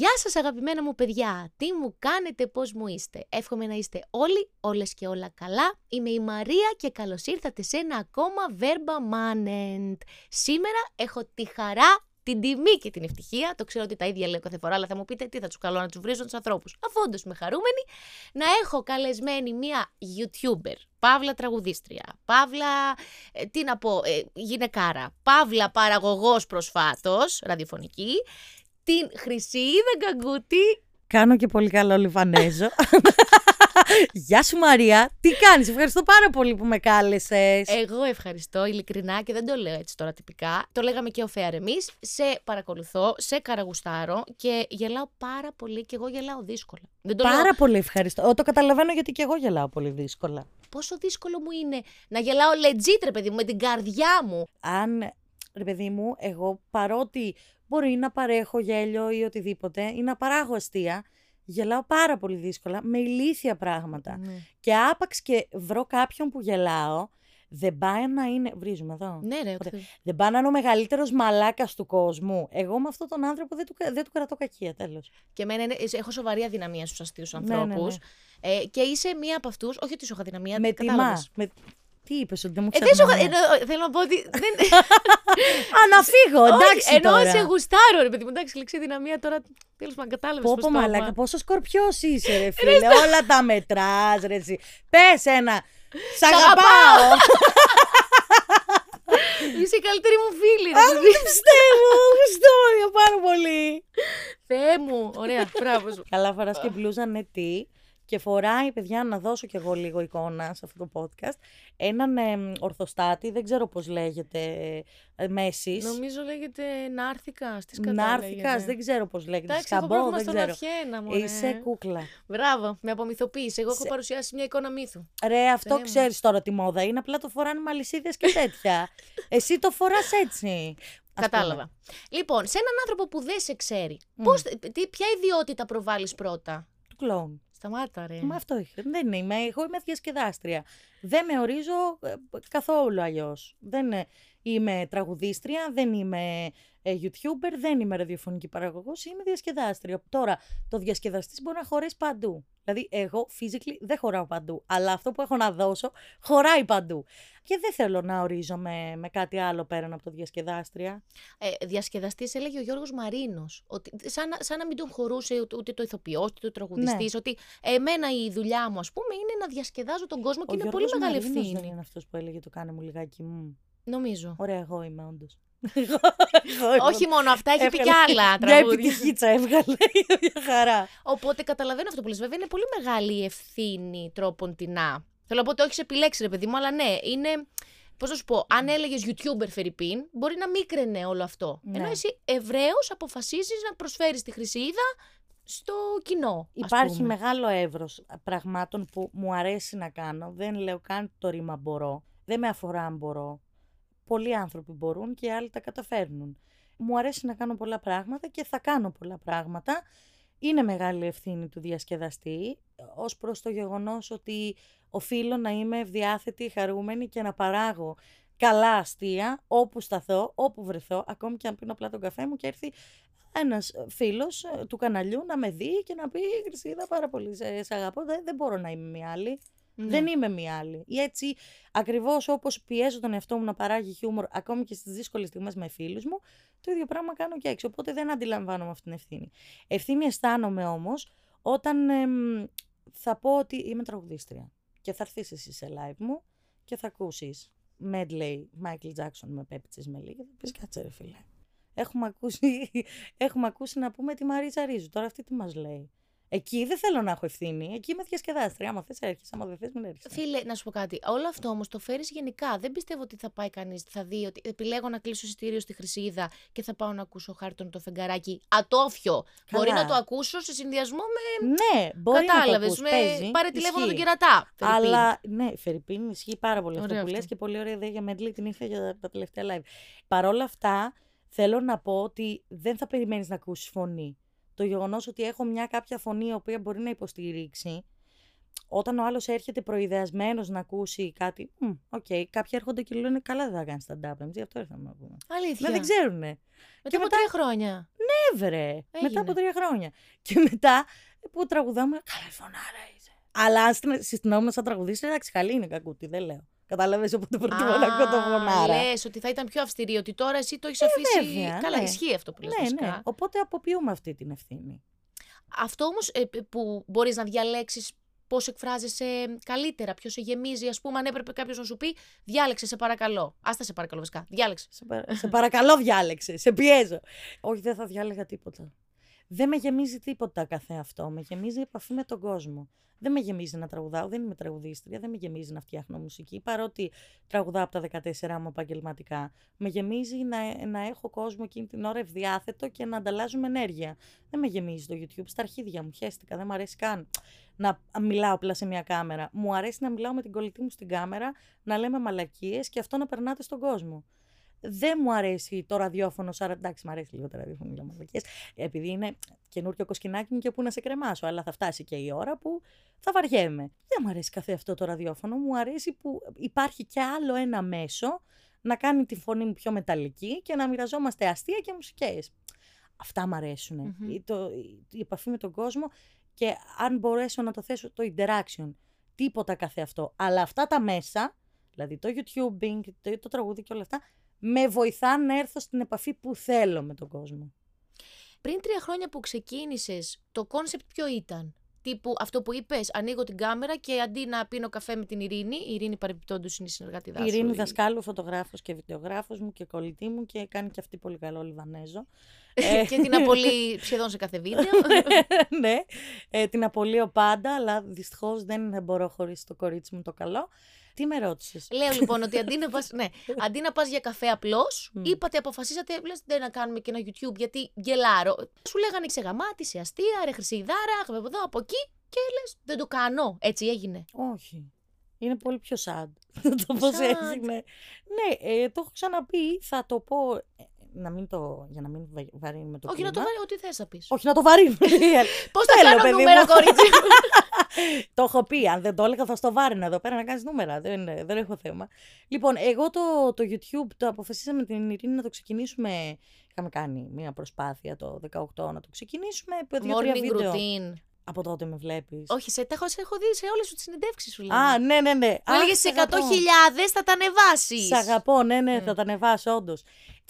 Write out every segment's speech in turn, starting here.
Γεια σας αγαπημένα μου παιδιά, τι μου κάνετε, πώς μου είστε. Εύχομαι να είστε όλοι, όλες και όλα καλά. Είμαι η Μαρία και καλώς ήρθατε σε ένα ακόμα Verba Manent. Σήμερα έχω τη χαρά την τιμή και την ευτυχία. Το ξέρω ότι τα ίδια λέω κάθε φορά, αλλά θα μου πείτε τι θα τους καλώ να τους βρίζω τους ανθρώπους. Αφού όντως είμαι χαρούμενη, να έχω καλεσμένη μία YouTuber, Παύλα τραγουδίστρια, Παύλα, ε, τι να πω, ε, γυναικάρα, Παύλα παραγωγός προσφάτως, ραδιοφωνική, την Χρυσίδα Γκαγκούτη. Κάνω και πολύ καλό Λιβανέζο. Γεια σου Μαρία, τι κάνεις, ευχαριστώ πάρα πολύ που με κάλεσες. Εγώ ευχαριστώ ειλικρινά και δεν το λέω έτσι τώρα τυπικά. Το λέγαμε και ο Φέαρ εμείς. Σε παρακολουθώ, σε καραγουστάρω και γελάω πάρα πολύ και εγώ γελάω δύσκολα. Δεν το πάρα λέω πολύ ευχαριστώ. Ω, το καταλαβαίνω γιατί και εγώ γελάω πολύ δύσκολα. πόσο δύσκολο μου είναι να γελάω legit ρε παιδί μου με την καρδιά μου. Αν, ρε παιδί μου, εγώ παρότι μπορεί να παρέχω γέλιο ή οτιδήποτε ή να παράγω αστεία, γελάω πάρα πολύ δύσκολα με ηλίθια πράγματα. Ναι. Και άπαξ και βρω κάποιον που γελάω, δεν πάει να είναι. Βρίζουμε εδώ. Ναι ρε, Ωραία. ότι- Δεν πάει να είναι ο μεγαλύτερος μαλάκας του κόσμου. Εγώ με αυτόν τον άνθρωπο δεν του, δεν του κρατώ κακία, τέλος. Και εμένα είναι, έχω σοβαρή αδυναμία στους αστείους Ναι, ναι, ανθρώπους. Ε, και είσαι μία από αυτούς, όχι ότι σου έχω αδυναμία, Με κατάλαβες. τιμά. Με... Τι είπες, ότι δεν μου Ε, ξέρει. δεν σου έχω, εννοώ- θέλω να πω ότι. Δεν... Α, να φύγω, εντάξει. Όχι, εννοώ τώρα. σε γουστάρω, ρε παιδί μου. Εντάξει, λεξή δυναμία τώρα. Τέλος πάντων, κατάλαβες. Πω πω μαλάκα, πόσο σκορπιός είσαι ρε φίλε, όλα τα μετράς ρε εσύ. Πες ένα, σ' αγαπάω. Είσαι η καλύτερη μου φίλη. Αχ, Ρε, δεν παιδί. πιστεύω, ευχαριστώ Μαρία, πάρα πολύ. Θεέ μου. Ωραία, μπράβο σου. Καλά φοράς και μπλούζα ναι τι και φοράει, παιδιά, να δώσω κι εγώ λίγο εικόνα σε αυτό το podcast, έναν εμ, ορθοστάτη, δεν ξέρω πώς λέγεται, ε, Μέσης. Νομίζω λέγεται Νάρθηκα στις κατά. Νάρθηκας, δεν ξέρω πώς λέγεται, Εντάξει, εγώ σκαμπό, πρόβλημα δεν στον ξέρω. Αθιένα, μωρέ. Είσαι κούκλα. Μπράβο, με απομυθοποίησε. Εγώ έχω Σε- παρουσιάσει μια εικόνα μύθου. Ρε, αυτό Θεέ μου. ξέρεις τώρα τι μόδα είναι, απλά το φοράνε με αλυσίδες και τέτοια. Εσύ το φοράς έτσι. ας Κατάλαβα. Λοιπόν, σε έναν άνθρωπο που δεν σε ξέρει, Μμ. πώς, τι, ποια ιδιότητα προβάλλεις πρώτα; πούμε. Του κλόουν. Σταμάτα, ρε. Μα αυτό είχε. Δεν είμαι. Εγώ είμαι διασκεδάστρια. Δεν με ορίζω ε, καθόλου αλλιώς. Δεν ε, είμαι τραγουδίστρια, δεν είμαι ε, YouTuber, δεν είμαι ραδιοφωνική παραγωγός, είμαι διασκεδάστρια. Τώρα, το διασκεδαστής μπορεί να χωρέσει παντού. Δηλαδή, εγώ physically δεν χωράω παντού. Αλλά αυτό που έχω να δώσω χωράει παντού. Και δεν θέλω να ορίζομαι με κάτι άλλο πέραν από το διασκεδάστρια. ε, διασκεδαστής, έλεγε ο Γιώργος Μαρίνος. Σαν, να- σαν να μην τον χωρούσε ούτε, ούτε το ηθοποιός, ούτε το τραγουδιστής. Ναι. Ότι εμένα η δουλειά μου, ας πούμε, είναι να διασκεδάζω τον κόσμο και Ο είναι Γιώργος πολύ μεγάλη Μαρίνος ευθύνη. Δεν είναι αυτός που έλεγε το κάνε μου λιγάκι μου. Νομίζω. Ωραία, εγώ είμαι όντως. Όχι μόνο αυτά, έχει πει κι Έβγαλε- άλλα Μια τραγούδια. επιτυχίτσα έβγαλε για χαρά. Οπότε καταλαβαίνω αυτό που λες. Βέβαια είναι πολύ μεγάλη η ευθύνη τρόπον τεινά. Θέλω να πω ότι όχι σε επιλέξει, ρε παιδί μου, αλλά ναι, είναι. Πώς να σου πω, αν έλεγες YouTuber Φερρυπίν, μπορεί να μίκραινε όλο αυτό. Ναι. Ενώ εσύ ευρέως αποφασίζεις να προσφέρεις τη χρυσή είδα στο κοινό. ας Υπάρχει πούμε. μεγάλο εύρος πραγμάτων που μου αρέσει να κάνω. Δεν λέω καν το ρήμα μπορώ. Δεν με αφορά αν μπορώ. Πολλοί άνθρωποι μπορούν και άλλοι τα καταφέρνουν. Μου αρέσει να κάνω πολλά πράγματα και θα κάνω πολλά πράγματα. Είναι μεγάλη ευθύνη του διασκεδαστή ως προς το γεγονός ότι οφείλω να είμαι ευδιάθετη, χαρούμενη και να παράγω καλά αστεία όπου σταθώ, όπου βρεθώ, ακόμη και αν πίνω απλά τον καφέ μου και έρθει ένας φίλος ε, του καναλιού να με δει και να πει «Χρυσίδα, πάρα πολύ σε, σε αγαπώ, δεν, δεν μπορώ να είμαι μία άλλη». Ναι. Δεν είμαι μία άλλη. Ή έτσι, ακριβώς όπως πιέζω τον εαυτό μου να παράγει χιούμορ, ακόμη και στις δύσκολες στιγμές με φίλους μου, το ίδιο πράγμα κάνω και έξω. Οπότε δεν αντιλαμβάνομαι αυτή την ευθύνη. Ευθύνη αισθάνομαι όμως όταν εμ, θα πω ότι είμαι τραγουδίστρια. Και θα έρθεις εσύ σε live μου και θα ακούσεις medley Michael Jackson με πέπιτσες με λίγα. Θα πεις κάτσε ρε φίλε. Έχουμε ακούσει, έχουμε ακούσει να πούμε τη Μαρίζα Ρίζου. Τώρα αυτή τι μας λέει. Εκεί δεν θέλω να έχω ευθύνη. Εκεί είμαι διασκεδάστρια. Άμα θες, έρχεσαι. Άμα δεν θες, μην έρχεσαι. Φίλε, να σου πω κάτι. Όλο αυτό όμως το φέρεις γενικά. Δεν πιστεύω ότι θα πάει κανείς, θα δει ότι επιλέγω να κλείσω εισιτήριο στη Χρυσίδα και θα πάω να ακούσω χάρτον το φεγγαράκι ατόφιο. Καλά. Μπορεί να το ακούσω σε συνδυασμό με. Ναι, μπορεί Κατάλαβε. να το ακούς, Με παίζει, πάρε τηλέφωνο τον ισχύει. κερατά. Φερρυπίν. Αλλά ναι, Φερρυπίν ισχύει πάρα πολύ αυτό Ωραίο που λες αυτό. και πολύ ωραία ιδέα για medley την είχα για τα τελευταία live. Παρ' όλα αυτά, θέλω να πω ότι δεν θα περιμένεις να ακούσεις φωνή. Το γεγονός ότι έχω μια κάποια φωνή η οποία μπορεί να υποστηρίξει, όταν ο άλλος έρχεται προειδεασμένος να ακούσει κάτι, «Μμ, οκ, κάποιοι έρχονται και λένε καλά δεν θα κάνεις stand-up, εμείς γι' αυτό ήρθαμε να πούμε. Αλήθεια. Ναι, δεν ξέρουνε. Μετά Και από μετά- τρία χρόνια. Ναι, βρε. Μετά από τρία χρόνια. Και μετά που τραγουδάμε. Καλά, φωνάρα είσαι. Αλλά αν συστηνόμουν σαν τραγουδίστρια, εντάξει, καλή είναι κι αυτή, δεν λέω. Κατάλαβες οπότε προτιμώ να ακούω το φωνάρα. Λες ότι θα ήταν πιο αυστηρή, ότι τώρα εσύ το έχεις ε, αφήσει. Βέβαια, Καλά, ναι. ισχύει αυτό που λες Ναι, βασικά. ναι. Οπότε αποποιούμε αυτή την ευθύνη. Αυτό όμως που μπορείς να διαλέξεις πώς εκφράζεσαι καλύτερα, ποιος σε γεμίζει. Α πούμε, αν έπρεπε κάποιος να σου πει, διάλεξε, σε παρακαλώ. Άστα σε παρακαλώ, βασικά. Διάλεξε. Σε, παρα- σε παρακαλώ, διάλεξε. Σε πιέζω. Όχι, δεν θα διάλεγα τίποτα. Δεν με γεμίζει τίποτα καθε αυτό. Με γεμίζει η επαφή με τον κόσμο. Δεν με γεμίζει να τραγουδάω, δεν είμαι τραγουδίστρια, δεν με γεμίζει να φτιάχνω μουσική, παρότι τραγουδάω από τα 14 μου επαγγελματικά. Με γεμίζει να, να έχω κόσμο εκείνη την ώρα ευδιάθετο και να ανταλλάζουμε ενέργεια. Δεν με γεμίζει το YouTube, στα αρχίδια μου, χαίστηκα, δεν μου αρέσει καν να μιλάω απλά σε μια κάμερα. Μου αρέσει να μιλάω με την κολλητή μου στην κάμερα, να λέμε μαλακίες και αυτό να περνάτε στον κόσμο. Δεν μου αρέσει το ραδιόφωνο, σαρα... εντάξει, μου αρέσει λίγο το ραδιόφωνο για μαλακίες, επειδή είναι καινούριο κοσκινάκι μου και πού να σε κρεμάσω, αλλά θα φτάσει και η ώρα που θα βαριέμαι. Δεν μου αρέσει καθε αυτό το ραδιόφωνο, μου αρέσει που υπάρχει και άλλο ένα μέσο να κάνει τη φωνή μου πιο μεταλλική και να μοιραζόμαστε αστεία και μουσικές. Αυτά μου αρεσουν Μμμ. Η, το, η, η επαφή με τον κόσμο και αν μπορέσω να το θέσω το interaction. Τίποτα καθε αυτό. Αλλά αυτά τα μέσα, δηλαδή το YouTubing, το, το τραγούδι και όλα αυτά, με βοηθάνε να έρθω στην επαφή που θέλω με τον κόσμο. Πριν τρία χρόνια που ξεκίνησες, το κόνσεπτ ποιο ήταν; Τύπου αυτό που είπες, ανοίγω την κάμερα και αντί να πίνω καφέ με την Ειρήνη, η Ειρήνη παρεμπιπτόντως είναι η συνεργάτης. Η Ειρήνη δασκάλου, φωτογράφος και βιντεογράφος μου και κολλητή μου και κάνει και αυτή πολύ καλό Λιβανέζο. Ε, και την απολύει σχεδόν σε κάθε βίντεο. ναι, ε, την απολύω πάντα, αλλά δυστυχώς δεν μπορώ χωρίς το κορίτσι μου το καλό. Τι με ρώτησες; Λέω λοιπόν ότι αντί να πας, ναι, αντί να πας για καφέ απλώς, Μμ. είπατε, αποφασίσατε, λες, δεν να κάνουμε και ένα YouTube γιατί γελάρω. Σου λέγανε σε γαμάτι, σε αστεία, ρε χρυσιδάρα, από εδώ, από εκεί και λες, δεν το κάνω. Έτσι έγινε. Όχι. Είναι πολύ πιο sad. το πώς Sad. έγινε. Ναι, ε, το έχω ξαναπεί, θα το πω, ε, να μην το, για να μην βα- βαρύνουμε το Όχι να το κλίμα. βάλει ό,τι θες να πεις. Όχι να το βαρύνουμε. Πώς θα Θέλω, κάνω παιδί νούμερα, μου. κορίτσι μου; το έχω πει. Αν δεν το έλεγα, θα στο βάρυνα εδώ πέρα να κάνεις νούμερα. Δεν, δεν έχω θέμα. Λοιπόν, εγώ το, το YouTube το αποφασίσαμε με την Ειρήνη να το ξεκινήσουμε. Είχαμε κάνει μια προσπάθεια το 18 να το ξεκινήσουμε. Δύο-τρία Morning βίντεο. routine. Από τότε με βλέπεις. Όχι, σε, τα έχω, σε έχω δει σε όλες σου τις συνεντεύξεις σου. Α, ναι, ναι, ναι. Μου Αχ, έλεγες σ' σε 100.000 αγαπώ. θα τα ανεβάσεις. Σ' αγαπώ, ναι, ναι, Mm. θα τα ανεβάσω, όντως.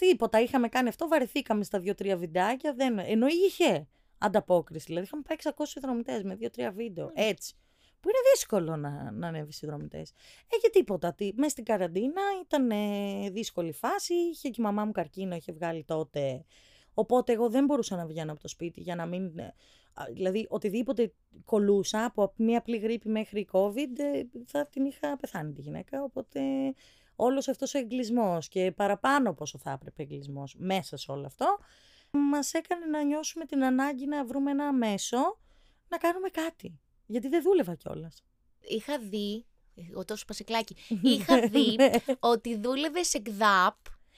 Τίποτα, είχαμε κάνει αυτό, βαρεθήκαμε στα δύο-τρία βιντεάκια. Δεν... Ενώ είχε ανταπόκριση. Δηλαδή, είχαμε πάει 600 συνδρομητές με δύο-τρία βίντεο. Mm. Έτσι. Που είναι δύσκολο να, να ανέβεις συνδρομητές. Ε, και τίποτα. Τι, μέσα στην καραντίνα ήταν ε, δύσκολη φάση. Είχε και η μαμά μου καρκίνο, είχε βγάλει τότε. Οπότε εγώ δεν μπορούσα να βγαίνω από το σπίτι για να μην. ε, α, Δηλαδή, οτιδήποτε κολούσα από μία απλή γρήπη μέχρι COVID, ε, θα την είχα πεθάνει τη γυναίκα. Οπότε όλος αυτός ο εγκλισμός και παραπάνω από όσο θα έπρεπε εγκλισμός μέσα σε όλο αυτό, μας έκανε να νιώσουμε την ανάγκη να βρούμε ένα μέσο να κάνουμε κάτι. Γιατί δεν δούλευα κιόλας. Είχα δει, εγώ τόσο πασικλάκι, είχα δει Ναι. ότι δούλευες σε ΚΔΑΠ,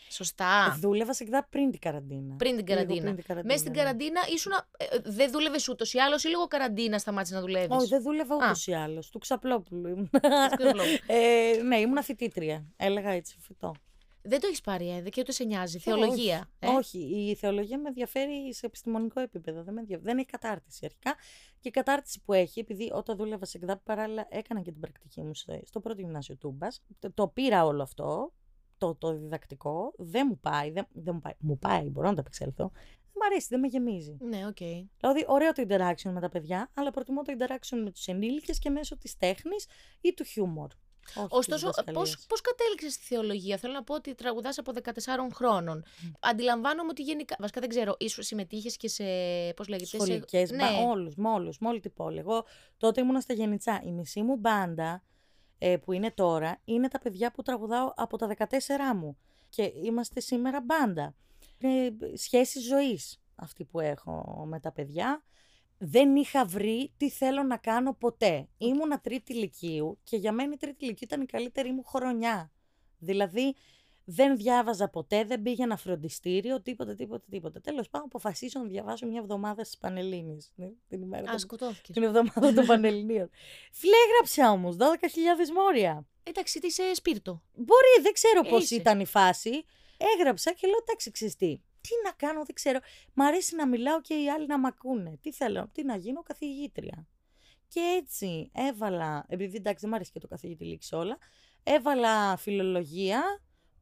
σωστά, Δούλευα σε ΚΔΑ πριν την καραντίνα. πριν την Λίγο καραντίνα. πριν την καραντίνα, Μέσα στην ναι. καραντίνα ήσουν. δεν δούλευες ούτως ή άλλως ή λίγο καραντίνα σταμάτησες να δουλεύεις; Όχι, δεν δούλευα Α. ούτως ή άλλως. Του Ξαπλόπουλου ήμουν. Ξαπλόπουλου. ε, ναι, ήμουν φοιτήτρια. Έλεγα έτσι, φοιτώ. Δεν το έχεις πάρει, ε, και ούτε σε νοιάζει. Ποιο, Θεολογία. ε; Όχι, η θεολογία με ενδιαφέρει σε επιστημονικό επίπεδο. Δεν, με ενδιαφέρει. δεν έχει κατάρτιση αρχικά. Και η κατάρτιση που έχει, επειδή όταν δούλευα σε ΚΔΑΠ παράλληλα έκανα και την πρακτική μου στο, στο πρώτο γυμνάσιο Τούμπας. Το, το πήρα όλο αυτό, το, το διδακτικό. Δεν μου πάει, δεν, δεν μου πάει. Μου πάει, μπορώ να ανταπεξέλθω. Δεν μου αρέσει, δεν με γεμίζει. Ναι, οκ. Δηλαδή, ωραίο το interaction με τα παιδιά, αλλά προτιμώ το interaction με τους ενήλικες και μέσω της τέχνης ή του χιούμορ. Όχι της Ωστόσο, διδασκαλίας. πώς, πώς κατέληξες στη θεολογία; Θέλω να πω ότι τραγουδάς από 14 χρόνων. Αντιλαμβάνομαι ότι γενικά, βασικά δεν ξέρω, ίσως συμμετείχες και σε, πώς λέγεται, σε... σχολικές, ναι. ναι. όλους, με όλους, με όλη την πόλη. Εγώ τότε ήμουνα στα Γενιτσά. Η μισή μου μπάντα ε, που είναι τώρα είναι τα παιδιά που τραγουδάω από τα 14 μου. Και είμαστε σήμερα μπάντα. Είναι σχέση ζωής αυτή που έχω με τα παιδιά. Δεν είχα βρει τι θέλω να κάνω ποτέ. Ήμουνα τρίτη ηλικίου και για μένα η τρίτη ηλικίου ήταν η καλύτερη μου χρονιά. Δηλαδή δεν διάβαζα ποτέ, δεν πήγαινα φροντιστήριο, τίποτα, τίποτα, τίποτα. Τέλος πάντων, αποφασίζω να διαβάσω μια εβδομάδα στις Πανελλήνιες. ναι, Την, ημέρα Α, των- σκοτώθηκες. την εβδομάδα των Πανελληνίων. Φλέγραψα όμως, 12.000 μόρια. Εντάξει, τι είσαι σπίρτο. Μπορεί, δεν ξέρω πώς Είσαι. ήταν η φάση. Έγραψα και λέω, εντάξει, ξέρεις τι. Τι να κάνω, δεν ξέρω. Μ' αρέσει να μιλάω και οι άλλοι να μ' ακούνε. Τι θέλω, τι να γίνω, καθηγήτρια. Και έτσι έβαλα, επειδή εντάξει δεν μου αρέσει και το καθηγητή λήξη όλα, έβαλα φιλολογία,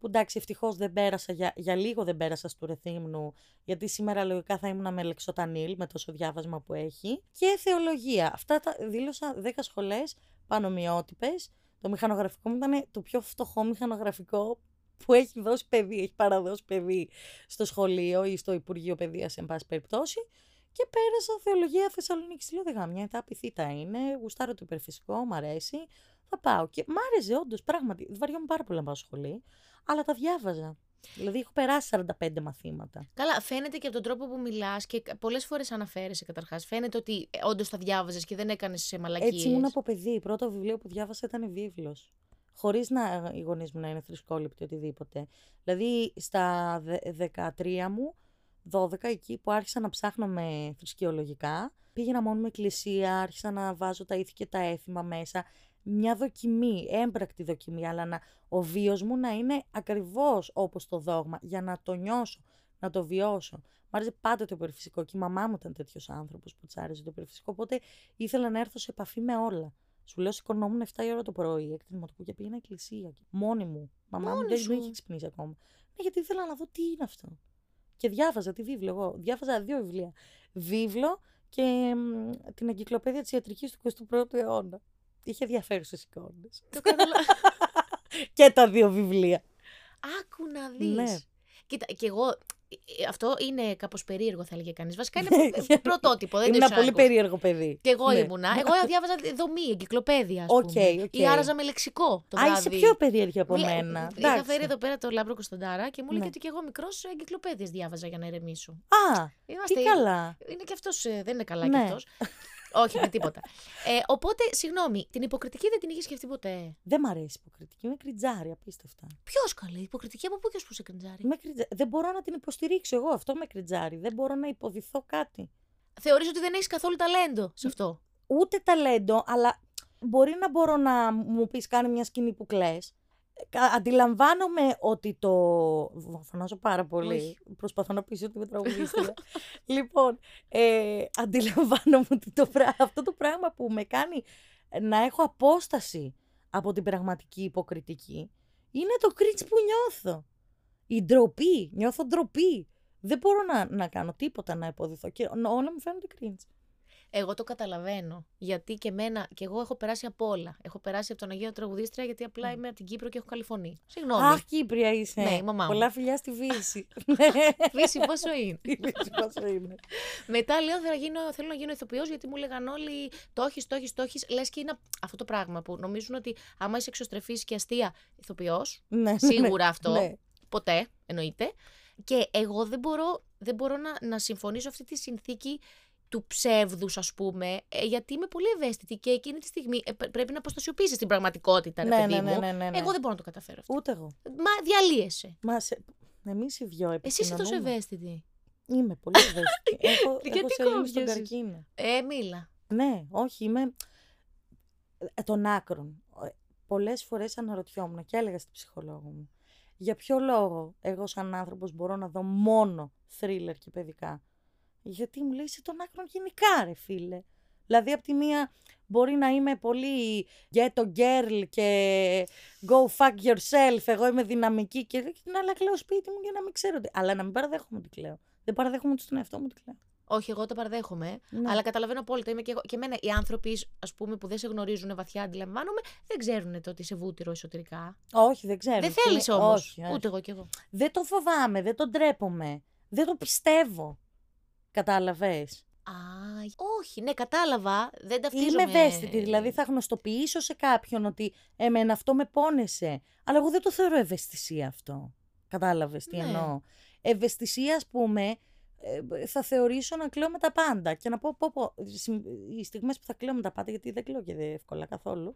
που εντάξει ευτυχώς δεν πέρασα, για, για λίγο δεν πέρασα στο Ρεθύμνου, γιατί σήμερα λογικά θα ήμουν με λεξοτανίλ, με τόσο διάβασμα που έχει, και θεολογία. Αυτά τα δήλωσα 10 σχολές πανομοιότυπες. Το μηχανογραφικό μου ήταν το πιο φτωχό μηχανογραφικό που έχει δώσει παιδί, έχει παραδώσει παιδί στο σχολείο ή στο Υπουργείο Παιδείας, εν πάση περιπτώσει. Και πέρασα θεολογία Θεσσαλονίκης. Λέω δεν γάμια, τα απειθήτα είναι, γουστάρω το υπερφυσικό, μου αρέσει. Θα πάω. Και μ' άρεσε όντως, πράγματι. Βαριόμουν πάρα πολύ να πάω σχολή, αλλά τα διάβαζα. Δηλαδή έχω περάσει 45 μαθήματα. Καλά, φαίνεται και από τον τρόπο που μιλάς και πολλές φορές αναφέρεσαι καταρχάς. Φαίνεται ότι ε, όντως τα διάβαζες και δεν έκανες μαλακίες. Έτσι ήμουν από παιδί. Πρώτο βιβλίο που διάβασα ήταν βίβλος. Χωρίς να οι γονείς μου να είναι θρησκόληπτοι οτιδήποτε. Δηλαδή στα 13 μου 12 εκεί που άρχισα να ψάχνω με θρησκεολογικά. Πήγαινα μόνο με εκκλησία, άρχισα να βάζω τα ήθη και τα έθιμα μέσα. Μια δοκιμή, έμπρακτη δοκιμή, αλλά να, ο βίος μου να είναι ακριβώς όπως το δόγμα, για να το νιώσω, να το βιώσω. Μ' άρεσε πάντα το υπερφυσικό και η μαμά μου ήταν τέτοιος άνθρωπος που της άρεσε το υπερφυσικό, οπότε ήθελα να έρθω σε επαφή με όλα. Σου λέω, σηκωνόμουν 7 η ώρα το πρωί, έκτη δημοτικού και πήγαινα εκκλησία. Μόνη μου. Μαμά μου δεν με είχε ξυπνήσει ακόμα. Ναι, γιατί ήθελα να δω τι είναι αυτό. Και διάβαζα τη βίβλο εγώ. Διάβαζα δύο βιβλία. Βίβλο και την εγκυκλοπαίδεια της ιατρικής του 21ου αιώνα. Είχε ενδιαφέρουσε εικόνες. Το καταλαβαίνω. και τα δύο βιβλία. Άκου να δεις. Ναι. Κοίτα, και εγώ. ε, Αυτό είναι κάπως περίεργο, θα έλεγε κανείς. Βασικά είναι ε, πρωτότυπο. Δεν Ήμουν το ένα πολύ ήξερα. περίεργο παιδί. Και εγώ Ναι. ήμουνα. Εγώ διάβαζα δομή, εγκυκλοπαίδεια. Οκ, πούμε. οκ. Ή άραζα με λεξικό το Α, βράδυ. είσαι πιο περίεργη από Μια- μένα. Είχα Εντάξει. φέρει εδώ πέρα το Λάμπρο Κωνσταντάρα και μου έλεγε Ναι. ότι και εγώ μικρός εγκυκλοπαίδειες διάβαζα για να ηρεμήσω. Α, Είμαστε... τι καλά. Είναι και αυτός, δεν είναι καλά Ναι. κι αυτός. Όχι, με τίποτα. Ε, οπότε, συγγνώμη, την υποκριτική δεν την είχες σκεφτεί ποτέ; Δεν μ' αρέσει η υποκριτική. Με κριντζάρει, απίστευτα. Ποιος καλέ, υποκριτική από πού και ως που σε κριντζάρει. Με κριντζα- Δεν μπορώ να την υποστηρίξω εγώ. Αυτό με κριντζάρει. Δεν μπορώ να υποδυθώ κάτι. Θεωρείς ότι δεν έχεις καθόλου ταλέντο σε αυτό; ούτε ταλέντο, αλλά μπορεί να μπορώ να μου πεις κάνει μια σκηνή που κλαις. Κα- Αντιλαμβάνομαι ότι το... Φωνάζω πάρα πολύ. Όχι. Προσπαθώ να πείσω ότι είμαι τραγουδίστρια. λοιπόν, ε, αντιλαμβάνομαι ότι το, πρά- αυτό το πράγμα που με κάνει να έχω απόσταση από την πραγματική υποκριτική είναι το cringe που νιώθω. Η ντροπή. Νιώθω ντροπή. Δεν μπορώ να, να κάνω τίποτα να υποδηθώ και όλα μου φαίνονται cringe. Εγώ το καταλαβαίνω. Γιατί και εμένα, και εγώ έχω περάσει από όλα. Έχω περάσει από τον Αγίο Τραγουδίστρια, γιατί απλά είμαι από την Κύπρο και έχω καλή φωνή. Συγγνώμη. Αχ, Κύπρια είσαι. Ναι, η μαμά μου. Πολλά φιλιά στη Βύση. Φύση, πόσο είναι; Η Βύση πόσο είναι. Μετά λέω θέλω να γίνω, θέλω να γίνω ηθοποιός γιατί μου λέγαν όλοι το έχεις, το έχεις, το έχεις. Λες και είναι αυτό το πράγμα που νομίζουν ότι άμα είσαι εξωστρεφής και αστεία ηθοποιός, Ναι, ναι, σίγουρα ναι. αυτό, Ναι. ποτέ εννοείται. Και εγώ δεν μπορώ, δεν μπορώ να, να συμφωνήσω αυτή τη συνθήκη του ψεύδους ας πούμε, ε, γιατί είμαι πολύ ευαίσθητη και εκείνη τη στιγμή ε, πρέ- πρέπει να αποστασιοποιήσεις την πραγματικότητα, ρε Ναι, παιδί ναι, ναι, μου. ναι, ναι, ναι. Εγώ δεν μπορώ να το καταφέρω αυτό. Ούτε εγώ. Μα διαλύεσαι. Μα σε... εμείς οι δυο Εσύ είσαι τόσο επικοινωνούμε. ευαίσθητη. Είμαι πολύ ευαίσθητη. έχω, έχω Γιατί σελήνη στον κόβιασες; καρκίνο. Ε, μίλα. Ναι, όχι, είμαι ε, των άκρων. Ε, Πολλές φορές αναρωτιόμουν και έλεγα στην ψυχολόγο μου. Για ποιο λόγο εγώ σαν άνθρωπος μπορώ να δω μόνο θρίλερ και παιδικά; Γιατί μου λέει είσαι των άκρων γενικά ρε φίλε. Δηλαδή από τη μία μπορεί να είμαι πολύ ghetto girl και go fuck yourself, εγώ είμαι δυναμική και και την άλλα κλαίω σπίτι μου για να μην ξέρω τι. Αλλά να μην παραδέχομαι ότι κλαίω. Δεν παραδέχομαι ότι στον εαυτό μου ότι κλαίω. Όχι, εγώ το παραδέχομαι. Ναι. Αλλά καταλαβαίνω απόλυτα. Είμαι και, εγώ, και εμένα οι άνθρωποι, ας πούμε, που δεν σε γνωρίζουν βαθιά, αντιλαμβάνομαι, δεν ξέρουν το ότι είσαι βούτυρο εσωτερικά. Όχι, δεν ξέρω. δεν τι θέλεις είναι. όμως. Όχι, όχι. Ούτε εγώ κι εγώ. Δεν το φοβάμαι, δεν το ντρέπομαι. Δεν το πιστεύω. Κατάλαβες; Α, όχι, ναι, κατάλαβα. Δεν ταυτίζομαι. Είμαι ευαίσθητη, δηλαδή θα γνωστοποιήσω σε κάποιον ότι εμένα αυτό με πόνεσε. Αλλά εγώ δεν το θεωρώ ευαισθησία αυτό. Κατάλαβες τι Ναι. εννοώ; Ευαισθησία, ας πούμε, ε, θα θεωρήσω να κλαίω με τα πάντα. Και να πω, πω, πω συμ- οι στιγμές που θα κλαίω με τα πάντα, γιατί δεν κλαίω και δεν εύκολα καθόλου,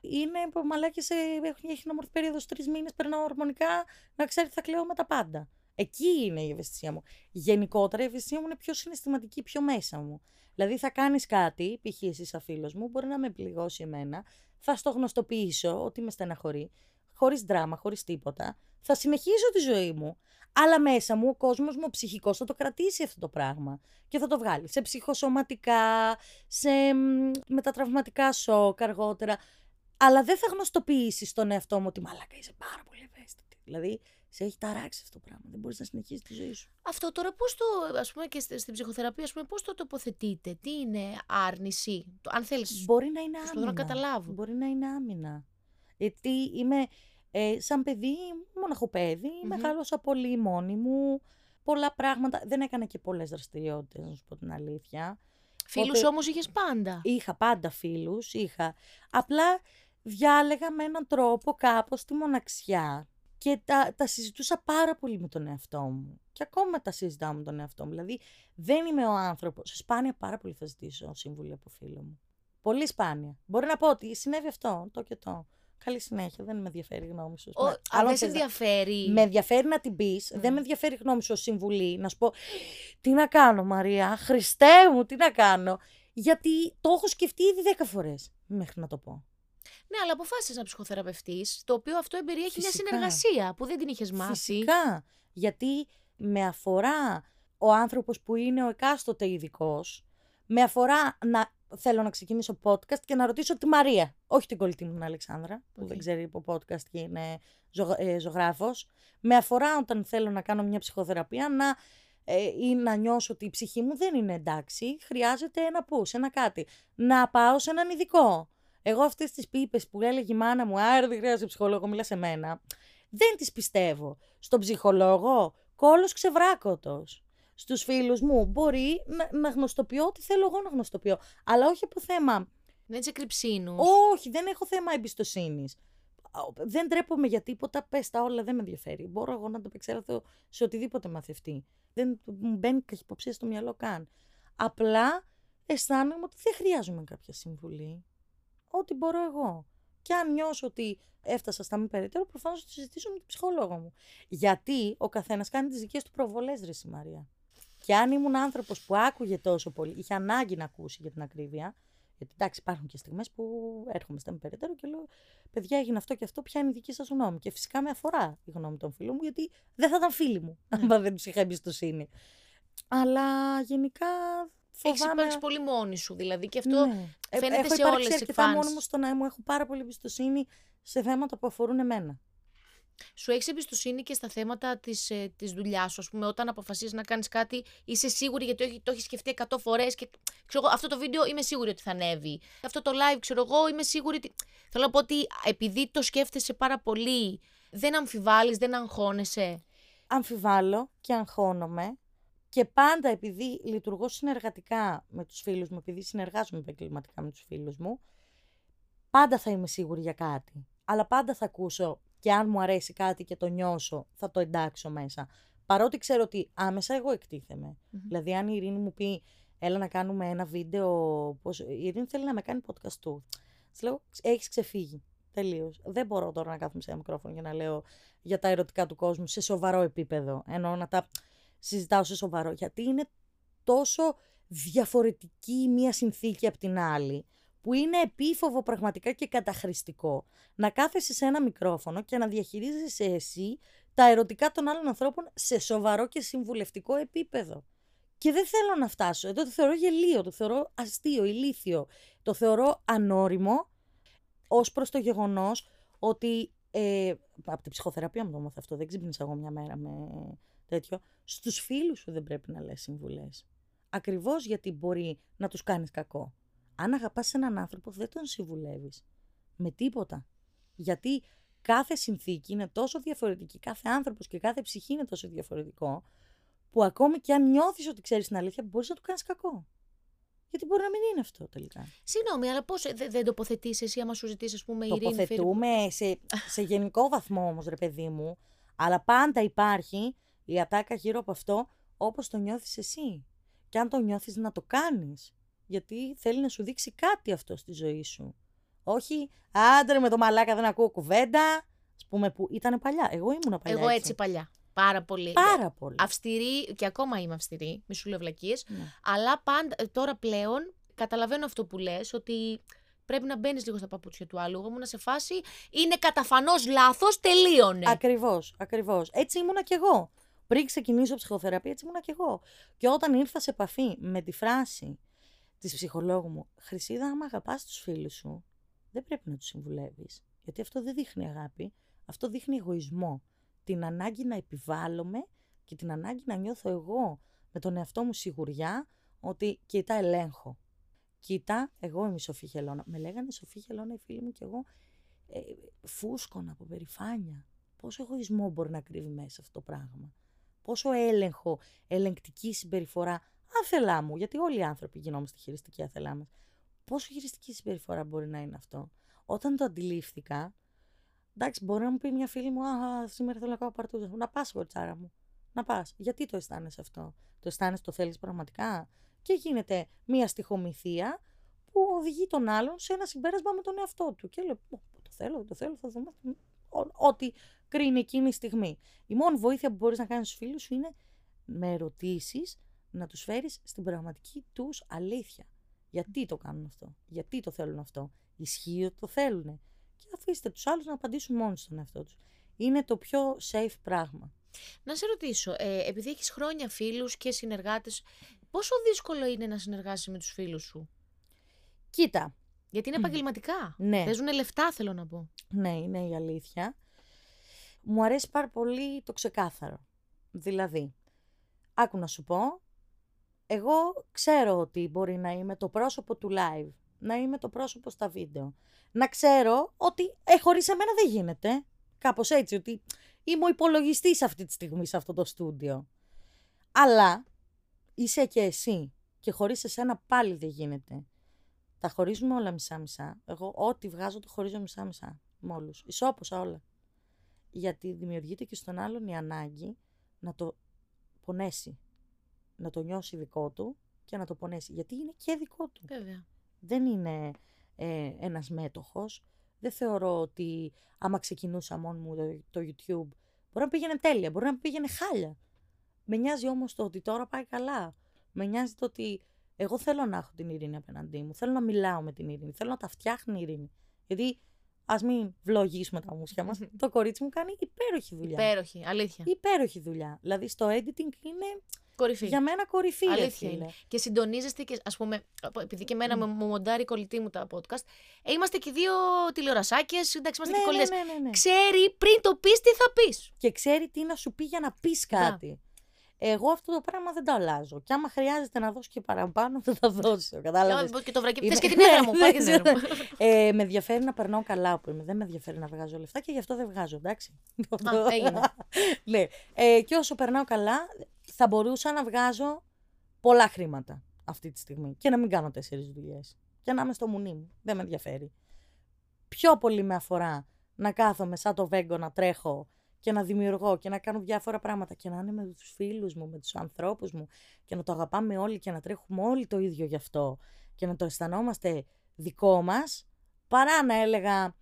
είναι που μαλάκες, ε, έχει, έχει ένα περίοδος τρεις μήνες, περνάω ορμονικά, να ξέρει ότι θα κλαίω με τα πάντα. Εκεί είναι η ευαισθησία μου. Γενικότερα η ευαισθησία μου είναι πιο συναισθηματική, πιο μέσα μου. Δηλαδή θα κάνεις κάτι, π.χ. εσύ σαν φίλος μου, μπορεί να με πληγώσει εμένα, θα στο γνωστοποιήσω ότι με στεναχωρεί. χωρίς δράμα, χωρίς τίποτα. Θα συνεχίσω τη ζωή μου. Αλλά μέσα μου ο κόσμος μου, ο ψυχικός, θα το κρατήσει αυτό το πράγμα. Και θα το βγάλει σε ψυχοσωματικά, σε μετατραυματικά σοκ αργότερα. Αλλά δεν θα γνωστοποιήσεις τον εαυτό μου ότι μαλάκα είσαι πάρα πολύ ευαίσθητη. Δηλαδή, σε έχει ταράξει αυτό το πράγμα. Δεν μπορείς να συνεχίσεις τη ζωή σου. Αυτό τώρα πώς το, ας πούμε και στην ψυχοθεραπεία, ας πούμε, πώς το τοποθετείτε, τι είναι άρνηση, αν θέλεις. Μπορεί να είναι άμυνα. να καταλάβω. Μπορεί να είναι άμυνα. Γιατί είμαι ε, σαν παιδί, μοναχοπέδι, mm-hmm. μεγάλωσα πολύ μόνη μου. Πολλά πράγματα. Δεν έκανα και πολλές δραστηριότητες, να σου πω την αλήθεια. Φίλους Οπότε... όμως είχες πάντα. Είχα πάντα φίλους. Είχα. Απλά διάλεγα με έναν τρόπο κάπως τη μοναξιά. Και τα, τα συζητούσα πάρα πολύ με τον εαυτό μου. Και ακόμα τα συζητάω με τον εαυτό μου. Δηλαδή, δεν είμαι ο άνθρωπο. Σπάνια πάρα πολύ θα ζητήσω συμβουλή από φίλο μου. Πολύ σπάνια. Μπορεί να πω ότι συνέβη αυτό, το και το. Καλή συνέχεια. Δεν με ενδιαφέρει η γνώμη σου. Αν δεν σε ενδιαφέρει. Με ενδιαφέρει να την πεις. Δεν με ενδιαφέρει η γνώμη σου ως συμβουλή. Να σου πω τι να κάνω, Μαρία; Χριστέ μου, τι να κάνω; Γιατί το έχω σκεφτεί ήδη δέκα φορές μέχρι να το πω. Ναι, αλλά αποφάσισες να ψυχοθεραπευτείς, το οποίο αυτό εμπεριέχει μια συνεργασία που δεν την είχες μάθει. Φυσικά. Γιατί με αφορά ο άνθρωπος που είναι ο εκάστοτε ειδικός, με αφορά να θέλω να ξεκινήσω podcast και να ρωτήσω τη Μαρία, όχι την κολλητή μου την Αλεξάνδρα, που δεν ξέρει από podcast και είναι ζω, ε, ζωγράφος. Με αφορά όταν θέλω να κάνω μια ψυχοθεραπεία να, ε, ή να νιώσω ότι η ψυχή μου δεν είναι εντάξει, χρειάζεται ένα push, ένα κάτι. Να πάω σε έναν ειδικό. Εγώ αυτές τις πίπες που έλεγε η μάνα μου, Άρα δεν χρειάζεται ψυχολόγο, μιλά σε μένα. Δεν τις πιστεύω. Στον ψυχολόγο, κόλος ξεβράκωτος στους φίλους μου. Μπορεί να, να γνωστοποιώ ό,τι θέλω εγώ να γνωστοποιώ. Αλλά όχι από θέμα... Δεν σε κρυψίνους. Όχι, δεν έχω θέμα εμπιστοσύνης. Δεν τρέπομαι για τίποτα, πες τα όλα, δεν με ενδιαφέρει. Μπορώ εγώ να το επεξέλθω σε οτιδήποτε μαθευτεί. Δεν μου μπαίνει καχυποψία στο μυαλό καν. Απλά αισθάνομαι ότι δεν χρειάζομαι κάποια συμβουλή. Ό,τι μπορώ εγώ. Και αν νιώσω ότι έφτασα στα μη περαιτέρω, προφανώς θα συζητήσω με τον ψυχολόγο μου. Γιατί ο καθένας κάνει τις δικές του προβολές, Ρε Μαρία. Και αν ήμουν άνθρωπος που άκουγε τόσο πολύ, είχε ανάγκη να ακούσει για την ακρίβεια. Γιατί εντάξει, υπάρχουν και στιγμές που έρχομαι στα περαιτέρω και λέω: Παιδιά, έγινε αυτό και αυτό, ποια είναι η δική σας γνώμη; Και φυσικά με αφορά η γνώμη των φίλων μου, γιατί δεν θα ήταν φίλοι μου, ναι. αν δεν τους είχα εμπιστοσύνη. Αλλά γενικά. Φοβάμαι... Έχει υπάρξει πολύ μόνη σου δηλαδή και αυτό ναι. Ε, φαίνεται έχω σε όλες τι εκφάνσει. μόνο μου στο να μου έχω πάρα πολύ εμπιστοσύνη σε θέματα που αφορούν εμένα. Σου έχεις εμπιστοσύνη και στα θέματα της της ε, δουλειάς σου. Α πούμε, όταν αποφασίζεις να κάνεις κάτι, είσαι σίγουρη γιατί το έχεις σκεφτεί 100 φορές και ξέρω αυτό το βίντεο είμαι σίγουρη ότι θα ανέβει. Αυτό το live, ξέρω εγώ, είμαι σίγουρη ότι. Θέλω να πω ότι επειδή το σκέφτεσαι πάρα πολύ, δεν αμφιβάλλεις, δεν αγχώνεσαι. Αμφιβάλλω και αγχώνομαι. Και πάντα επειδή λειτουργώ συνεργατικά με τους φίλους μου, επειδή συνεργάζομαι επαγγελματικά με τους φίλους μου, πάντα θα είμαι σίγουρη για κάτι. Αλλά πάντα θα ακούσω και αν μου αρέσει κάτι και το νιώσω, θα το εντάξω μέσα. Παρότι ξέρω ότι άμεσα εγώ εκτίθεμαι. Δηλαδή, αν η Ειρήνη μου πει, έλα να κάνουμε ένα βίντεο. Πώς... Η Ειρήνη θέλει να με κάνει podcast του. Της λέω, έχεις ξεφύγει. Τελείως. Δεν μπορώ τώρα να κάθομαι σε ένα μικρόφωνο για να λέω για τα ερωτικά του κόσμου σε σοβαρό επίπεδο. Ενώ να τα συζητάω σε σοβαρό. Γιατί είναι τόσο διαφορετική μία συνθήκη από την άλλη που είναι επίφοβο πραγματικά και καταχρηστικό να κάθεσαι σε ένα μικρόφωνο και να διαχειρίζεσαι εσύ τα ερωτικά των άλλων ανθρώπων σε σοβαρό και συμβουλευτικό επίπεδο. Και δεν θέλω να φτάσω. Εδώ το θεωρώ γελίο, το θεωρώ αστείο, ηλίθιο. Το θεωρώ ανώριμο ως προς το γεγονός ότι ε, από την ψυχοθεραπεία μου το μάθω αυτό, δεν ξύπνησα εγώ μια μέρα με τέτοιο. Στους φίλους σου δεν πρέπει να λες συμβουλές. Ακριβώς γιατί μπορεί να τους κάνεις κακό αν αγαπάς έναν άνθρωπο δεν τον συμβουλεύεις. Με τίποτα. Γιατί κάθε συνθήκη είναι τόσο διαφορετική, κάθε άνθρωπος και κάθε ψυχή είναι τόσο διαφορετικό, που ακόμη και αν νιώθεις ότι ξέρεις την αλήθεια, μπορείς να του κάνεις κακό. Γιατί μπορεί να μην είναι αυτό τελικά. Συγγνώμη, αλλά πώς δεν, δεν τοποθετείς εσύ, άμα σου ζητήσει, ας πούμε, ειρήνη. Τοποθετούμε σε, σε γενικό βαθμό όμως, ρε παιδί μου, αλλά πάντα υπάρχει η ατάκα γύρω από αυτό όπως το νιώθεις εσύ. Και αν το νιώθεις, να το κάνεις γιατί θέλει να σου δείξει κάτι αυτό στη ζωή σου. Όχι, άντρε με το μαλάκα δεν ακούω κουβέντα. Α πούμε που ήταν παλιά. Εγώ ήμουν παλιά. Εγώ έτσι, παλιά. Πάρα πολύ. Πάρα πολύ. Αυστηρή και ακόμα είμαι αυστηρή, μη σου λέω βλακίες, ναι. Αλλά πάντα, τώρα πλέον καταλαβαίνω αυτό που λες, ότι πρέπει να μπαίνεις λίγο στα παπούτσια του άλλου. Εγώ ήμουν σε φάση. Είναι καταφανώς λάθος, τελείωνε. Ακριβώς, ακριβώς. Έτσι ήμουνα κι εγώ. Πριν ξεκινήσω ψυχοθεραπεία, έτσι ήμουνα κι εγώ. Και όταν ήρθα σε επαφή με τη φράση της ψυχολόγου μου, Χρυσίδα, άμα αγαπάς τους φίλους σου, δεν πρέπει να τους συμβουλεύεις. Γιατί αυτό δεν δείχνει αγάπη. Αυτό δείχνει εγωισμό. Την ανάγκη να επιβάλλομαι και την ανάγκη να νιώθω εγώ με τον εαυτό μου σιγουριά ότι κοίτα ελέγχω. Κοίτα, εγώ είμαι η Σοφή Χελώνα. Με λέγανε Σοφή Χελώνα οι φίλοι μου και εγώ ε, φούσκωνα από περηφάνεια. Πόσο εγωισμό μπορεί να κρύβει μέσα αυτό το πράγμα. Πόσο έλεγχο, ελεγκτική συμπεριφορά, άθελά μου, γιατί όλοι οι άνθρωποι γινόμαστε χειριστικοί άθελά μας. Πόσο χειριστική συμπεριφορά μπορεί να είναι αυτό. Όταν το αντιλήφθηκα, εντάξει, μπορεί να μου πει μια φίλη μου, Α, σήμερα θέλω να κάνω παρτούζα. Να πας, κορτσάρα μου. Να πας. Γιατί το αισθάνεσαι αυτό; Το αισθάνεσαι, το θέλεις πραγματικά; Και γίνεται μια στοιχομηθεία που οδηγεί τον άλλον σε ένα συμπέρασμα με τον εαυτό του. Και λέω, το θέλω, το θέλω, θα δούμε. Ό,τι κρίνει εκείνη η στιγμή. Η μόνη βοήθεια που μπορείς να κάνεις στους φίλους σου είναι με ερωτήσεις να τους φέρεις στην πραγματική τους αλήθεια. Γιατί το κάνουν αυτό, γιατί το θέλουν αυτό; Ισχύει ότι το θέλουν. Και αφήστε τους άλλους να απαντήσουν μόνοι στον εαυτό τους. Είναι το πιο safe πράγμα. Να σε ρωτήσω, ε, επειδή έχεις χρόνια φίλους και συνεργάτες, πόσο δύσκολο είναι να συνεργάσεις με τους φίλους σου; Κοίτα. Γιατί είναι επαγγελματικά. Ναι. Παίζουν λεφτά, θέλω να πω. Ναι, είναι η αλήθεια. Μου αρέσει πάρα πολύ το ξεκάθαρο. Δηλαδή, άκου να σου πω, εγώ ξέρω ότι μπορεί να είμαι το πρόσωπο του live, να είμαι το πρόσωπο στα βίντεο. Να ξέρω ότι ε, χωρίς εμένα δεν γίνεται. Κάπως έτσι, ότι είμαι ο υπολογιστής αυτή τη στιγμή σε αυτό το στούντιο. Αλλά είσαι και εσύ και χωρίς εσένα πάλι δεν γίνεται. Τα χωρίζουμε όλα μισά-μισά. Εγώ ό,τι βγάζω το χωρίζω μισά-μισά με όλους. Ισόποσα όλα. Γιατί δημιουργείται και στον άλλον η ανάγκη να το πονέσει. Να το νιώσει δικό του και να το πονέσει. Γιατί είναι και δικό του. Βέβαια. Δεν είναι ε, ένας μέτοχος. Δεν θεωρώ ότι άμα ξεκινούσα μόνο μου το, το YouTube μπορεί να πήγαινε τέλεια, μπορεί να πήγαινε χάλια. Με νοιάζει όμως το ότι τώρα πάει καλά. Με νοιάζει το ότι εγώ θέλω να έχω την ειρήνη απέναντί μου. Θέλω να μιλάω με την ειρήνη. Θέλω να τα φτιάχνει η ειρήνη. Γιατί ας μην βλογίσουμε τα μουσια μας. το κορίτσι μου κάνει υπέροχη δουλειά. Υπέροχη, αλήθεια. Υπέροχη δουλειά. Δηλαδή στο editing είναι. Κορυφή. Για μένα κορυφή. Αλήθεια είναι. Και συντονίζεστε και, ας πούμε, επειδή και εμένα mm. μου μοντάρει η κολλητή μου τα podcast, ε, είμαστε και δύο τηλεορασάκες, εντάξει, είμαστε ναι, και κολλητές. Ναι, ναι, ναι, ναι. Ξέρει πριν το πεις τι θα πεις. Και ξέρει τι να σου πει για να πεις κάτι. Εγώ αυτό το πράγμα δεν το αλλάζω. Και άμα χρειάζεται να δώσω και παραπάνω, θα τα δώσω. Κατάλαβες; Και το βρακί. Θε και την έδρα μου. Πάει την έδρα μου. ε, με ενδιαφέρει να περνάω καλά που είμαι. Δεν με ενδιαφέρει να βγάζω λεφτά και γι' αυτό δεν βγάζω, εντάξει. Α, έγινε. ναι. Ε, και όσο περνάω καλά, θα μπορούσα να βγάζω πολλά χρήματα αυτή τη στιγμή. Και να μην κάνω τέσσερις δουλειές. Και να είμαι στο μουνί μου. Δεν με ενδιαφέρει. Πιο πολύ με αφορά να κάθομαι σαν το βέγκο να τρέχω και να δημιουργώ και να κάνω διάφορα πράγματα και να είναι με τους φίλους μου, με τους ανθρώπους μου και να το αγαπάμε όλοι και να τρέχουμε όλοι το ίδιο γι' αυτό και να το αισθανόμαστε δικό μας παρά να έλεγα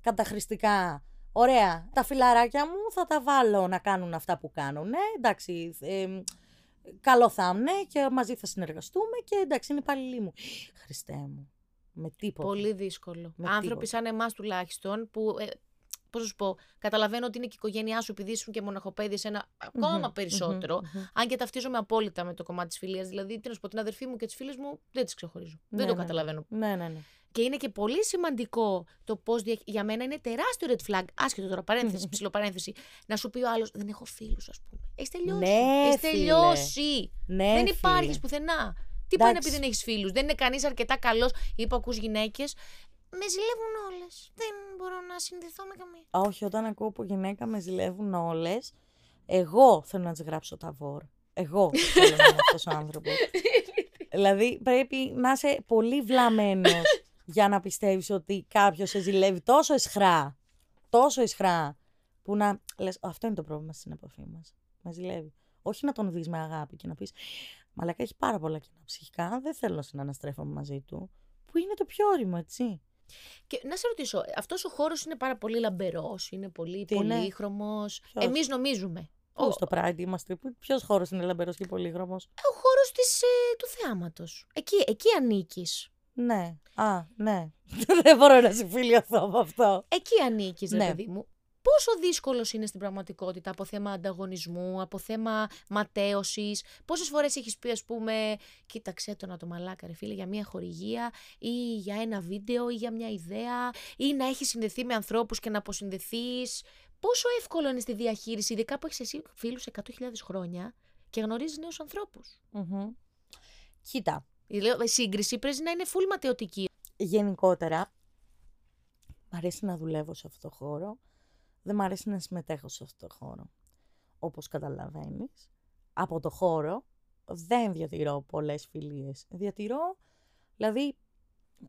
καταχρηστικά ωραία τα φιλαράκια μου θα τα βάλω να κάνουν αυτά που κάνουν ναι, εντάξει ε, καλό θα είναι και μαζί θα συνεργαστούμε και εντάξει είναι υπαλληλοί μου Χριστέ μου με τίποτα. Πολύ δύσκολο. Με Άνθρωποι τίποτα. σαν εμάς τουλάχιστον που ε, Πώς σου πω, καταλαβαίνω ότι είναι και η οικογένειά σου επειδή ήσουν και μοναχοπέδι σε ένα ακόμα περισσότερο. Αν και ταυτίζομαι απόλυτα με το κομμάτι της φιλίας. Δηλαδή, τι να σου πω, την αδερφή μου και τις φίλες μου δεν τις ξεχωρίζω. Ναι, δεν το ναι. καταλαβαίνω. Ναι, ναι, ναι. Και είναι και πολύ σημαντικό το πώς. Για μένα είναι τεράστιο red flag, άσχετο τώρα, παρένθεση, ψηλοπαρένθεση, να σου πει ο άλλος: Δεν έχω φίλους, ας πούμε. Έχεις τελειώσει. Ναι, Έχεις φίλε. τελειώσει. Ναι, δεν φίλε. υπάρχεις πουθενά. Τι πάει να πει Εντάξει. δεν έχεις φίλους. Δεν είναι κανείς αρκετά καλός ή που ακούς γυναίκες. Με ζηλεύουν όλες. Δεν μπορώ να συνδεθώ με καμία. Όχι, όταν ακούω που γυναίκα με ζηλεύουν όλες, εγώ θέλω να της γράψω τα βόρ. Εγώ θέλω να είμαι αυτός ο άνθρωπος. δηλαδή πρέπει να είσαι πολύ βλαμμένος για να πιστεύεις ότι κάποιος σε ζηλεύει τόσο εσχρά. Τόσο εσχρά. Που να λες, αυτό είναι το πρόβλημα στην επαφή μας. Με ζηλεύει. Όχι να τον δεις με αγάπη και να πεις, Μαλάκα έχει πάρα πολλά κοινά ψυχικά. Δεν θέλω να συναναστρέφομαι μαζί του. Που είναι το πιο όριμο, έτσι. Και να σε ρωτήσω, αυτός ο χώρος είναι πάρα πολύ λαμπερός, είναι πολύ Τι είναι; πολύχρωμος; Ποιος; Εμείς νομίζουμε. Ο, Πού στο Pride είμαστε, ποιος χώρος είναι λαμπερός και πολύχρωμος; ο χώρος ε, του θεάματος. Εκεί, εκεί ανήκεις. Ναι. Α, ναι. Δεν μπορώ να συμφιλειωθώ από αυτό. Εκεί ανήκεις, ρε Ναι. παιδί μου. Πόσο δύσκολος είναι στην πραγματικότητα από θέμα ανταγωνισμού, από θέμα ματέωσης; Πόσες φορές έχεις πει, ας πούμε, κοίταξε το να το μαλάκα, ρε φίλε, για μια χορηγία ή για ένα βίντεο ή για μια ιδέα ή να έχει συνδεθεί με ανθρώπους και να αποσυνδεθείς. Πόσο εύκολο είναι στη διαχείριση, ειδικά που έχεις εσύ φίλους 100.000 χρόνια και γνωρίζεις νέους ανθρώπους; Μμμ. Κοίτα, Λέω, η σύγκριση πρέπει να είναι full ματαιωτική. γενικότερα, μ' αρέσει να δουλεύω σε αυτό το χώρο. Δεν μ' αρέσει να συμμετέχω σε αυτό το χώρο. Όπως καταλαβαίνεις, από το χώρο δεν διατηρώ πολλές φιλίες. Διατηρώ, δηλαδή,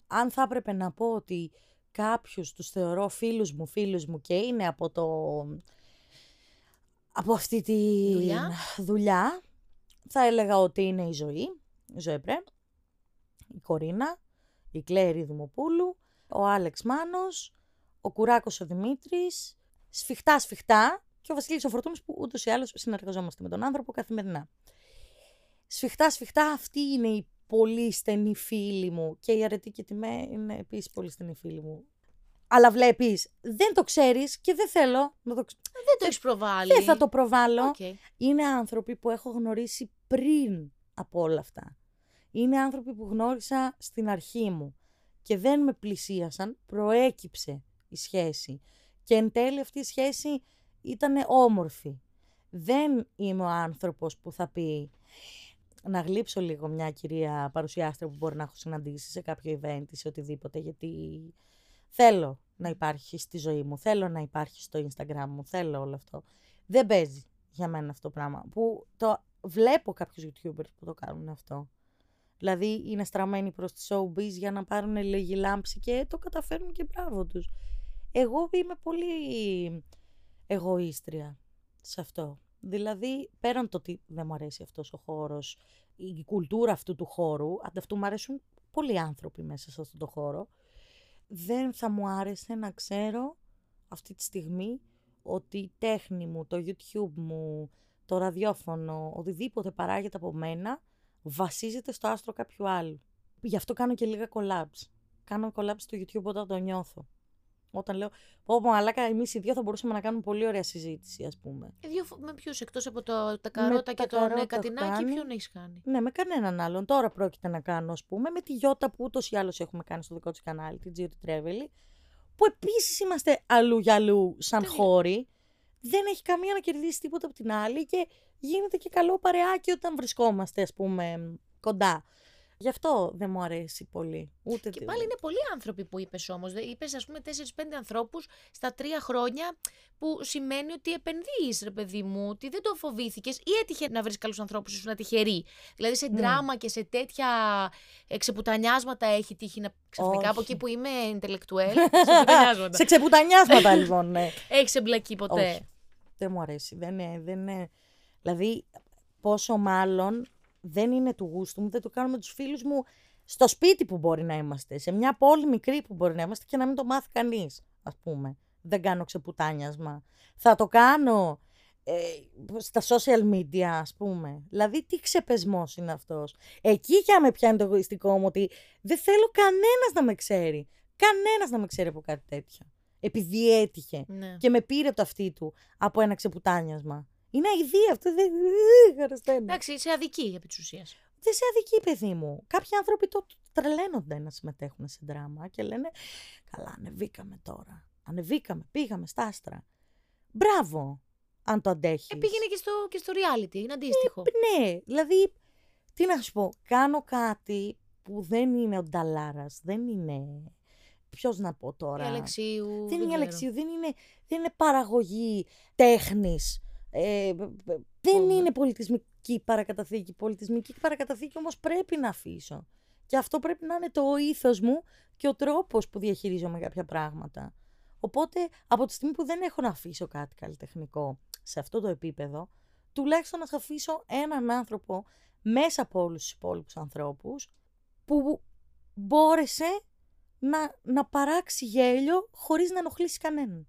αν θα έπρεπε να πω ότι κάποιους τους θεωρώ φίλους μου, φίλους μου και είναι από το... από αυτή τη Δουλειά. δουλειά, θα έλεγα ότι είναι η ζωή, η ζωή Πρέ, η Κορίνα, η Κλέρη Δημοπούλου, ο Άλεξ Μάνος, ο Κουράκος ο Δημήτρης, σφιχτά σφιχτά και ο Βασίλης ο Φορτούνης που ούτως ή άλλως συνεργαζόμαστε με τον άνθρωπο καθημερινά. Σφιχτά σφιχτά αυτοί είναι οι πολύ στενοί φίλοι μου και η Αρετή και τη ΜΕ είναι επίσης πολύ στενοί φίλοι μου. Αλλά βλέπεις, δεν το ξέρεις και δεν θέλω να το ξ- Δεν το έχεις προβάλει. Δεν θα το προβάλλω Οκ. είναι άνθρωποι που έχω γνωρίσει πριν από όλα αυτά. Είναι άνθρωποι που γνώρισα στην αρχή μου και δεν με πλησίασαν, προέκυψε η σχέση. Και εν τέλει αυτή η σχέση ήταν όμορφη. Δεν είμαι ο άνθρωπος που θα πει να γλύψω λίγο μια κυρία παρουσιάστρια που μπορεί να έχω συναντήσει σε κάποιο event ή σε οτιδήποτε, γιατί θέλω να υπάρχει στη ζωή μου, θέλω να υπάρχει στο Instagram μου, θέλω όλο αυτό. Δεν παίζει για μένα αυτό το πράγμα. Που το βλέπω κάποιους YouTubers που το κάνουν αυτό. Δηλαδή είναι στραμμένοι προς τη showbiz για να πάρουν λίγη λάμψη και το καταφέρνουν και μπράβο τους. Εγώ είμαι πολύ εγωίστρια σε αυτό. Δηλαδή, πέραν το ότι δεν μου αρέσει αυτός ο χώρος, η κουλτούρα αυτού του χώρου, ανταυτού μου αρέσουν πολλοί άνθρωποι μέσα σε αυτό το χώρο, δεν θα μου άρεσε να ξέρω αυτή τη στιγμή ότι η τέχνη μου, το YouTube μου, το ραδιόφωνο, οτιδήποτε παράγεται από μένα, βασίζεται στο άστρο κάποιου άλλου. Γι' αυτό κάνω και λίγα collabs. Κάνω collabs στο YouTube όταν το νιώθω. Όταν λέω, πω πω, μαλάκα, εμείς οι δύο θα μπορούσαμε να κάνουμε πολύ ωραία συζήτηση, ας πούμε. Ε, δύο, φο- με ποιους εκτός από το, τα καρότα τα και τον καρότα ε, έχω κατινάκι, κάνει. ποιον έχεις κάνει; Ναι, με κανέναν άλλον. Τώρα πρόκειται να κάνω, ας πούμε, με τη Γιώτα που ούτως ή άλλως έχουμε κάνει στο δικό της κανάλι, την Gio Τρέβελη, που επίσης είμαστε αλλού για αλλού σαν Τέλεια. χώροι. Δεν έχει καμία να κερδίσει τίποτα από την άλλη και γίνεται και καλό παρεάκι όταν βρισκόμαστε, ας πούμε, κοντά. Γι' αυτό δεν μου αρέσει πολύ. Ούτε Και τι- πάλι είναι πολλοί άνθρωποι που είπες όμως. Είπες, ας πούμε, 4-5 ανθρώπους στα τρία χρόνια, που σημαίνει ότι επενδύεις, ρε παιδί μου, ότι δεν το φοβήθηκες ή έτυχε να βρεις καλούς ανθρώπους, ήσουν τυχερή. Δηλαδή σε Ναι. δράμα και σε τέτοια εξεπουτανιάσματα έχει τύχει να. Ξαφνικά από Όχι. εκεί που είμαι intellectual. Εξεπουτανιάσματα. Σε ξεπουτανιάσματα λοιπόν, ναι. Έχεις εμπλακεί ποτέ. Όχι. Δεν μου αρέσει. Δεν είναι, δεν είναι... Δηλαδή, πόσο μάλλον δεν είναι του γούστου μου, δεν το κάνω με τους φίλους μου στο σπίτι που μπορεί να είμαστε, σε μια πόλη μικρή που μπορεί να είμαστε και να μην το μάθει κανείς, ας πούμε. Δεν κάνω ξεπουτάνιασμα. Θα το κάνω ε, στα social media, ας πούμε. Δηλαδή, τι ξεπεσμός είναι αυτός. Εκεί για με πιάνει το εγωιστικό μου ότι δεν θέλω κανένας να με ξέρει. Κανένας να με ξέρει από κάτι τέτοιο. Επειδή έτυχε Ναι. και με πήρε το αυτί του από ένα ξεπουτάνιασμα. Είναι αηδία αυτό, δεν χαρασταίνει. Εντάξει, είσαι αδική επί της ουσίας. Δεν σε αδική, παιδί μου. Κάποιοι άνθρωποι το τρελαίνονται να συμμετέχουν σε δράμα και λένε Καλά, ανεβήκαμε τώρα. Ανεβήκαμε, πήγαμε στα άστρα. Μπράβο, αν το αντέχεις. Ε, πήγαινε και στο, και στο reality, είναι αντίστοιχο. Ναι, δηλαδή, τι να σου πω, κάνω κάτι που δεν είναι ο Νταλάρας, δεν είναι... Ποιος να πω τώρα. Η Αλεξίου. Δεν είναι ξέρω. η Αλεξίου, δεν είναι, δεν είναι παραγωγή τέχνης. Ε, μπ- μπ- δεν Ω, είναι πολιτισμική παρακαταθήκη. Πολιτισμική παρακαταθήκη όμως πρέπει να αφήσω. Και αυτό πρέπει να είναι το ήθος μου και ο τρόπος που διαχειρίζομαι κάποια πράγματα. Οπότε, από τη στιγμή που δεν έχω να αφήσω κάτι καλλιτεχνικό σε αυτό το επίπεδο, τουλάχιστον να θα αφήσω έναν άνθρωπο μέσα από όλους τους υπόλοιπους ανθρώπους που μπόρεσε να, να παράξει γέλιο χωρίς να ενοχλήσει κανέναν.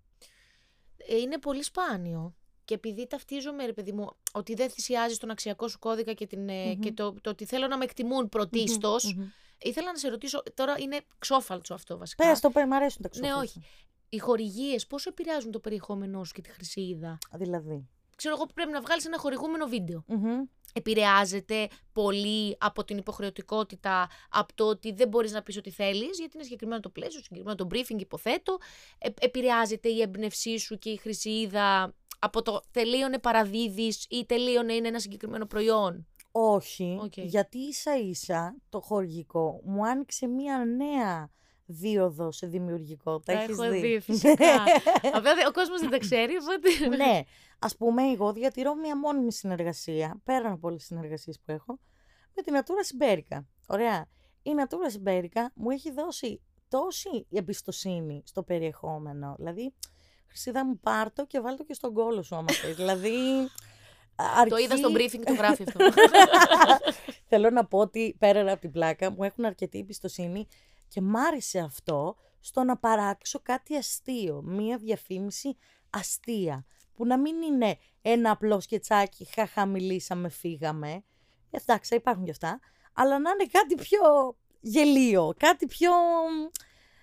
Ε, είναι πολύ σπάνιο. Και επειδή ταυτίζομαι, ρε παιδί μου, ότι δεν θυσιάζει τον αξιακό σου κώδικα και, την, ε, Μμμ. και το, το ότι θέλω να με εκτιμούν πρωτίστως, Μμμ, μμμ. Ήθελα να σε ρωτήσω, τώρα είναι ξόφαλτσο αυτό βασικά. Πες το, πες, μ' αρέσουν τα Ναι, ξόφαλτσα. όχι. Οι χορηγίες πόσο επηρεάζουν το περιεχόμενό σου και τη χρυσή είδα. Δηλαδή. Ξέρω εγώ που πρέπει να βγάλεις ένα χορηγούμενο βίντεο. Μμμ. Επηρεάζεται πολύ από την υποχρεωτικότητα, από το ότι δεν μπορείς να πεις ό,τι θέλεις, γιατί είναι συγκεκριμένο το πλαίσιο, συγκεκριμένο το briefing, υποθέτω. Ε, επηρεάζεται η έμπνευσή σου και η χρυσή είδα από το τελείωνε παραδίδεις ή τελείωνε είναι ένα συγκεκριμένο προϊόν; Όχι, Οκ. γιατί ίσα ίσα το χορηγικό μου άνοιξε μία νέα δίοδο σε δημιουργικότητα. Τα Έχεις έχω δει; δει, φυσικά. Απλά ο κόσμος δεν τα ξέρει, οπότε. ναι, ας πούμε εγώ διατηρώ μία μόνιμη συνεργασία, πέραν από όλες τις συνεργασίες που έχω, με την Natura Siberica. Ωραία. Η Natura Siberica μου έχει δώσει τόση εμπιστοσύνη στο περιεχόμενο. Δηλαδή, Χρυσίδα μου πάρτο και βάλτο και στον κόλο σου άμα θες. δηλαδή, Το είδα στο αρκεί- briefing, το γράφει αυτό. Θέλω να πω ότι πέρα από την πλάκα μου έχουν αρκετή εμπιστοσύνη και μ' άρεσε αυτό στο να παράξω κάτι αστείο. Μία διαφήμιση αστεία. Που να μην είναι ένα απλό σκετσάκι, χαχα μιλήσαμε, φύγαμε. Εντάξει, υπάρχουν κι αυτά. Αλλά να είναι κάτι πιο γελίο, κάτι πιο...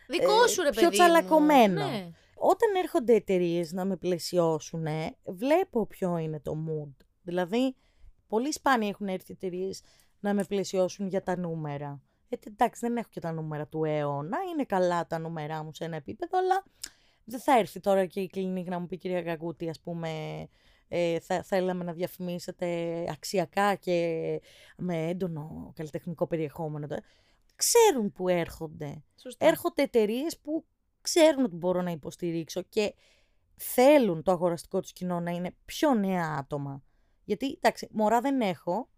Δικό Ε, σου ρε πιο παιδί. μου. τσαλακωμένο. Ναι. Όταν έρχονται εταιρείες να με πλαισιώσουν, βλέπω ποιο είναι το mood. Δηλαδή, πολύ σπάνια έχουν έρθει εταιρείες να με πλαισιώσουν για τα νούμερα. Ε, εντάξει, δεν έχω και τα νούμερα του αιώνα. Είναι καλά τα νούμερά μου σε ένα επίπεδο, αλλά δεν θα έρθει τώρα και η κλινική να μου πει κυρία Γκαγκούτη, ας πούμε, ε, θα θέλαμε να διαφημίσετε αξιακά και με έντονο καλλιτεχνικό περιεχόμενο. Ξέρουν που έρχονται Σωστά. έρχονται εταιρείες που ξέρουν ότι μπορώ να υποστηρίξω και θέλουν το αγοραστικό τους κοινό να είναι πιο νέα άτομα. Γιατί, εντάξει, μωρά δεν έχω,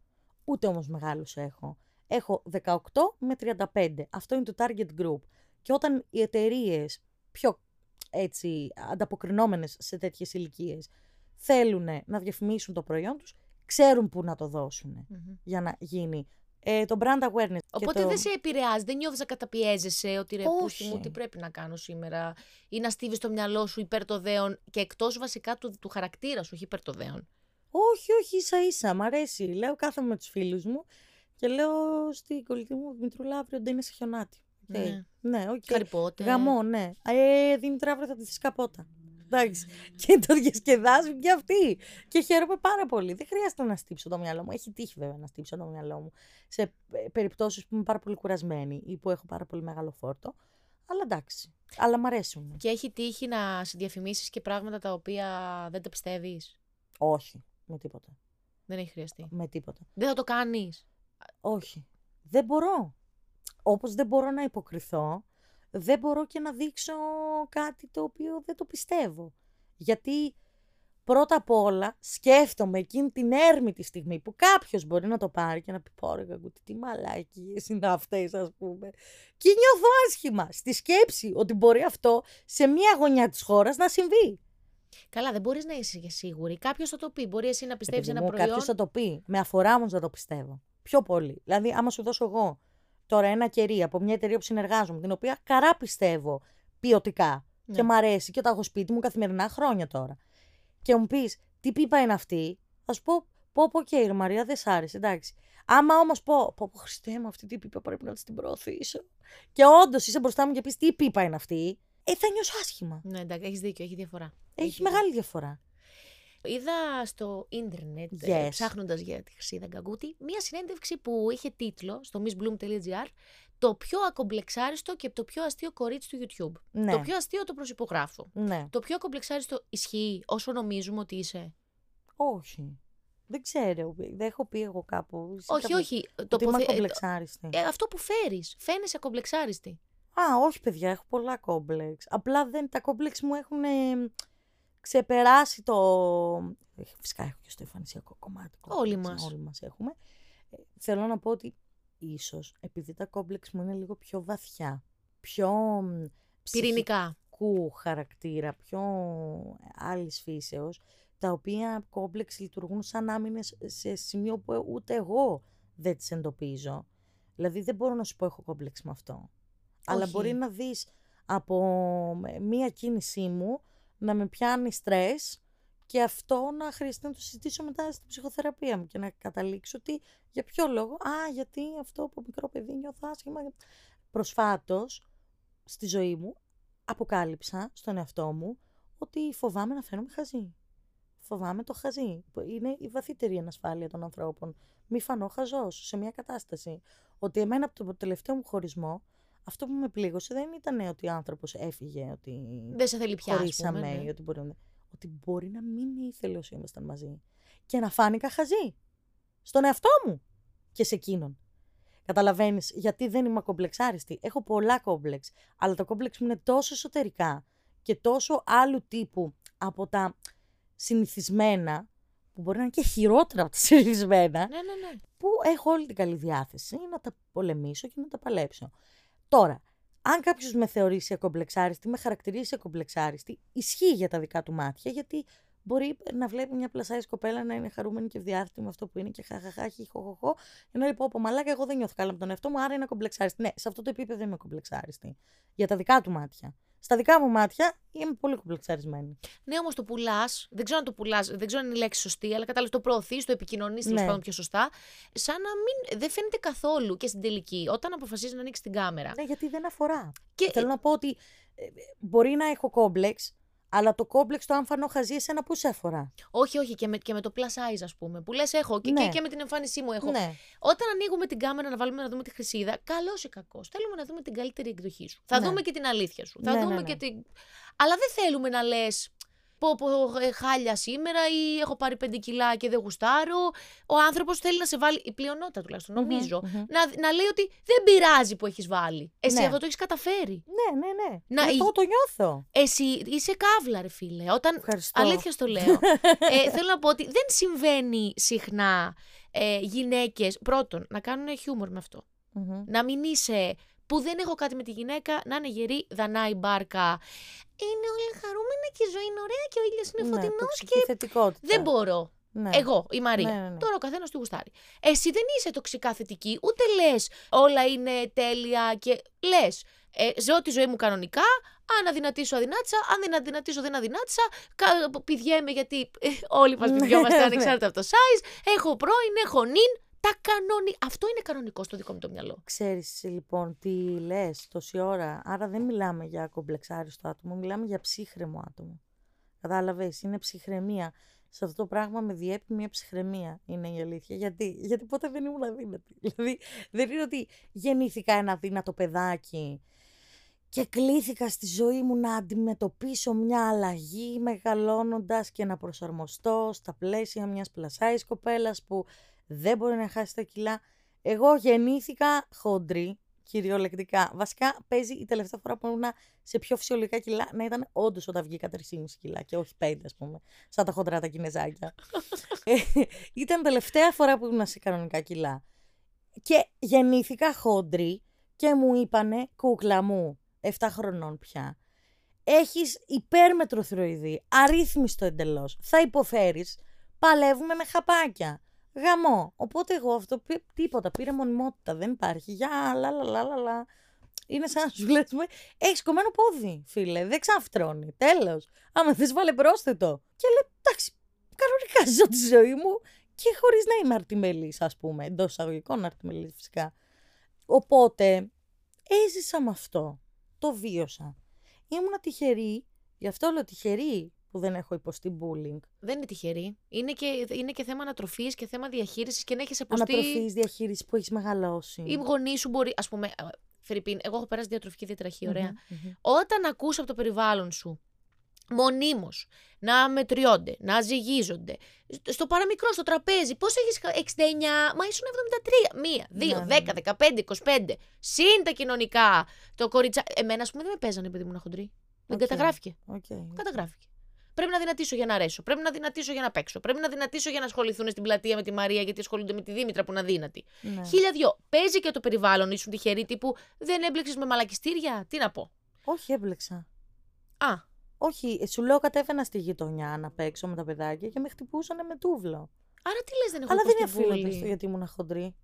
ούτε όμως μεγάλους έχω. Έχω 18 με 35. Αυτό είναι το target group. Και όταν οι εταιρείες πιο έτσι ανταποκρινόμενες σε τέτοιες ηλικίες θέλουν να διαφημίσουν το προϊόν τους, ξέρουν πού να το δώσουν Μμμ. για να γίνει ε, το brand awareness. και Οπότε το... δεν σε επηρεάζει, δεν νιώθεις να καταπιέζεσαι ότι ρε πούστη μου Όχι. τι πρέπει να κάνω σήμερα ή να στείλει το μυαλό σου υπέρ το δέον και εκτός βασικά του, του χαρακτήρα σου, όχι υπέρ το δέον. Όχι, όχι, ίσα ίσα. Μ' αρέσει. Λέω, κάθομαι με τους φίλους μου και λέω στην κολλητή μου Δημητρούλα αύριο δεν είναι σε χιονάτι. Οκ. Ναι. Ναι, οκ. Χαριπότε. Γαμό, ναι. Ε, Δημητρά, αύριο θα τη καπότα. Εντάξει. και το διασκεδάζουν και αυτοί. Και χαίρομαι πάρα πολύ. Δεν χρειάζεται να στύψω το μυαλό μου. Έχει τύχει βέβαια να στύψω το μυαλό μου σε ε, περιπτώσεις που είμαι πάρα πολύ κουρασμένη ή που έχω πάρα πολύ μεγάλο φόρτο. Αλλά εντάξει. Αλλά μ' αρέσουν. Και έχει τύχει να σε διαφημίσεις και πράγματα τα οποία δεν τα πιστεύεις; Όχι. Με τίποτα. Δεν έχει χρειαστεί. Με τίποτα. Δεν θα το κάνεις; Όχι. Δεν μπορώ. Όπως δεν μπορώ να υποκριθώ, δεν μπορώ και να δείξω κάτι το οποίο δεν το πιστεύω. Γιατί πρώτα απ' όλα σκέφτομαι εκείνη την έρμητη στιγμή που κάποιος μπορεί να το πάρει και να πει πω ρε Γαγκούτη, τι μαλάκιες είναι αυτές ας πούμε. Και νιώθω άσχημα στη σκέψη ότι μπορεί αυτό σε μία γωνιά της χώρας να συμβεί. Καλά, δεν μπορείς να είσαι και σίγουρη. Κάποιος θα το πει. Μπορεί εσύ να πιστεύεις Επειδή ένα μου, προϊόν. Κάποιος θα το πει. Με αφορά όμως να το πιστεύω. Πιο πολύ. Δηλαδή, άμα σου δώσω εγώ τώρα ένα κερί από μια εταιρεία που συνεργάζομαι, την οποία καρά πιστεύω ποιοτικά Ναι. και μ' αρέσει και τα έχω σπίτι μου καθημερινά χρόνια τώρα. Και μου πεις, τι πίπα είναι αυτή, θα σου πω, πω, πω, και Μαρία, δεν σ' άρεσε, εντάξει. Άμα όμως πω, πω, πω, Χριστέ μου, αυτή την πίπα πρέπει να της την προωθήσω. Και όντως είσαι μπροστά μου και πεις, τι πίπα είναι αυτή, ε, θα νιώσω άσχημα. Ναι, εντάξει, έχεις δίκιο, έχει διαφορά. Έχει μεγάλη διαφορά. Είδα στο ίντερνετ, Yes. yes. ψάχνοντας για τη Χρυσίδα Γκαγκούτη, μία συνέντευξη που είχε τίτλο στο missbloom.gr Το πιο ακομπλεξάριστο και το πιο αστείο κορίτσι του YouTube. Ναι. Το πιο αστείο το προσυπογράφω. Ναι. Το πιο ακομπλεξάριστο ισχύει όσο νομίζουμε ότι είσαι; Όχι. Δεν ξέρω. Δεν έχω πει εγώ κάπου. σε όχι, κάποιο- όχι. Ότι είμαι ποθε- ε, κομπλεξάριστη. ε, αυτό που φέρεις. Φαίνεσαι ακομπλεξάριστη. Α, όχι παιδιά, έχω πολλά κόμπλεξ. Απλά δεν, τα κόμπλεξ μου έχουν ε, ξεπεράσει το... Ε, Φυσικά έχω και στο εμφανισιακό κομμάτι. Όλοι κόμπλεξ, μας. Όλοι μας έχουμε. Ε, θέλω να πω ότι ίσως, επειδή τα κόμπλεξ μου είναι λίγο πιο βαθιά, πιο μ, Πυρηνικά. ψυχικού χαρακτήρα, πιο άλλης φύσεως, τα οποία κόμπλεξ λειτουργούν σαν άμυνες σε σημείο που ούτε εγώ δεν τις εντοπίζω. Δηλαδή δεν μπορώ να σου πω έχω κόμπλεξ με αυτό. Αλλά Όχι. μπορεί να δεις από μία κίνησή μου να με πιάνει στρες Και αυτό να χρειαστεί να το συζητήσω μετά στην ψυχοθεραπεία μου και να καταλήξω ότι για ποιο λόγο. Α, γιατί αυτό από μικρό παιδί νιώθω άσχημα. Προσφάτως στη ζωή μου αποκάλυψα στον εαυτό μου ότι φοβάμαι να φαίνομαι χαζή. Φοβάμαι το χαζί. Είναι η βαθύτερη ανασφάλεια των ανθρώπων. Μη φανώ χαζός σε μια κατάσταση. Ότι εμένα από το τελευταίο μου χωρισμό, αυτό που με πλήγωσε δεν ήταν ότι ο άνθρωπος έφυγε, ότι. Δεν σε θέλει πια. Χωρίσαμε, ναι. ότι, μπορεί, ότι μπορεί να μην ήθελε όσο ήμασταν μαζί. Και να φάνηκα χαζή. Στον εαυτό μου. Και σε εκείνον. Καταλαβαίνεις γιατί δεν είμαι κομπλεξάριστη. Έχω πολλά κόμπλεξ. Αλλά τα κόμπλεξ μου είναι τόσο εσωτερικά και τόσο άλλου τύπου από τα συνηθισμένα, που μπορεί να είναι και χειρότερα από τα συνηθισμένα, ναι, ναι, ναι. που έχω όλη την καλή διάθεση να τα πολεμήσω και να τα παλέψω. Τώρα, αν κάποιος με θεωρήσει ακομπλεξάριστη, με χαρακτηρίσει ακομπλεξάριστη, ισχύει για τα δικά του μάτια, γιατί μπορεί να βλέπει μια πλασάη κοπέλα να είναι χαρούμενη και ευδιάθετη με αυτό που είναι και χαχαχά, χοχοχό, ενώ λέει πω, μαλάκα, εγώ δεν νιώθω καλά με τον εαυτό μου, άρα είναι ακομπλεξάριστη. Ναι, σε αυτό το επίπεδο είμαι ακομπλεξάριστη. Για τα δικά του μάτια. Στα δικά μου μάτια είμαι πολύ κομπλεξαρισμένη. Ναι, όμως το πουλάς, δεν ξέρω αν το πουλάς, δεν ξέρω αν είναι η λέξη σωστή, αλλά κατάλαβες το προωθείς, το επικοινωνείς τέλος ναι. πάντων πιο σωστά. Σαν να μην. Δεν φαίνεται καθόλου και στην τελική, όταν αποφασίζεις να ανοίξεις την κάμερα. Ναι, γιατί δεν αφορά. Και... Θέλω να πω ότι ε, μπορεί να έχω κόμπλεξ, αλλά το κόμπλεξ το αν φανώ χαζί, εσένα πού σε αφορά. Όχι, όχι, και με, και με το plus size, ας πούμε. Που λες, έχω και, ναι. και, και, με την εμφάνισή μου έχω. Ναι. Όταν ανοίγουμε την κάμερα να βάλουμε να δούμε τη χρυσίδα, καλός ή κακός. Θέλουμε να δούμε την καλύτερη εκδοχή σου. Θα ναι. δούμε και την αλήθεια σου. Θα ναι, δούμε ναι, και την. Αλλά δεν θέλουμε να λες πω, πω ε, χάλια σήμερα ή έχω πάρει πέντε κιλά και δεν γουστάρω. Ο άνθρωπος θέλει να σε βάλει, η πλειονότητα τουλάχιστον, νομίζω, να, να λέει ότι δεν πειράζει που έχεις βάλει. Εσύ ναι. αυτό το έχεις καταφέρει. Ναι, ναι, ναι. Να, αυτό το νιώθω. Εσύ είσαι καύλα, ρε φίλε. Όταν... Ευχαριστώ. Αλήθεια στο λέω. ε, θέλω να πω ότι δεν συμβαίνει συχνά ε, γυναίκες πρώτον να κάνουν χιούμορ με αυτό. Να μην είσαι που δεν έχω κάτι με τη γυναίκα, να είναι γερή, δανάει μπάρκα. Είναι όλοι χαρούμενα και η ζωή είναι ωραία και ο ήλιος είναι ναι, φωτεινός. και θετικότητα. Δεν μπορώ. Ναι. Εγώ, η Μαρία. Ναι, ναι, ναι. Τώρα ο καθένας του γουστάρει. Εσύ δεν είσαι τοξικά θετική, ούτε λες όλα είναι τέλεια και λες. Ε, ζω τη ζωή μου κανονικά. Αν αδυνατήσω, αδυνάτησα. Αν δεν αδυνατήσω, δεν αδυνάτησα. Πηδιέμαι γιατί ε, όλοι μας πηδιόμαστε ναι, ανεξάρτητα από το size. Έχω πρώην, έχω νυν. Τα κανονι... Αυτό είναι κανονικό στο δικό μου το μυαλό. Ξέρεις λοιπόν τι λες τόση ώρα. Άρα δεν μιλάμε για κομπλεξάριστο άτομο, μιλάμε για ψύχρεμο άτομο. Κατάλαβες, είναι ψυχραιμία. Σε αυτό το πράγμα με διέπει μια ψυχραιμία, είναι η αλήθεια. Γιατί, Γιατί ποτέ δεν ήμουν αδύνατη. Δηλαδή δεν είναι ότι γεννήθηκα ένα αδύνατο παιδάκι και κλήθηκα στη ζωή μου να αντιμετωπίσω μια αλλαγή μεγαλώνοντας και να προσαρμοστώ στα πλαίσια μιας πλασάης κοπέλας που δεν μπορεί να χάσει τα κιλά. Εγώ γεννήθηκα χοντρή, κυριολεκτικά. Βασικά παίζει η τελευταία φορά που ήμουν σε πιο φυσιολογικά κιλά να ήταν όντως όταν βγήκα 3,5 κιλά και όχι 5, ας πούμε. Σαν τα χοντρά τα κινεζάκια. ε, ήταν τελευταία φορά που ήμουν σε κανονικά κιλά. Και γεννήθηκα χοντρή και μου είπανε, κούκλα μου, 7 χρονών πια. Έχεις υπέρμετρο θηροειδή, αρρύθμιστο εντελώς. Θα υποφέρεις, παλεύουμε με χαπάκια. Γαμό. Οπότε εγώ αυτό τίποτα. Πήρε μονιμότητα. Δεν υπάρχει. Για λα λα λα λα. Είναι σαν να σου λες: Έχεις κομμένο πόδι, φίλε. Δεν ξαφτρώνει. Τέλος. Άμα θες, βάλε πρόσθετο. Και λέει: Εντάξει, κανονικά ζω τη ζωή μου και χωρίς να είμαι αρτιμελής, ας πούμε. Εντός εισαγωγικών αρτιμελής, φυσικά. Οπότε έζησα με αυτό. Το βίωσα. Ήμουν τυχερή, γι' αυτό λέω τυχερή που δεν έχω υποστεί bullying. Δεν είναι τυχερή. Είναι και, είναι και θέμα ανατροφής και θέμα διαχείρισης και να έχεις υποστεί. Ανατροφής, διαχείρισης που έχεις μεγαλώσει. Οι γονείς σου μπορεί. Α πούμε, Φερρυπίν, εγώ έχω περάσει διατροφική διατραχή, Όταν ακούς από το περιβάλλον σου μονίμως να μετριώνται, να ζυγίζονται. Στο παραμικρό, στο τραπέζι, πώς έχεις 69, μα ήσουν 73. Μία, 2, 10, 15, 25. Συν τα κοινωνικά. Το κορίτσα. Εμένα, ας πούμε, δεν με παίζανε επειδή ήμουν χοντρή. Δεν καταγράφηκε. Okay. Καταγράφηκε. Πρέπει να δυνατήσω για να αρέσω. Πρέπει να δυνατήσω για να παίξω. Πρέπει να δυνατήσω για να ασχοληθούν στην πλατεία με τη Μαρία γιατί ασχολούνται με τη Δήμητρα που είναι αδύνατη. Ναι. Χίλια δυο. Παίζει και το περιβάλλον, ήσουν τυχεροί τύπου δεν έμπλεξες με μαλακιστήρια. Τι να πω. Όχι, έμπλεξα. Α. Όχι, σου λέω κατέβαινα στη γειτονιά να παίξω με τα παιδάκια και με χτυπούσαν με τούβλο. Άρα τι λες, δεν έχω Αλλά δεν οφείλοντα στο γιατί ήμουν χοντρή,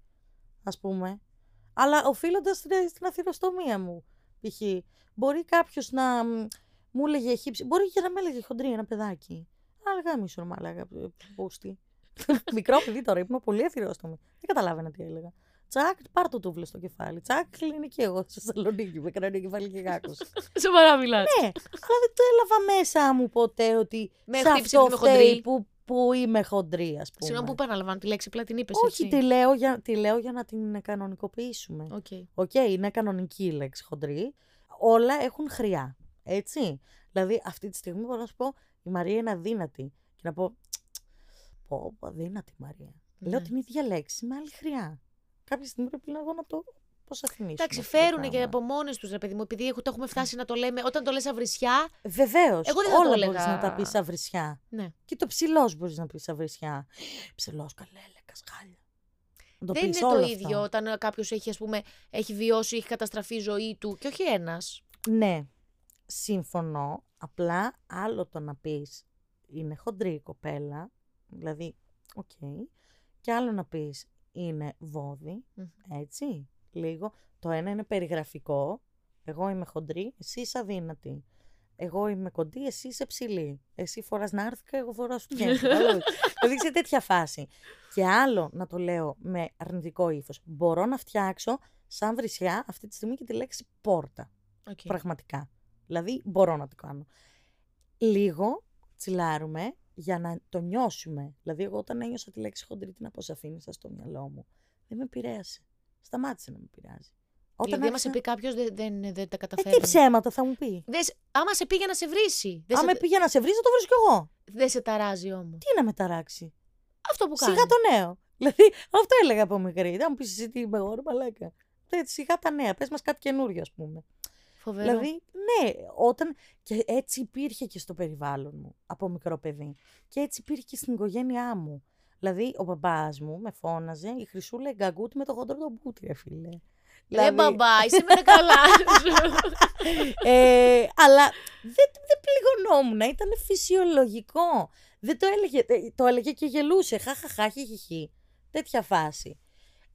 ας πούμε. Αλλά οφείλοντας στην αθυροστομία μου. Π.χ. Μπορεί κάποιος να μου έλεγε χύψη. Μπορεί και να με έλεγε χοντρή ένα παιδάκι. Αργά μισό μαλάκα, πούστη. Μικρό παιδί τώρα, ήμουν πολύ αθυρόστομη. Δεν καταλάβαινα τι έλεγα. Τσακ, πάρ το τούβλο στο κεφάλι. Τσακ, κλινική εγώ στη Θεσσαλονίκη με έκανε κεφάλι και γάκος. Σοβαρά μιλάς. ναι, αλλά δεν το έλαβα μέσα μου ποτέ ότι Με σε χτύπησε αυτό που είμαι φταίει χοντρή. που, που είμαι χοντρή, ας πούμε. Συγγνώμη που επαναλαμβάνω τη λέξη, απλά την είπε. Όχι, τη λέω, για, τη λέω για να την κανονικοποιήσουμε. OK. OK, είναι κανονική η λέξη χοντρή. Όλα έχουν χροιά. Έτσι. Δηλαδή, αυτή τη στιγμή μπορώ να σου πω η Μαρία είναι αδύνατη. Και να πω. Πω, πω αδύνατη Μαρία. Ναι. Λέω την ίδια λέξη με άλλη χρειά. Κάποια στιγμή πρέπει να εγώ να το αποσαφηνίσω. Εντάξει, φέρουν και από μόνες τους, ρε παιδί μου, επειδή έχω- το έχουμε φτάσει να το λέμε. Όταν το λες αυρισιά, Βεβαίως. Εγώ δεν θα το Όλα έλεγα. μπορείς να τα πεις αυρισιά. ναι. Και το ψηλός μπορείς να πεις αυρισιά. Ψηλός, καλέλεκας, χάλια. Να το δεν είναι πεις το όλο ίδιο αυτό. όταν κάποιος έχει, ας πούμε, έχει βιώσει, έχει καταστραφεί η ζωή του και όχι ένας. Ναι, σύμφωνο. Απλά άλλο το να πεις είναι χοντρή η κοπέλα, δηλαδή, οκ. Και άλλο να πεις είναι βόδι, έτσι, λίγο. Το ένα είναι περιγραφικό. Εγώ είμαι χοντρή, εσύ είσαι αδύνατη. Εγώ είμαι κοντή, εσύ είσαι ψηλή. Εσύ φοράς νάρθηκα, εγώ φοράω σου Δηλαδή σε τέτοια φάση. Και άλλο να το λέω με αρνητικό ύφος. Μπορώ να φτιάξω σαν βρισιά αυτή τη στιγμή και τη λέξη πόρτα. Okay. Πραγματικά. Δηλαδή μπορώ να το κάνω. Λίγο τσιλάρουμε για να το νιώσουμε. Δηλαδή εγώ όταν ένιωσα τη λέξη χοντρή την αποσαφήνισα στο μυαλό μου. Δεν με επηρέασε. Σταμάτησε να με επηρεάζει. Δηλαδή, άμα άρχισα- σε πει κάποιος, δεν, δεν, δεν τα Ε, τι καταφέρνει. ψέματα θα μου πει. Δες, άμα σε πει για να σε βρήσει. Δεν, Αν σε, με πήγε να σε βρει, θα το βρεις κι εγώ. δεν σε ταράζει όμως. Τι να με ταράξει; Αυτό που κάνεις. Σιγά το νέο. Δηλαδή, αυτό έλεγα από μικρή. Δεν μου πεις εσύ τι είμαι εγώ, ρε μαλάκα. Ε, Σιγά τα νέα. Πες μας κάτι καινούριο, ας πούμε. Φοβερό. Δηλαδή, ναι, όταν. Και έτσι υπήρχε και στο περιβάλλον μου από μικρό παιδί. Και έτσι υπήρχε και στην οικογένειά μου. Δηλαδή, ο μπαμπάς μου με φώναζε η Χρυσούλα η γκαγκούτη με το χοντρό τον μπούτι, ρε φίλε. Ρε μπαμπά, είσαι με καλά. ε, αλλά δεν, δεν πληγωνόμουν, ήταν φυσιολογικό. Δεν το έλεγε, ε, το έλεγε και γελούσε. Χαχαχά, χιχιχι. Τέτοια φάση.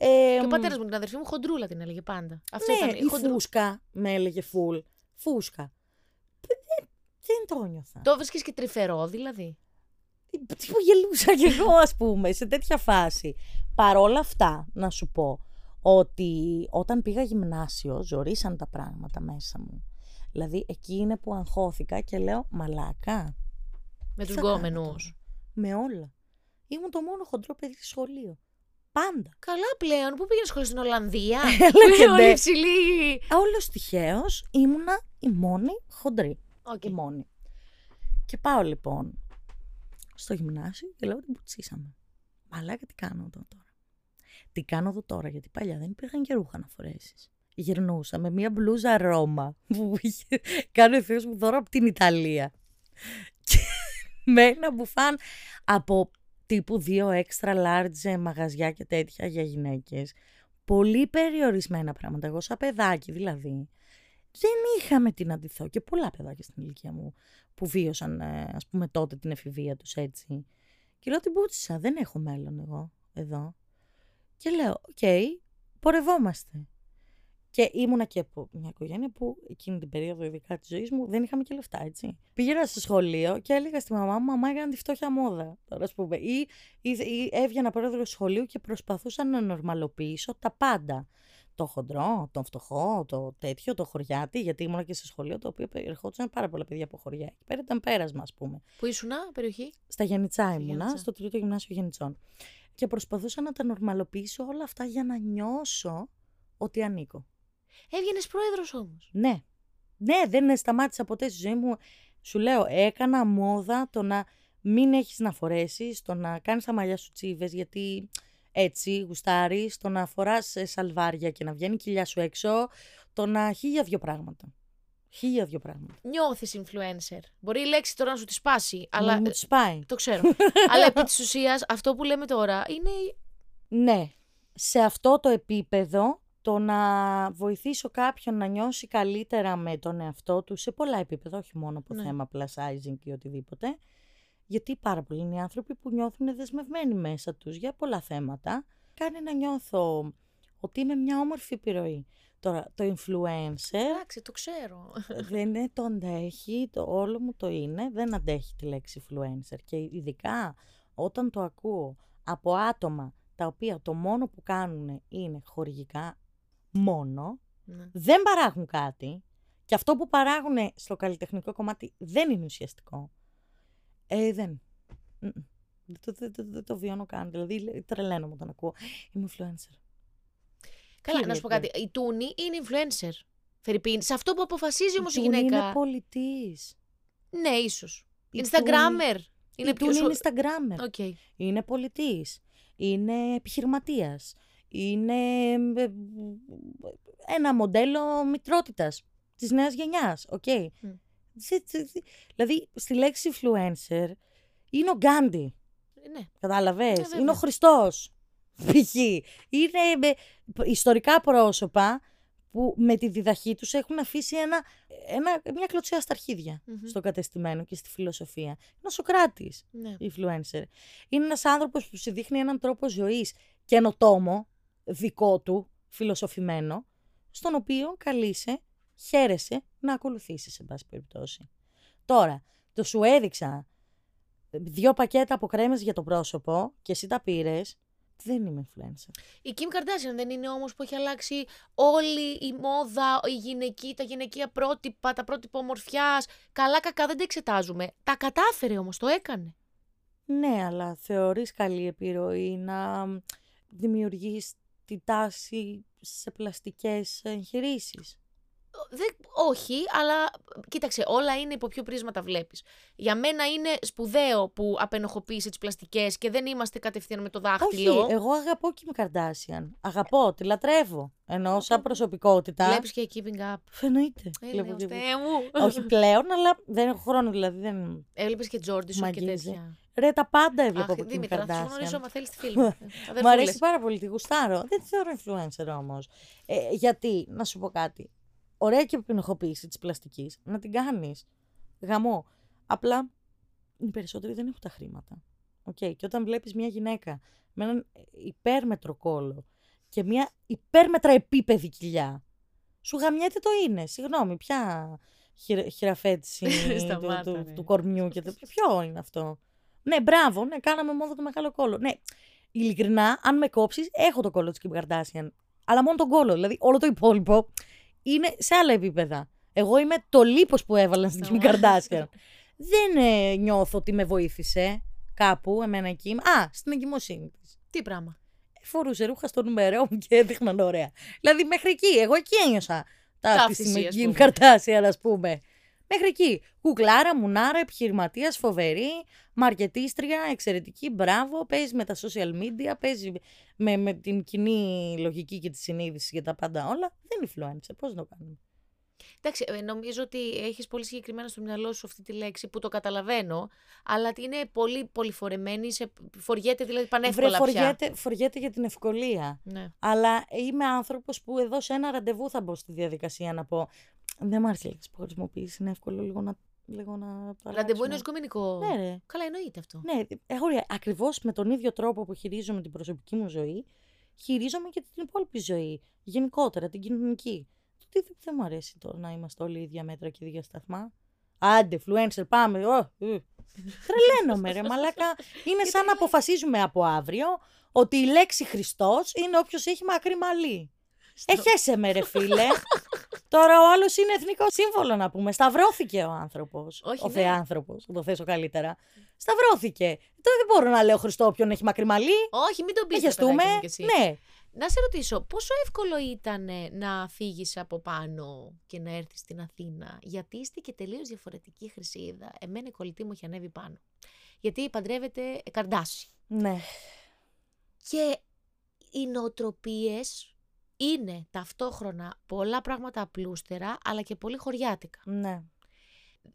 Ε, και ο μ, πατέρας μου την αδερφή μου χοντρούλα την έλεγε πάντα. Αυτό ναι, ήταν. η χοντρού- φούσκα με έλεγε φουλ. Φούσκα. Δεν, δεν, δεν το νιώθα. Το βρίσκεις και τρυφερό, δηλαδή. Τι που γελούσα κι εγώ, ας πούμε, σε τέτοια φάση. Παρόλα αυτά, να σου πω, ότι όταν πήγα γυμνάσιο, ζορίσαν τα πράγματα μέσα μου. Δηλαδή, εκεί είναι που αγχώθηκα και λέω, μαλάκα, Με τι του θα κάνω γκόμενους. τώρα;» Με όλα. Ήμουν το μόνο χοντρό παιδί στο σχολείο. Πάντα. Καλά πλέον. Πού πήγαινες σχολείο στην Ολλανδία; Έλα Που και είναι όλοι ναι. ψηλοί. Όλως τυχαίως ήμουνα η μόνη χοντρή. Οκ. Η μόνη. Και πάω λοιπόν στο γυμνάσιο και λέω ότι την πουτσίσαμε. Μαλάκα τι κάνω εδώ τώρα. Τι κάνω εδώ τώρα, γιατί παλιά δεν υπήρχαν και ρούχα να φορέσεις. Γυρνούσα με μία μπλούζα Ρώμα που είχε κάνει ο θείος μου δώρο από την Ιταλία. Και με ένα μπουφάν από τύπου δύο extra large μαγαζιά και τέτοια για γυναίκες. Πολύ περιορισμένα πράγματα. Εγώ σαν παιδάκι δηλαδή δεν είχαμε τι να ντυθώ και πολλά παιδάκια στην ηλικία μου που βίωσαν ε, ας πούμε τότε την εφηβεία τους έτσι. Και λέω την πούτσισα, δεν έχω μέλλον εγώ εδώ. Και λέω, οκ, πορευόμαστε. Και ήμουνα και από μια οικογένεια που εκείνη την περίοδο, ειδικά της ζωής μου, δεν είχαμε και λεφτά, έτσι. Πήγαινα στο σχολείο και έλεγα στη μαμά μου: Μαμά, έκανα τη φτώχεια μόδα. Τώρα, ας πούμε. Ή, ή, ή έβγαινα πρόεδρο σχολείου και προσπαθούσα να νορμαλοποιήσω τα πάντα. Το χοντρό, τον φτωχό, το τέτοιο, το χωριάτι, γιατί ήμουνα και σε σχολείο το οποίο ερχόντουσαν πάρα πολλά παιδιά από χωριά. Εκεί πέρα ήταν πέρασμα, ας πούμε. Πού ήσουνα, περιοχή; Στα Γενιτσά Στη ήμουνα, Γιάννητσα. στο τρίτο γυμνάσιο Γενιτσών. Και προσπαθούσα να τα νορμαλοποιήσω όλα αυτά για να νιώσω ότι ανήκω. Έβγαινες πρόεδρος όμως. Ναι. Ναι, δεν σταμάτησα ποτέ στη ζωή μου. Σου λέω, έκανα μόδα το να μην έχεις να φορέσεις, το να κάνεις τα μαλλιά σου τσίβες, γιατί έτσι γουστάρεις, το να φοράς ε, σαλβάρια και να βγαίνει η κοιλιά σου έξω, το να χίλια δυο πράγματα. Χίλια δυο πράγματα. Νιώθεις influencer. Μπορεί η λέξη τώρα να σου τη σπάσει, αλλά. Αλλά... Μου τις πάει. Το ξέρω. αλλά επί της ουσίας, αυτό που λέμε τώρα είναι. Ναι, σε αυτό το επίπεδο το να βοηθήσω κάποιον να νιώσει καλύτερα με τον εαυτό του σε πολλά επίπεδα, όχι μόνο από Ναι. θέμα plus sizing ή οτιδήποτε. Γιατί πάρα πολλοί είναι οι άνθρωποι που νιώθουν δεσμευμένοι μέσα τους για πολλά θέματα. Κάνει να νιώθω ότι είμαι μια όμορφη επιρροή. Τώρα, το influencer Εντάξει, το ξέρω. δεν είναι, το αντέχει, το όλο μου το είναι, δεν αντέχει τη λέξη influencer. Και ειδικά όταν το ακούω από άτομα τα οποία το μόνο που κάνουν είναι χορηγικά μόνο, Ναι. δεν παράγουν κάτι και αυτό που παράγουν στο καλλιτεχνικό κομμάτι δεν είναι ουσιαστικό. Ε, δεν. Μμμ. Δεν το, δεν, το, δεν το βιώνω καν. Δηλαδή, τρελαίνομαι όταν ακούω. Είμαι influencer. Καλά, Κύριε να σου πω Κύριε. κάτι. Η Τούνη είναι influencer. Φερρυπίν. Σε αυτό που αποφασίζει όμως η Τούνη γυναίκα. είναι πολιτής. Ναι, ίσως. Η Instagrammer. Είναι η πιο Τούνη σου- είναι Instagrammer. OK. Είναι πολιτής. Είναι επιχειρηματίας. Είναι ε, ένα μοντέλο μητρότητας της νέας γενιάς. Οκ. Μμ. Τσι- τσι- τσι. Δηλαδή, στη λέξη influencer είναι ο Γκάντι. Ναι. Κατάλαβες; βέβαια. είναι ο Χριστός. Π.χ. Είναι ε, ιστορικά πρόσωπα που με τη διδαχή τους έχουν αφήσει ένα, ένα, μια κλωτσιά στα αρχίδια Μμμ. στο κατεστημένο και στη φιλοσοφία. Είναι ο Σοκράτης ναι. influencer. Είναι ένας άνθρωπος που σου δείχνει έναν τρόπο ζωής καινοτόμο, δικό του, φιλοσοφημένο, στον οποίο καλείσαι, χαίρεσαι να ακολουθήσεις, σε πάση περιπτώσει. Τώρα, το σου έδειξα δύο πακέτα από κρέμες για το πρόσωπο και εσύ τα πήρες, δεν είμαι influencer. Η Kim Kardashian δεν είναι όμως που έχει αλλάξει όλη η μόδα, η γυναική, τα γυναικεία πρότυπα, τα πρότυπα ομορφιάς. Καλά κακά δεν τα εξετάζουμε. Τα κατάφερε όμως, το έκανε. Ναι, αλλά θεωρείς καλή επιρροή να δημιουργείς τη τάση σε πλαστικές εγχειρήσεις. Δεν, όχι, αλλά κοίταξε, όλα είναι υπό ποιο πρίσμα τα βλέπεις. Για μένα είναι σπουδαίο που απενοχοποίησε τις πλαστικές και δεν είμαστε κατευθείαν με το δάχτυλο. Όχι, εγώ αγαπώ Kim Kardashian. Αγαπώ, τη λατρεύω. Ενώ σαν προσωπικότητα. Βλέπεις και keeping up. Εννοείται. Ε, Βλέπω ναι, και- Θεέ μου. Όχι πλέον, αλλά δεν έχω χρόνο δηλαδή. Δεν... Έβλεπες και Τζόρντισον και Μαγίζει. τέτοια. Ρε, τα πάντα έβλεπα Αχ, από Kim Δήμητρα, θα σου γνωρίσω Kardashian. άμα θέλεις τη φίλη μου. Μου αρέσει πάρα πολύ, τη γουστάρω. Δεν τη θεωρώ influencer όμως. Ε, γιατί, να σου πω κάτι. Ωραία και επινοχοποίηση της πλαστικής. Να την κάνεις. Γαμό. Απλά οι περισσότεροι δεν έχουν τα χρήματα. Οκ. Και όταν βλέπεις μια γυναίκα με έναν υπέρμετρο κώλο και μια υπέρμετρα επίπεδη κοιλιά. Σου γαμιέται το είναι. Συγγνώμη, ποια χειρα- χειραφέτηση του, Σταμάτα, του, ρε. του κορμιού και το. Ποιο είναι αυτό; Ναι, μπράβο, ναι, κάναμε μόνο το μεγάλο κώλο. Ναι, ειλικρινά, αν με κόψεις, έχω τον κώλο της Kim Kardashian. Αλλά μόνο τον κώλο. Δηλαδή, όλο το υπόλοιπο είναι σε άλλα επίπεδα. Εγώ είμαι το λίπος που έβαλαν στην Kim Kardashian. Δεν ε, νιώθω ότι με βοήθησε κάπου, εμένα εκεί. Α, στην εγκυμοσύνη της. Τι πράγμα. Φορούσε ρούχα στο νούμερό μου και έδειχναν ωραία. Δηλαδή, μέχρι εκεί. Εγώ εκεί ένιωσα τα Ταύτιση, αυτή ας Kim πούμε. Kardashian, ας πούμε. Μέχρι εκεί. Κουκλάρα, μουνάρα, επιχειρηματίας, φοβερή, μαρκετίστρια, εξαιρετική, μπράβο. Παίζει με τα social media, παίζει με, με την κοινή λογική και τη συνείδηση για τα πάντα όλα. Δεν influencer. Πώς να το κάνουμε. Εντάξει, ε, νομίζω ότι έχεις πολύ συγκεκριμένα στο μυαλό σου αυτή τη λέξη που το καταλαβαίνω, αλλά ότι είναι πολύ πολυφορεμένη, σε, φοριέται δηλαδή πανεύκολα Βρε, πια. φοριέται, φοριέται για την ευκολία. Ναι. Αλλά είμαι άνθρωπος που εδώ σε ένα ραντεβού θα μπω στη διαδικασία να πω. Δεν μ' άρεσε η λέξη που χρησιμοποιήσει. Είναι εύκολο λίγο να. Λίγο να το Ραντεβού είναι αλλάξουμε». οικομενικό. Ναι, ρε. Καλά, εννοείται αυτό. Ναι, εγώ ακριβώς με τον ίδιο τρόπο που χειρίζομαι την προσωπική μου ζωή, χειρίζομαι και την υπόλοιπη ζωή. Γενικότερα, την κοινωνική. Το τι δεν, δεν μου αρέσει τώρα να είμαστε όλοι ίδια μέτρα και ίδια σταθμά; Άντε, influencer, πάμε. Ω, ε. Τρελαίνομαι, ρε μαλάκα. Είναι σαν να αποφασίζουμε από αύριο ότι η λέξη Χριστός είναι όποιος έχει μακρύ μαλλί. Εχέσαι με ρε φίλε. Τώρα ο άλλος είναι εθνικό σύμβολο να πούμε. Σταυρώθηκε ο άνθρωπος. Όχι, Ο ναι. θεάνθρωπος, να το θέσω καλύτερα. Σταυρώθηκε. Τώρα δεν μπορώ να λέω Χριστό όποιον έχει μακρύ μαλλί. Όχι, μην τον πεις. Εχεστούμε. Ναι. Να σε ρωτήσω, πόσο εύκολο ήταν να φύγεις από πάνω και να έρθεις στην Αθήνα, γιατί είστε και τελείως διαφορετική χρυσίδα. Εμένα η κολλητή μου έχει ανέβει πάνω. Γιατί παντρεύεται καρδάσι. Ναι. Και οι νοοτροπίες είναι ταυτόχρονα πολλά πράγματα απλούστερα, αλλά και πολύ χωριάτικα. Ναι.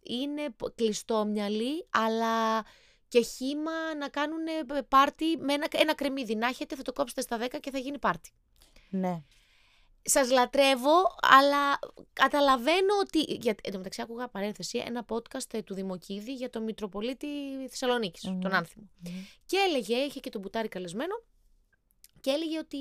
Είναι πο- κλειστόμυαλοι, αλλά και χήμα να κάνουν πάρτι με ένα, ένα κρεμμύδι. Να έχετε, θα το κόψετε στα 10 και θα γίνει πάρτι. Ναι. Σας λατρεύω, αλλά καταλαβαίνω ότι... Για, εν τω μεταξύ άκουγα παρένθεση ένα podcast ε, του Δημοκίδη για τον Μητροπολίτη Θεσσαλονίκης, Μμμ. τον Άνθιμο. Και έλεγε, είχε και τον Μπουτάρη καλεσμένο, και έλεγε ότι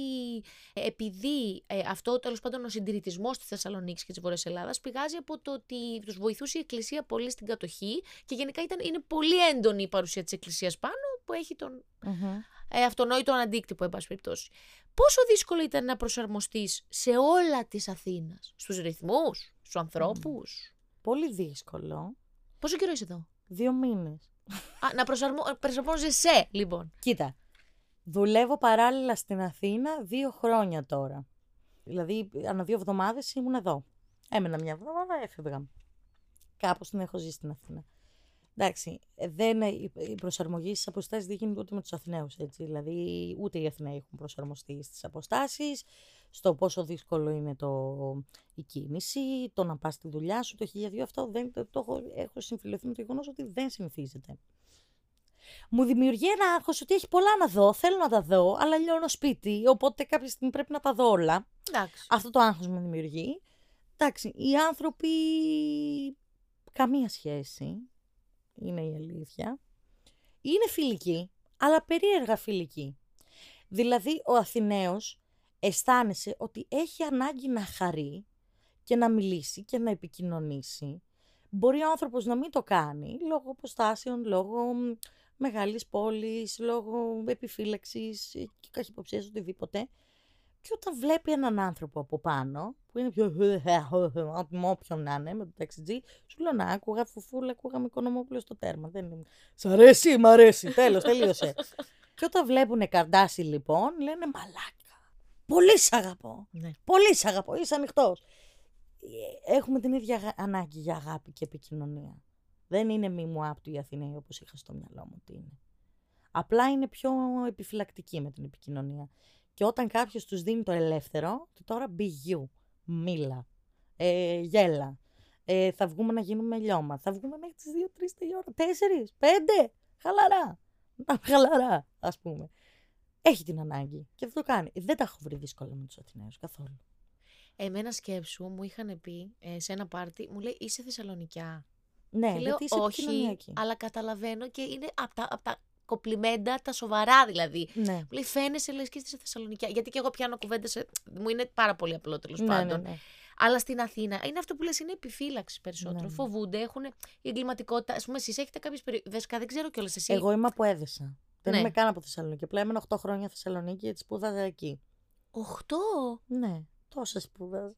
ε, επειδή ε, αυτό τέλος πάντων ο συντηρητισμός της Θεσσαλονίκης και της Βόρειας Ελλάδας πηγάζει από το ότι τους βοηθούσε η Εκκλησία πολύ στην κατοχή και γενικά ήταν, είναι πολύ έντονη η παρουσία της Εκκλησίας πάνω που έχει τον ε, αυτονόητο αντίκτυπο, εν πάση περιπτώσει. Πόσο δύσκολο ήταν να προσαρμοστείς σε όλα της Αθήνας, στους ρυθμούς, στους ανθρώπους; Πολύ δύσκολο. Πόσο καιρό είσαι εδώ, Δύο μήνες. Α, να προσαρμο... προσαρμόζεσαι, λοιπόν. Κοίτα, δουλεύω παράλληλα στην Αθήνα δύο χρόνια τώρα. Δηλαδή, ανά δύο εβδομάδες ήμουν εδώ. Έμενα μια εβδομάδα, έφευγα. Κάπως την έχω ζήσει στην Αθήνα. Εντάξει, ε, δεν, η η προσαρμογή στις αποστάσεις δεν γίνεται ούτε με τους Αθηναίους. Δηλαδή, ούτε οι Αθηναίοι έχουν προσαρμοστεί στις αποστάσεις, στο πόσο δύσκολο είναι το, η κίνηση, το να πας στη δουλειά σου. Το 1002 αυτό δεν το, το έχω, έχω συμφιλειωθεί με το γεγονός ότι δεν συνηθίζεται. Μου δημιουργεί ένα άγχος ότι έχει πολλά να δω, θέλω να τα δω, αλλά λιώνω σπίτι, οπότε κάποια στιγμή πρέπει να τα δω όλα. Εντάξει. Αυτό το άγχος μου δημιουργεί. Εντάξει, οι άνθρωποι καμία σχέση, είναι η αλήθεια. Είναι φιλικοί, αλλά περίεργα φιλικοί. Δηλαδή, ο Αθηναίος αισθάνεσαι ότι έχει ανάγκη να χαρεί και να μιλήσει και να επικοινωνήσει. Μπορεί ο άνθρωπος να μην το κάνει, λόγω αποστάσεων, λόγω μ, μεγάλης πόλης, λόγω επιφύλαξης και καχυποψίας, οτιδήποτε. Και όταν βλέπει έναν άνθρωπο από πάνω, που είναι πιο με όποιον να είναι, με το ταξιτζί, σου λέω να άκουγα φουφούλα, ακούγαμε οικονομόπουλο στο τέρμα. Δεν είναι... Σ' αρέσει, μ' αρέσει, τέλος, τελείωσε. και όταν βλέπουν καρδάσι λοιπόν, λένε μαλάκα. Πολύ σ' αγαπώ. Ναι. Πολύ σ' αγαπώ, είσαι ανοιχτός. Έχουμε την ίδια αγα- ανάγκη για αγάπη και επικοινωνία. Δεν είναι μη μου άπτου η Αθηναίοι όπως είχα στο μυαλό μου ότι είναι. Απλά είναι πιο επιφυλακτική με την επικοινωνία. Και όταν κάποιος τους δίνει το ελεύθερο, ότι τώρα be you, μίλα, ε, γέλα, ε, θα βγούμε να γίνουμε λιώμα, θα βγούμε μέχρι τις 2-3 η ώρα, 4, 5, χαλαρά, να χαλαρά ας πούμε. Έχει την ανάγκη και αυτό το κάνει. Δεν τα έχω βρει δύσκολα με τους Αθηναίους καθόλου. Εμένα σκέψου μου είχαν πει ε, σε ένα πάρτι, μου λέει είσαι Θεσσαλονικιά. Ναι, και λέω γιατί είσαι όχι, επικοινωνιακή. αλλά καταλαβαίνω και είναι από τα, απ' τα κοπλιμέντα, τα σοβαρά δηλαδή. Ναι. Μου λέει φαίνεσαι λες και είσαι Θεσσαλονικιά. Γιατί και εγώ πιάνω κουβέντα σε... Μου είναι πάρα πολύ απλό τέλος Ναι, πάντων. ναι, ναι. Αλλά στην Αθήνα είναι αυτό που λες, είναι επιφύλαξη περισσότερο. Ναι, ναι. Φοβούνται, έχουν η εγκληματικότητα. Α πούμε, εσείς έχετε κάποιες περιοχέ. Δεσκα, δεν ξέρω κιόλας εσύ. Εγώ είμαι από Έδεσα. Δεν Ναι. είμαι καν από Θεσσαλονίκη. Απλά έμενα 8 χρόνια Θεσσαλονίκη γιατί σπούδαζα εκεί. Οχτώ. Ναι, τόσα σπούδαζα.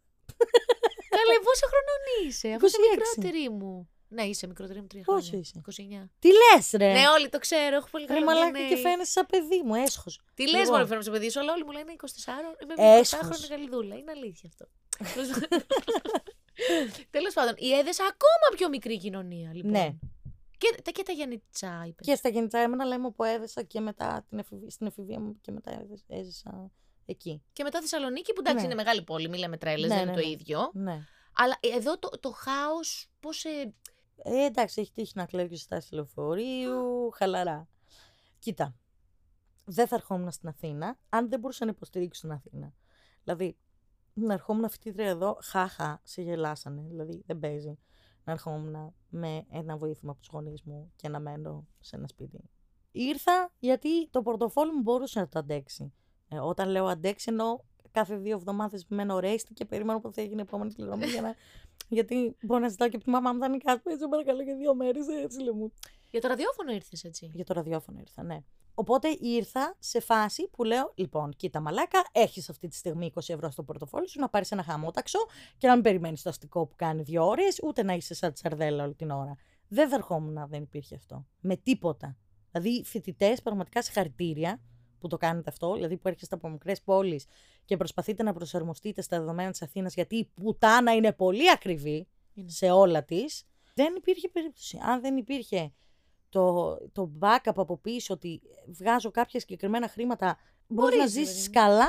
Καλέ, πόσο χρονών είσαι, αφού είσαι 26. μικρότερη μου. Ναι, είσαι μικρότερη μου τρία Πόσο χρόνια. είσαι; 29. Τι λες, ρε! Ναι, όλοι το ξέρω, έχω πολύ Ρε καλό μαλάκα DNA. και φαίνεσαι σαν παιδί μου, έσχος. Τι λες, Λοιπόν. Μωρή, φέρνω στο παιδί σου, αλλά όλοι μου λένε 24, είμαι μια Έσχος. 20 γαλιδούλα. Είναι αλήθεια αυτό. Τέλος πάντων, η Έδεσα ακόμα πιο μικρή κοινωνία, λοιπόν. Ναι. Και, τα- και τα Γιάννητσά, είπε. Και στα γεννητά έμενα, αλλά είμαι από Έδεσα και μετά την εφηβεία, στην εφηβεία μου και μετά έδε- έζησα εκεί. Και μετά Θεσσαλονίκη, που εντάξει Ναι. είναι μεγάλη πόλη, μη λέμε τρέλες, Ναι, δεν ναι, είναι το ναι. ίδιο. Ναι. Αλλά εδώ το, το χάος, πώς. Ε, Ε, εντάξει, έχει τύχει να κλέβει στάση λεωφορείου, χαλαρά. Κοίτα, δεν θα ερχόμουν στην Αθήνα αν δεν μπορούσα να υποστηρίξω την Αθήνα. Δηλαδή, να ερχόμουν φοιτήτρια εδώ, χάχα, σε γελάσανε. Δηλαδή, δεν παίζει να ερχόμουν με ένα βοήθημα από τους γονείς μου και να μένω σε ένα σπίτι. Ήρθα γιατί το πορτοφόλι μου μπορούσε να το αντέξει. Ε, όταν λέω αντέξει, εννοώ κάθε δύο εβδομάδες μένω ρέστη και περιμένω πότε θα γίνει η επόμενη πληρωμή για να γιατί μπορώ να ζητάω και από τη μαμά μου τα νοικά μου, έτσι παρακαλώ για δύο μέρες, έτσι λέω μου. για το ραδιόφωνο ήρθες έτσι. Για το ραδιόφωνο ήρθα, ναι. Οπότε ήρθα σε φάση που λέω: Λοιπόν, κοίτα, μαλάκα, έχεις αυτή τη στιγμή 20 ευρώ στο πορτοφόλι σου να πάρεις ένα χαμόταξο και να μην περιμένεις το αστικό που κάνει δύο ώρες, ούτε να είσαι σαν τη σαρδέλα όλη την ώρα. Δεν θα ερχόμουν να δεν υπήρχε αυτό. Με τίποτα. Δηλαδή, φοιτητές, πραγματικά συγχαρητήρια που το κάνετε αυτό, δηλαδή που έρχεστε από μικρές πόλεις και προσπαθείτε να προσαρμοστείτε στα δεδομένα της Αθήνας, γιατί η πουτάνα είναι πολύ ακριβή Είναι. σε όλα της. Δεν υπήρχε περίπτωση. Αν δεν υπήρχε το, το backup από πίσω ότι βγάζω κάποια συγκεκριμένα χρήματα, μπορείς να Μπορείς, ρε παιδί ζήσεις μου. καλά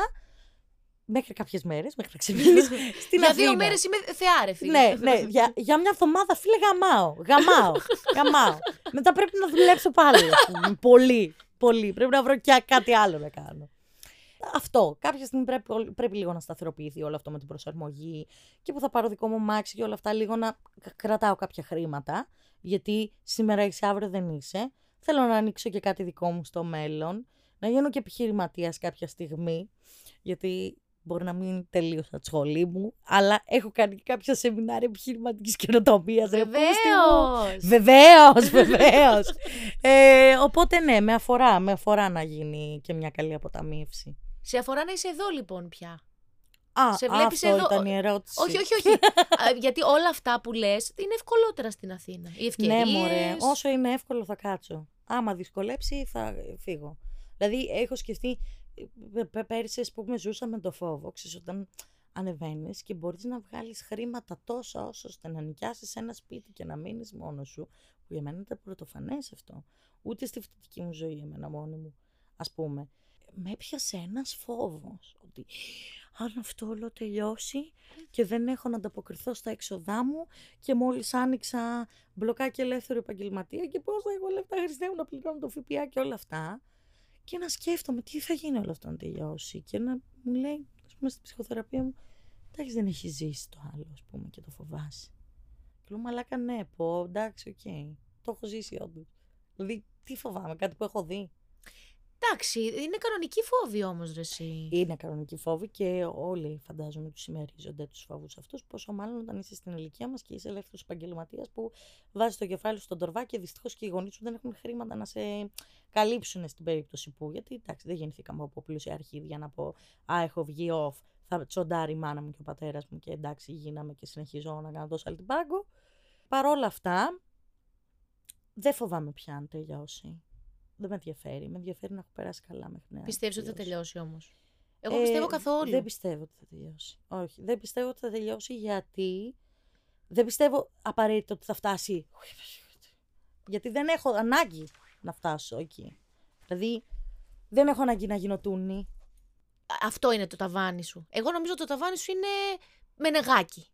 μέχρι κάποιες μέρες, μέχρι να ξυπνήσεις στην για Αθήνα. δύο μέρες είμαι θεάρε, φίλε. Ναι, ναι, για, για μια εβδομάδα φίλε γαμάω. Γαμάω. γαμάω. Μετά πρέπει να δουλέψω πάλι. ας πούμε. πολύ, πολύ. Πρέπει να βρω και κάτι άλλο να κάνω. Αυτό. Κάποια στιγμή πρέπει, πρέπει λίγο να σταθεροποιηθεί όλο αυτό με την προσαρμογή και που θα πάρω δικό μου μάξι και όλα αυτά λίγο να κ- κρατάω κάποια χρήματα. Γιατί σήμερα είσαι, αύριο δεν είσαι. Θέλω να ανοίξω και κάτι δικό μου στο μέλλον. να γίνω και επιχειρηματίας κάποια στιγμή, γιατί μπορεί να μην τελείωσα τη σχολή μου, αλλά έχω κάνει και κάποια σεμινάρια επιχειρηματικής καινοτομίας. Βεβαίως! Βεβαίως, βεβαίως. ε, οπότε ναι, με αφορά, με αφορά να γίνει και μια καλή αποταμίευση. Σε αφορά να είσαι εδώ λοιπόν πια. Α, Σε βλέπεις αυτό εδώ- ήταν η ερώτηση. Όχι, όχι, όχι. Α, Γιατί όλα αυτά που λες είναι ευκολότερα στην Αθήνα. Οι ευκαιρίε. Ναι, μωρέ. Όσο είναι εύκολο θα κάτσω. Άμα δυσκολέψει θα φύγω. Δηλαδή έχω σκεφτεί, ε, π- πέρυσι ας πούμε ζούσα με το φόβο, ξέρεις, όταν ανεβαίνεις και μπορείς να βγάλεις χρήματα τόσα όσο ώστε να νοικιάσεις ένα σπίτι και να μείνεις μόνος σου, που για μένα ήταν πρωτοφανές αυτό. Ούτε στη φοιτητική μου ζωή εμένα μόνη μου, ας πούμε. Με έπιασε ένας φόβος ότι αν αυτό όλο τελειώσει και δεν έχω να ανταποκριθώ στα έξοδά μου και μόλις άνοιξα μπλοκάκι ελεύθερο επαγγελματία και πώς θα έχω λεφτά χρηστεύω να πληρώνω το ΦΠΑ και όλα αυτά. Και να σκέφτομαι τι θα γίνει όλο αυτό να τελειώσει. Και να μου λέει, ας πούμε, στην ψυχοθεραπεία μου, εντάξει δεν έχεις ζήσει το άλλο, ας πούμε, και το φοβάσαι. Και λέω, μαλάκα ναι, πω, εντάξει, οκ. Το έχω ζήσει όντως. Δηλαδή, τι φοβάμαι, κάτι που έχω δει. Εντάξει, είναι κανονικοί φόβοι όμως, ρε συ. Είναι κανονικοί φόβοι και όλοι φαντάζομαι τους συμμερίζονται τους φόβους αυτούς. Πόσο μάλλον όταν είσαι στην ηλικία μας και είσαι ελεύθερος επαγγελματίας που βάζεις το κεφάλι σου στον τορβά και δυστυχώς και οι γονείς σου δεν έχουν χρήματα να σε καλύψουν στην περίπτωση που. Γιατί εντάξει, δεν γεννηθήκαμε από πλούσια αρχίδια να πω Α, έχω βγει off. Θα τσοντάρει η μάνα μου και ο πατέρας μου και εντάξει, γίναμε και συνεχίζω να κάνω τόσο άλλη την πάγκο. Παρ' όλα αυτά, δεν φοβάμαι πια αν τελειώσει. Δεν με ενδιαφέρει. Με ενδιαφέρει να έχω περάσει καλά μέχρι να Πιστεύεις ότι θα τελειώσει. τελειώσει όμως; Εγώ Ε, πιστεύω καθόλου. Δεν πιστεύω ότι θα τελειώσει. Όχι. Δεν πιστεύω ότι θα τελειώσει γιατί δεν πιστεύω απαραίτητα ότι θα φτάσει. Γιατί δεν έχω ανάγκη να φτάσω εκεί. Δηλαδή δεν έχω ανάγκη να γίνω Τούνη. Αυτό είναι το ταβάνι σου. Εγώ νομίζω το ταβάνι σου είναι Μενεγάκη.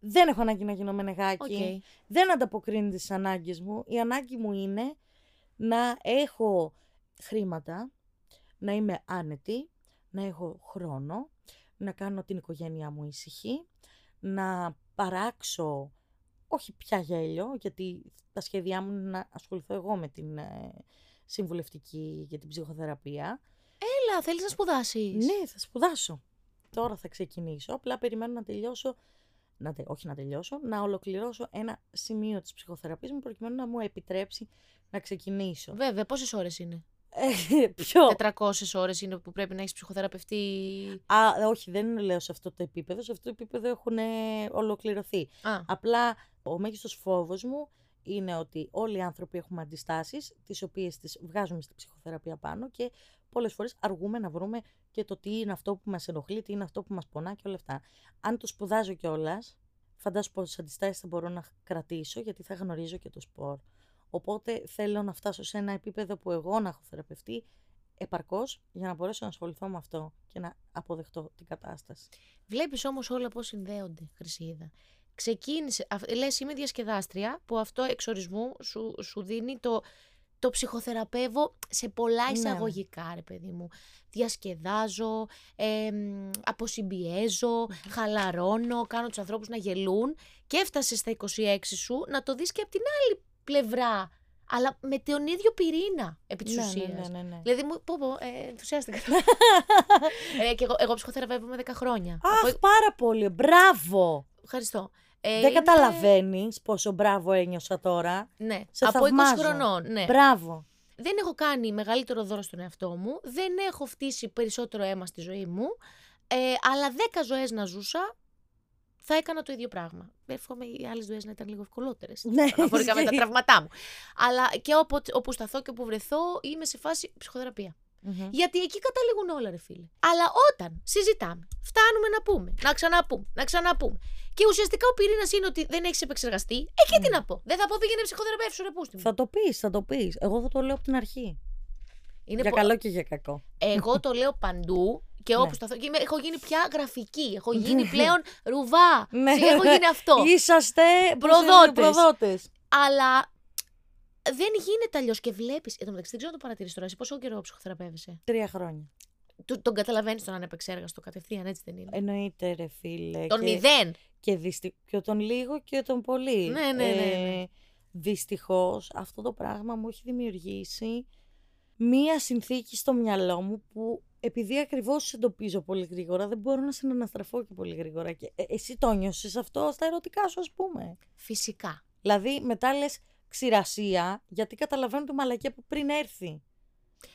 Δεν έχω ανάγκη να γίνω με Οκ. νεγάκι. Δεν ανταποκρίνεται στις ανάγκες μου. Η ανάγκη μου είναι να έχω χρήματα, να είμαι άνετη, να έχω χρόνο, να κάνω την οικογένειά μου ήσυχη, να παράξω, όχι πια γέλιο, γιατί τα σχέδιά μου είναι να ασχοληθώ εγώ με την ε, συμβουλευτική για την ψυχοθεραπεία. Έλα, θέλεις να σπουδάσεις; Ναι, θα σπουδάσω. Τώρα θα ξεκινήσω. Απλά περιμένω να τελειώσω, να, τε- όχι να τελειώσω, να ολοκληρώσω ένα σημείο της ψυχοθεραπείας μου προκειμένου να μου επιτρέψει να ξεκινήσω. Βέβαια, πόσες ώρες είναι; Ε, Ποιο; 400 ώρες είναι που πρέπει να έχεις ψυχοθεραπευτεί; Α, όχι, δεν λέω σε αυτό το επίπεδο. Σε αυτό το επίπεδο έχουν ε, ολοκληρωθεί. Α, Απλά ο μέγιστος φόβος μου είναι ότι όλοι οι άνθρωποι έχουμε αντιστάσεις, τις οποίες τις βγάζουμε στη ψυχοθεραπεία πάνω και πολλές φορές αργούμε να βρούμε και το τι είναι αυτό που μας ενοχλεί, τι είναι αυτό που μας πονά και όλα αυτά. Αν το σπουδάζω κιόλας, φαντάζομαι πόσες αντιστάσεις θα μπορώ να κρατήσω γιατί θα γνωρίζω και το σπορ. Οπότε θέλω να φτάσω σε ένα επίπεδο που εγώ να έχω θεραπευτεί επαρκώς για να μπορέσω να ασχοληθώ με αυτό και να αποδεχτώ την κατάσταση. Βλέπεις όμως όλα πώς συνδέονται, Χρυσίδα. Ξεκίνησε. Λες, είμαι διασκεδάστρια που αυτό εξορισμού σου, σου δίνει το, το ψυχοθεραπεύω σε πολλά Ναι. εισαγωγικά, ρε παιδί μου. Διασκεδάζω, ε, αποσυμπιέζω, χαλαρώνω, κάνω τους ανθρώπους να γελούν και έφτασες στα 26 σου να το δεις και από την άλλη πλευρά, αλλά με τον ίδιο πυρήνα επί της ναι, ουσίας. ναι, ναι, ναι. Δηλαδή, μου, πω, πω, ε, ενθουσιάστηκα. ε, και εγώ, εγώ ψυχοθεραπεύω με 10 χρόνια. Αχ, Από- πάρα πολύ. Μπράβο. Ευχαριστώ. Ε, Δεν είναι- καταλαβαίνεις πόσο μπράβο ένιωσα τώρα. Ναι, Σε από 20 θαυμάζω. χρονών. Ναι. Μπράβο. Δεν έχω κάνει μεγαλύτερο δώρο στον εαυτό μου. Δεν έχω φτύσει περισσότερο αίμα στη ζωή μου. Ε, αλλά 10 ζωές να ζούσα, θα έκανα το ίδιο πράγμα. Εύχομαι οι άλλες ζωέ να ήταν λίγο ευκολότερες. Ναι, Αναφορικά με τα ισχύει. τραυματά μου. Αλλά και όπου, όπου σταθώ και όπου βρεθώ, είμαι σε φάση ψυχοθεραπεία. Μμμ. Γιατί εκεί καταλήγουν όλα, ρε φίλε. Αλλά όταν συζητάμε, φτάνουμε να πούμε, να ξαναπούμε, να ξαναπούμε. Και ουσιαστικά ο πυρήνας είναι ότι δεν έχεις επεξεργαστεί. Εκεί τι να πω. Δεν θα πω πήγαινε ψυχοθεραπεύσου, ρε πούστη μου. Θα το πεις, θα το πεις. Εγώ θα το λέω από την αρχή. Είναι για πο- καλό και για κακό. Εγώ το λέω παντού και Ναι. όπου σταθώ. Και είμαι- έχω γίνει πια γραφική. Έχω γίνει πλέον ρουβά. Ναι. Έχω γίνει αυτό. Είσαστε Προδότες. προδότες. Αλλά δεν γίνεται αλλιώς και βλέπεις. Εν τω μεταξύ, δεν ξέρω να το παρατηρήσεις τώρα. Εσύ πόσο καιρό ψυχοθεραπεύεσαι; Τρία χρόνια. Του- Τον καταλαβαίνεις τον ανεπεξέργαστο κατευθείαν, έτσι δεν είναι; Εννοείται ρε φίλε. τον και, μηδέν. Και, δυστι... και τον λίγο και τον πολύ. Ναι, ναι, ναι, ναι. Ε, δυστυχώς αυτό το πράγμα μου έχει δημιουργήσει μία συνθήκη στο μυαλό μου που επειδή ακριβώς σε εντοπίζω πολύ γρήγορα, δεν μπορώ να συναναστραφώ και πολύ γρήγορα. Και ε, εσύ το νιώσει αυτό στα ερωτικά σου, ας πούμε; Φυσικά. Δηλαδή, μετά λες ξηρασία, γιατί καταλαβαίνω τη μαλακία που πριν έρθει.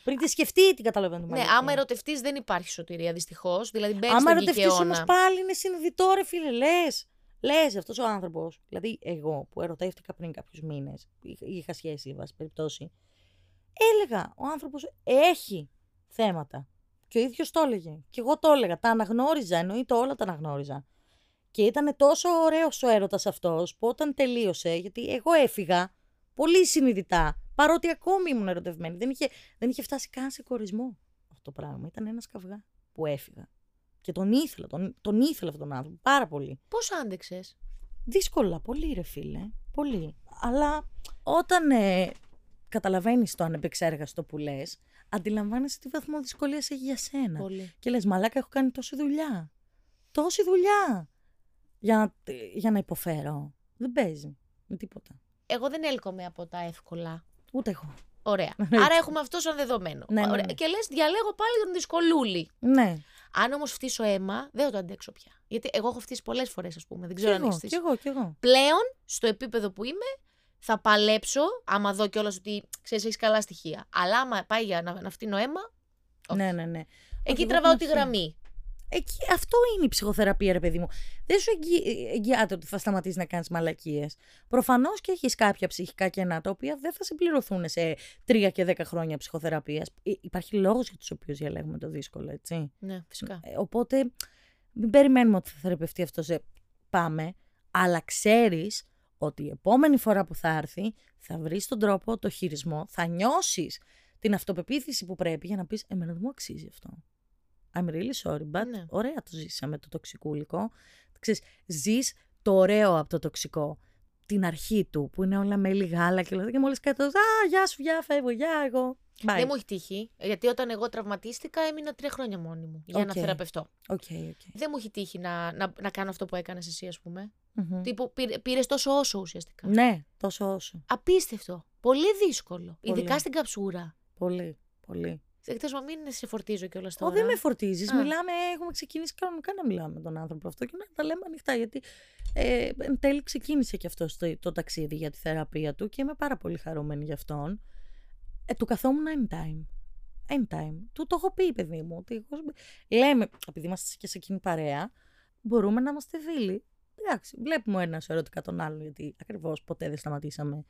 Πριν τη σκεφτεί, την καταλαβαίνω τη Ναι, μαλακία. άμα ερωτευτείς, δεν υπάρχει σωτηρία δυστυχώς. Δηλαδή, μπαίνεις Άμα στον ερωτευτείς όμως κικαιώνα. πάλι είναι συνειδητό, ρε φίλε, λες. Λες αυτός ο άνθρωπος. Δηλαδή, εγώ που ερωτεύτηκα πριν κάποιους μήνες, είχα σχέση, εν πάση περιπτώσει. Έλεγα, ο άνθρωπος έχει θέματα. Και ο ίδιος το έλεγε. Και εγώ το έλεγα. Τα αναγνώριζα, εννοείται όλα τα αναγνώριζα. Και ήταν τόσο ωραίος ο έρωτας αυτός που όταν τελείωσε, γιατί εγώ έφυγα πολύ συνειδητά, παρότι ακόμη ήμουν ερωτευμένη. Δεν είχε, δεν είχε φτάσει καν σε κορισμό αυτό το πράγμα. Ήταν ένας καυγά που έφυγα. Και τον ήθελα, τον, τον ήθελα αυτόν τον άνθρωπο πάρα πολύ. Πώς άντεξες; Δύσκολα, πολύ ρε φίλε. Πολύ. Αλλά όταν ε, καταλαβαίνεις το ανεπεξέργαστο που λες, αντιλαμβάνεσαι τι βαθμό δυσκολίας έχει για σένα. Πολύ. Και λες, μαλάκα, έχω κάνει τόση δουλειά. Τόση δουλειά. Για να, για να υποφέρω. Δεν παίζει. Με τίποτα. Εγώ δεν έλκομαι από τα εύκολα. Ούτε εγώ. Ωραία. Ναι. Άρα έχουμε αυτό σαν δεδομένο. Ναι, ναι, Ωραία. ναι. Και λες, διαλέγω πάλι τον δυσκολούλη. Ναι. Αν όμως φτύσω αίμα, δεν θα το αντέξω πια. Γιατί εγώ έχω φτύσει πολλές φορές, ας πούμε. Δεν Κι ξέρω αν εγώ, έχεις κι φτύσει. εγώ, κι εγώ. Πλέον, στο επίπεδο που είμαι, θα παλέψω, άμα δω κιόλας ότι ξέρεις, έχεις καλά στοιχεία. Αλλά άμα πάει για να, να φτύνω αίμα, όχι. Ναι, ναι, ναι. εκεί εγώ τραβάω έχω τη αυτή. γραμμή. Εκεί, αυτό είναι η ψυχοθεραπεία, ρε παιδί μου. Δεν σου εγγυ, εγγυάται ότι θα σταματήσεις να κάνεις μαλακίες. Προφανώς και έχεις κάποια ψυχικά κενά τα οποία δεν θα συμπληρωθούν σε τρία και δέκα χρόνια ψυχοθεραπείας. Υπάρχει λόγος για τους οποίους διαλέγουμε το δύσκολο, έτσι. Ναι, φυσικά. Ε, οπότε μην περιμένουμε ότι θα θεραπευτεί αυτό σε πάμε, αλλά ξέρεις ότι η επόμενη φορά που θα έρθει θα βρεις τον τρόπο, το χειρισμό, θα νιώσεις την αυτοπεποίθηση που πρέπει για να πεις Εμένα δεν μου αξίζει αυτό. I'm really sorry, but Ναι. ωραία το ζήσαμε το τοξικούλικο. Ξέρεις, ζεις το ωραίο από το τοξικό. Την αρχή του, που είναι όλα μέλι γάλα και όλα. Και μόλις κάτω, α, γεια σου, γεια, φεύγω, γεια, εγώ. Bye. Δεν μου έχει τύχει. Γιατί όταν εγώ τραυματίστηκα, έμεινα τρία χρόνια μόνη μου για να Οκ. θεραπευτώ. OK, OK. Δεν μου έχει τύχει να, να, να κάνω αυτό που έκανες εσύ, ας πούμε. Μμμ. Τύπου πήρε τόσο όσο ουσιαστικά. Ναι, τόσο όσο. Απίστευτο. Πολύ δύσκολο. Πολύ. Ειδικά στην καψούρα. Πολύ, πολύ. Εκτός μας μην σε φορτίζω κιόλας Ω, τώρα. δεν με φορτίζεις. Α. Μιλάμε, έχουμε ξεκινήσει κανονικά να μιλάμε με τον άνθρωπο αυτό και να τα λέμε ανοιχτά. Γιατί ε, εν τέλει ξεκίνησε και αυτό το, το ταξίδι για τη θεραπεία του και είμαι πάρα πολύ χαρούμενη γι' αυτόν. Ε, του καθόμουν anytime. Anytime. Του το έχω πει, παιδί μου. Ότι εγώ... Λέμε, επειδή είμαστε και σε εκείνη παρέα, μπορούμε να είμαστε φίλοι. Εντάξει, βλέπουμε ο ένας ερωτικά τον άλλον, γιατί ακριβώς ποτέ δεν σταματήσαμε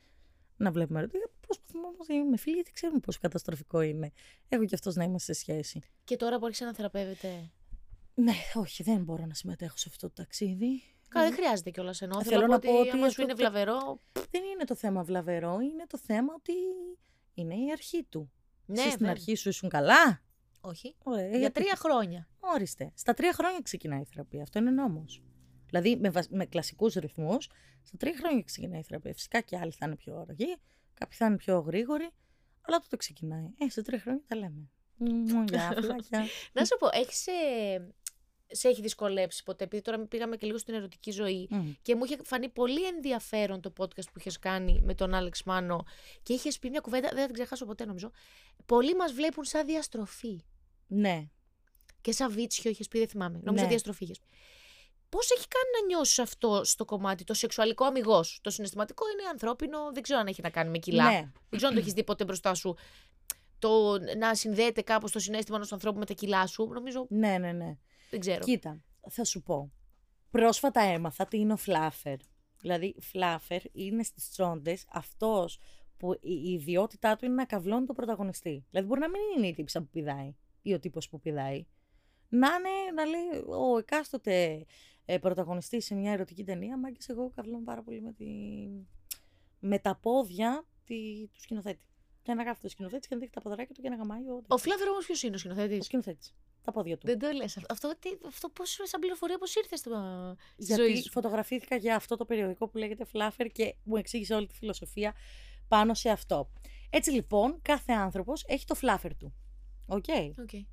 να βλέπουμε ερωτικά. Προσπαθούμε όμως να είμαστε φίλοι, γιατί ξέρουμε πόσο καταστροφικό είναι. Εγώ και αυτός να είμαστε σε σχέση. Και τώρα που άρχισε να θεραπεύεται; Ναι, όχι, δεν μπορώ να συμμετέχω σε αυτό το ταξίδι. Καλά, δεν χρειάζεται κιόλας ενώ. Θέλω να πω ότι άμα σου αυτό είναι το- βλαβερό. Δεν είναι το θέμα βλαβερό, είναι το θέμα ότι είναι η αρχή του. Ναι, Εσύ στην βέβαια. αρχή σου ήσουν καλά; Όχι. Ωραία, Για γιατί- τρία χρόνια. Όριστε. Στα τρία χρόνια ξεκινάει η θεραπεία. Αυτό είναι νόμος. Δηλαδή με, βασ- με κλασικούς ρυθμούς, στα τρία χρόνια ξεκινάει η θεραπεία. Φυσικά και άλλοι θα είναι πιο αργοί, κάποιοι θα είναι πιο γρήγοροι, αλλά τότε ξεκινάει. Ε, σε τρία χρόνια τα λέμε. Μμμ, Γεια, φιλάκια. Να σου πω, έχεις, ε, σε έχει δυσκολέψει ποτέ, επειδή τώρα πήγαμε και λίγο στην ερωτική ζωή Μμ. και μου είχε φανεί πολύ ενδιαφέρον το podcast που είχες κάνει με τον Άλεξ Μάνο και είχες πει μια κουβέντα, δεν θα την ξεχάσω ποτέ νομίζω. Πολλοί μας βλέπουν σαν διαστροφή Ναι. και σαν βίτσιο είχες πει, δεν θυμάμαι. Νομίζω Ναι. διαστροφή είχες πει. Πώς έχει κάνει να νιώσεις αυτό στο κομμάτι, το σεξουαλικό αμυγός; Το συναισθηματικό είναι ανθρώπινο, δεν ξέρω αν έχει να κάνει με κιλά. Ναι. Δεν ξέρω αν το έχεις δει ποτέ μπροστά σου. Το να συνδέεται κάπως το συνέστημα ενός ανθρώπου με τα κιλά σου. Νομίζω. ναι, ναι, ναι. Δεν ξέρω. Κοίτα, θα σου πω. Πρόσφατα έμαθα τι είναι ο φλάφερ. Δηλαδή, φλάφερ είναι στις τσόντες αυτός που η η ιδιότητά του είναι να καυλώνει τον πρωταγωνιστή. Δηλαδή, μπορεί να μην είναι η τύψα που πηδάει ή ο τύπος που πηδάει. Να είναι, να λέει, ο εκάστοτε ε, πρωταγωνιστής σε μια ερωτική ταινία, μάγκες εγώ καυλώνω πάρα πολύ με, τη... με τα πόδια τη... του σκηνοθέτη. Και να γράφει το σκηνοθέτη και να δείχνει τα ποδαράκια του και να γαμάει ο, Ο fluffer όμως ποιος είναι ο σκηνοθέτης; ο σκηνοθέτης. Τα πόδια του. Δεν το λες. Αυτό, τι, αυτό πώς σαν πληροφορία πώς ήρθε στο... στη Γιατί ζωή σου; φωτογραφήθηκα για αυτό το περιοδικό που λέγεται Fluffer και μου εξήγησε όλη τη φιλοσοφία πάνω σε αυτό. Έτσι λοιπόν, κάθε άνθρωπος έχει το fluffer του. OK. Okay.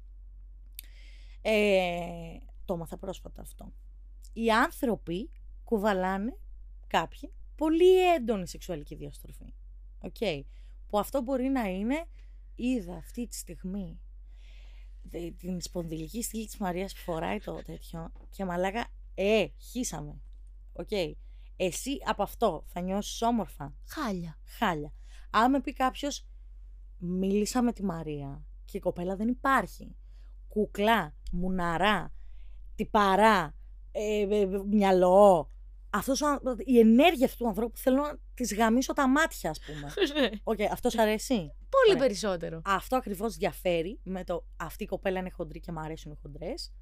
Ε, το έμαθα πρόσφατα αυτό. Οι άνθρωποι κουβαλάνε κάποιοι πολύ έντονη σεξουαλική διαστροφή. Οκ. Που αυτό μπορεί να είναι είδα αυτή τη στιγμή δε- την σπονδυλική στήλη της Μαρίας που φοράει το τέτοιο και μαλάκα, ε, χύσαμε. Οκ. Εσύ από αυτό θα νιώσεις όμορφα. Χάλια. Χάλια. Αν με πει κάποιος, μίλησα με τη Μαρία και η κοπέλα δεν υπάρχει. Κουκλά, μουναρά, τυπαρά, ε, ε, ε, μυαλό. Αυτός, ο αν- η ενέργεια αυτού του ανθρώπου θέλω να τη γαμήσω τα μάτια, ας πούμε. Οκ, αυτός σ' αρέσει; Πολύ Ωραία. περισσότερο. Αυτό ακριβώς διαφέρει με το αυτή η κοπέλα είναι χοντρή και μου αρέσουν οι χοντρές.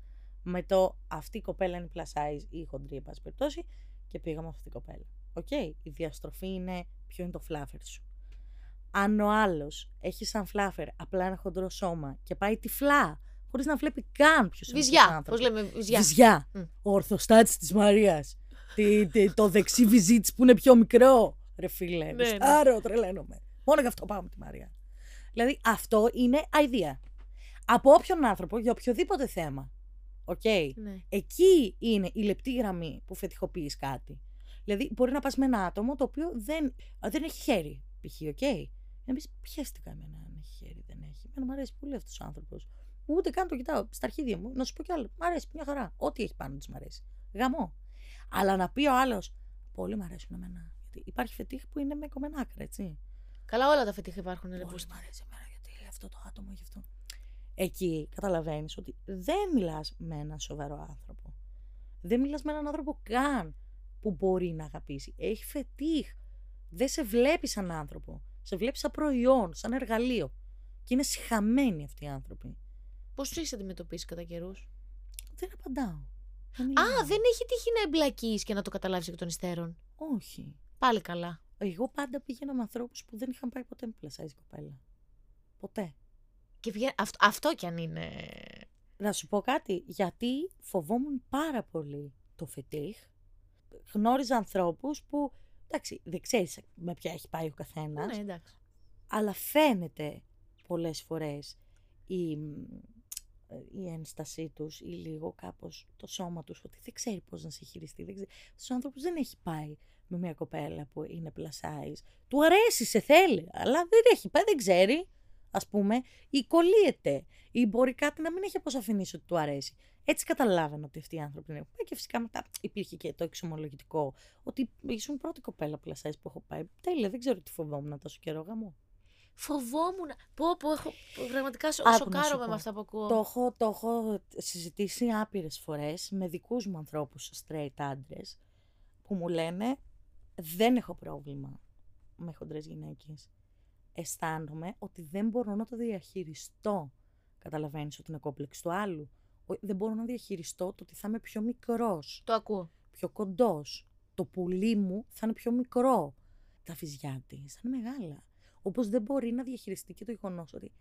Με το αυτή η κοπέλα είναι plus size ή χοντρή, εν πάση περιπτώσει. Και πήγαμε αυτή την κοπέλα. Οκ, η διαστροφή είναι ποιο είναι το fluffer σου. Αν ο άλλος έχει σαν fluffer απλά ένα χοντρό σώμα και πάει τυφλά, χωρίς να βλέπει καν ποιος είναι αυτός ο Βυζιά. Πώ άνθρωπος. λέμε, βυζιά. Βυζιά. Μμ. Ο ορθοστάτης της Μαρίας. Τι- τι- το δεξί βυζί της που είναι πιο μικρό. Ρε φίλε. Ναι, ναι. Άρα τρελαίνομαι. Μόνο γι' αυτό πάω με τη Μαρία. Δηλαδή αυτό είναι αηδία. Από όποιον άνθρωπο για οποιοδήποτε θέμα. Οκ. Ναι. Εκεί είναι η λεπτή γραμμή που φετιχοποιείς κάτι. Δηλαδή, μπορεί να πας με ένα άτομο το οποίο δεν, α, δεν έχει χέρι, π.χ. οκ. Να πεις, πιέστηκα εμένα αν έχει χέρι, δεν έχει. Εμένα μου αρέσει πολύ αυτός ο άνθρωπος. Ούτε καν το κοιτάω στα αρχίδια μου. Να σου πω κι άλλο. Μ' αρέσει μια χαρά. Ό,τι έχει πάνω της μ' αρέσει. Γαμώ. Αλλά να πει ο άλλος, Πολύ μ' αρέσουν εμένα. Γιατί υπάρχει φετίχ που είναι με κομμένα άκρα, έτσι. Καλά, όλα τα φετίχα υπάρχουν. Ρε, Πολύ πούστη. μ' αρέσει εμένα γιατί αυτό το άτομο έχει αυτό. Εκεί καταλαβαίνεις ότι δεν μιλάς με έναν σοβαρό άνθρωπο. Δεν μιλάς με έναν άνθρωπο καν που μπορεί να αγαπήσει. Έχει φετίχ. Δεν σε βλέπει σαν άνθρωπο. Σε βλέπει σαν προϊόν, σαν εργαλείο. Και είναι συχαμένοι αυτοί οι άνθρωποι. Πώς του έχεις αντιμετωπίσει κατά καιρούς; Δεν απαντάω. Δεν Α, μιλάω. δεν έχει τύχει να εμπλακείς και να το καταλάβεις εκ των υστέρων. Όχι. Πάλι καλά. Εγώ πάντα πήγαινα με ανθρώπους που δεν είχαν πάει ποτέ με πλασάιζ κοπέλα. Ποτέ. Και βγαίνει... αυτό, αυτό κι αν είναι. Να σου πω κάτι, γιατί φοβόμουν πάρα πολύ το φετίχ. Γνώριζα ανθρώπους που, εντάξει, δεν ξέρεις με ποια έχει πάει ο καθένας, Ναι, εντάξει. αλλά φαίνεται πολλές φορές η, η ένστασή τους ή λίγο κάπως το σώμα τους ότι δεν ξέρει πώς να σε χειριστεί. Δεν ξέρει. Στους άνθρωπους δεν έχει πάει με μια κοπέλα που είναι plus size. Του αρέσει, σε θέλει, αλλά δεν έχει πάει, δεν ξέρει. Ας πούμε, ή κολλείεται, ή μπορεί κάτι να μην έχει αποσαφηνίσει ότι του αρέσει. Έτσι καταλάβαινα ότι αυτοί οι άνθρωποι είναι. Ε, Και φυσικά μετά υπήρχε και το εξομολογητικό ότι ήσουν πρώτη κοπέλα plus size που έχω πάει. Τέλεια, δεν ξέρω τι φοβόμουν τόσο καιρό γαμό. Φοβόμουν. Πω, πω, έχω. Πραγματικά σο... Άκου να σου σοκάρομαι πω. με αυτά που ακούω. Το έχω, το έχω συζητήσει άπειρες φορές με δικούς μου ανθρώπους straight άντρες που μου λένε δεν έχω πρόβλημα με χοντρές γυναίκες. Αισθάνομαι ότι δεν μπορώ να το διαχειριστώ. Καταλαβαίνεις ότι είναι κόμπλεξ του άλλου. Ο- Δεν μπορώ να διαχειριστώ το ότι θα είμαι πιο μικρός, Το ακούω. πιο κοντός. Το πουλί μου θα είναι πιο μικρό. Τα φυζιά της θα είναι μεγάλα. Όπως δεν μπορεί να διαχειριστεί και το γεγονός ότι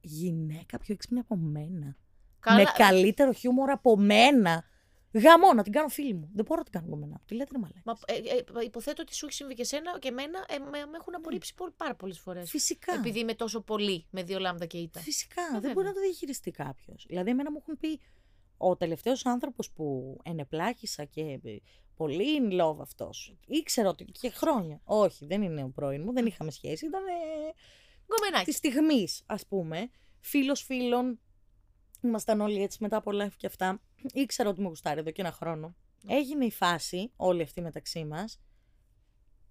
γυναίκα πιο έξυπνη από μένα. Καλά. Με καλύτερο χιούμορ από μένα. Γαμώ να την κάνω φίλη μου. Δεν μπορώ να την κάνω με μένα. Τι λέτε ρε μαλάκα. Μα, ε, ε, υποθέτω ότι σου έχει συμβεί και εσένα και εμένα ε, με, με έχουν απορρίψει πολύ, πάρα πολλές φορές. Φυσικά. Επειδή είμαι τόσο πολύ με δύο λάμδα και ήττα. Φυσικά. Ε, δεν βέβαια. μπορεί να το διαχειριστεί κάποιος. Δηλαδή, εμένα μου έχουν πει ο τελευταίος άνθρωπος που ενεπλάκησα και ε, πολύ in love αυτός. Ήξερα ότι και χρόνια. Όχι, δεν είναι ο πρώην μου, δεν είχαμε σχέση. Ήταν ε, Γκομενάκι. της στιγμής, ας πούμε. Φίλος φίλων. Ήμασταν όλοι έτσι μετά από live και αυτά. Ήξερα ότι μου γουστάρει εδώ και ένα χρόνο. Έγινε η φάση, όλη αυτή μεταξύ μας.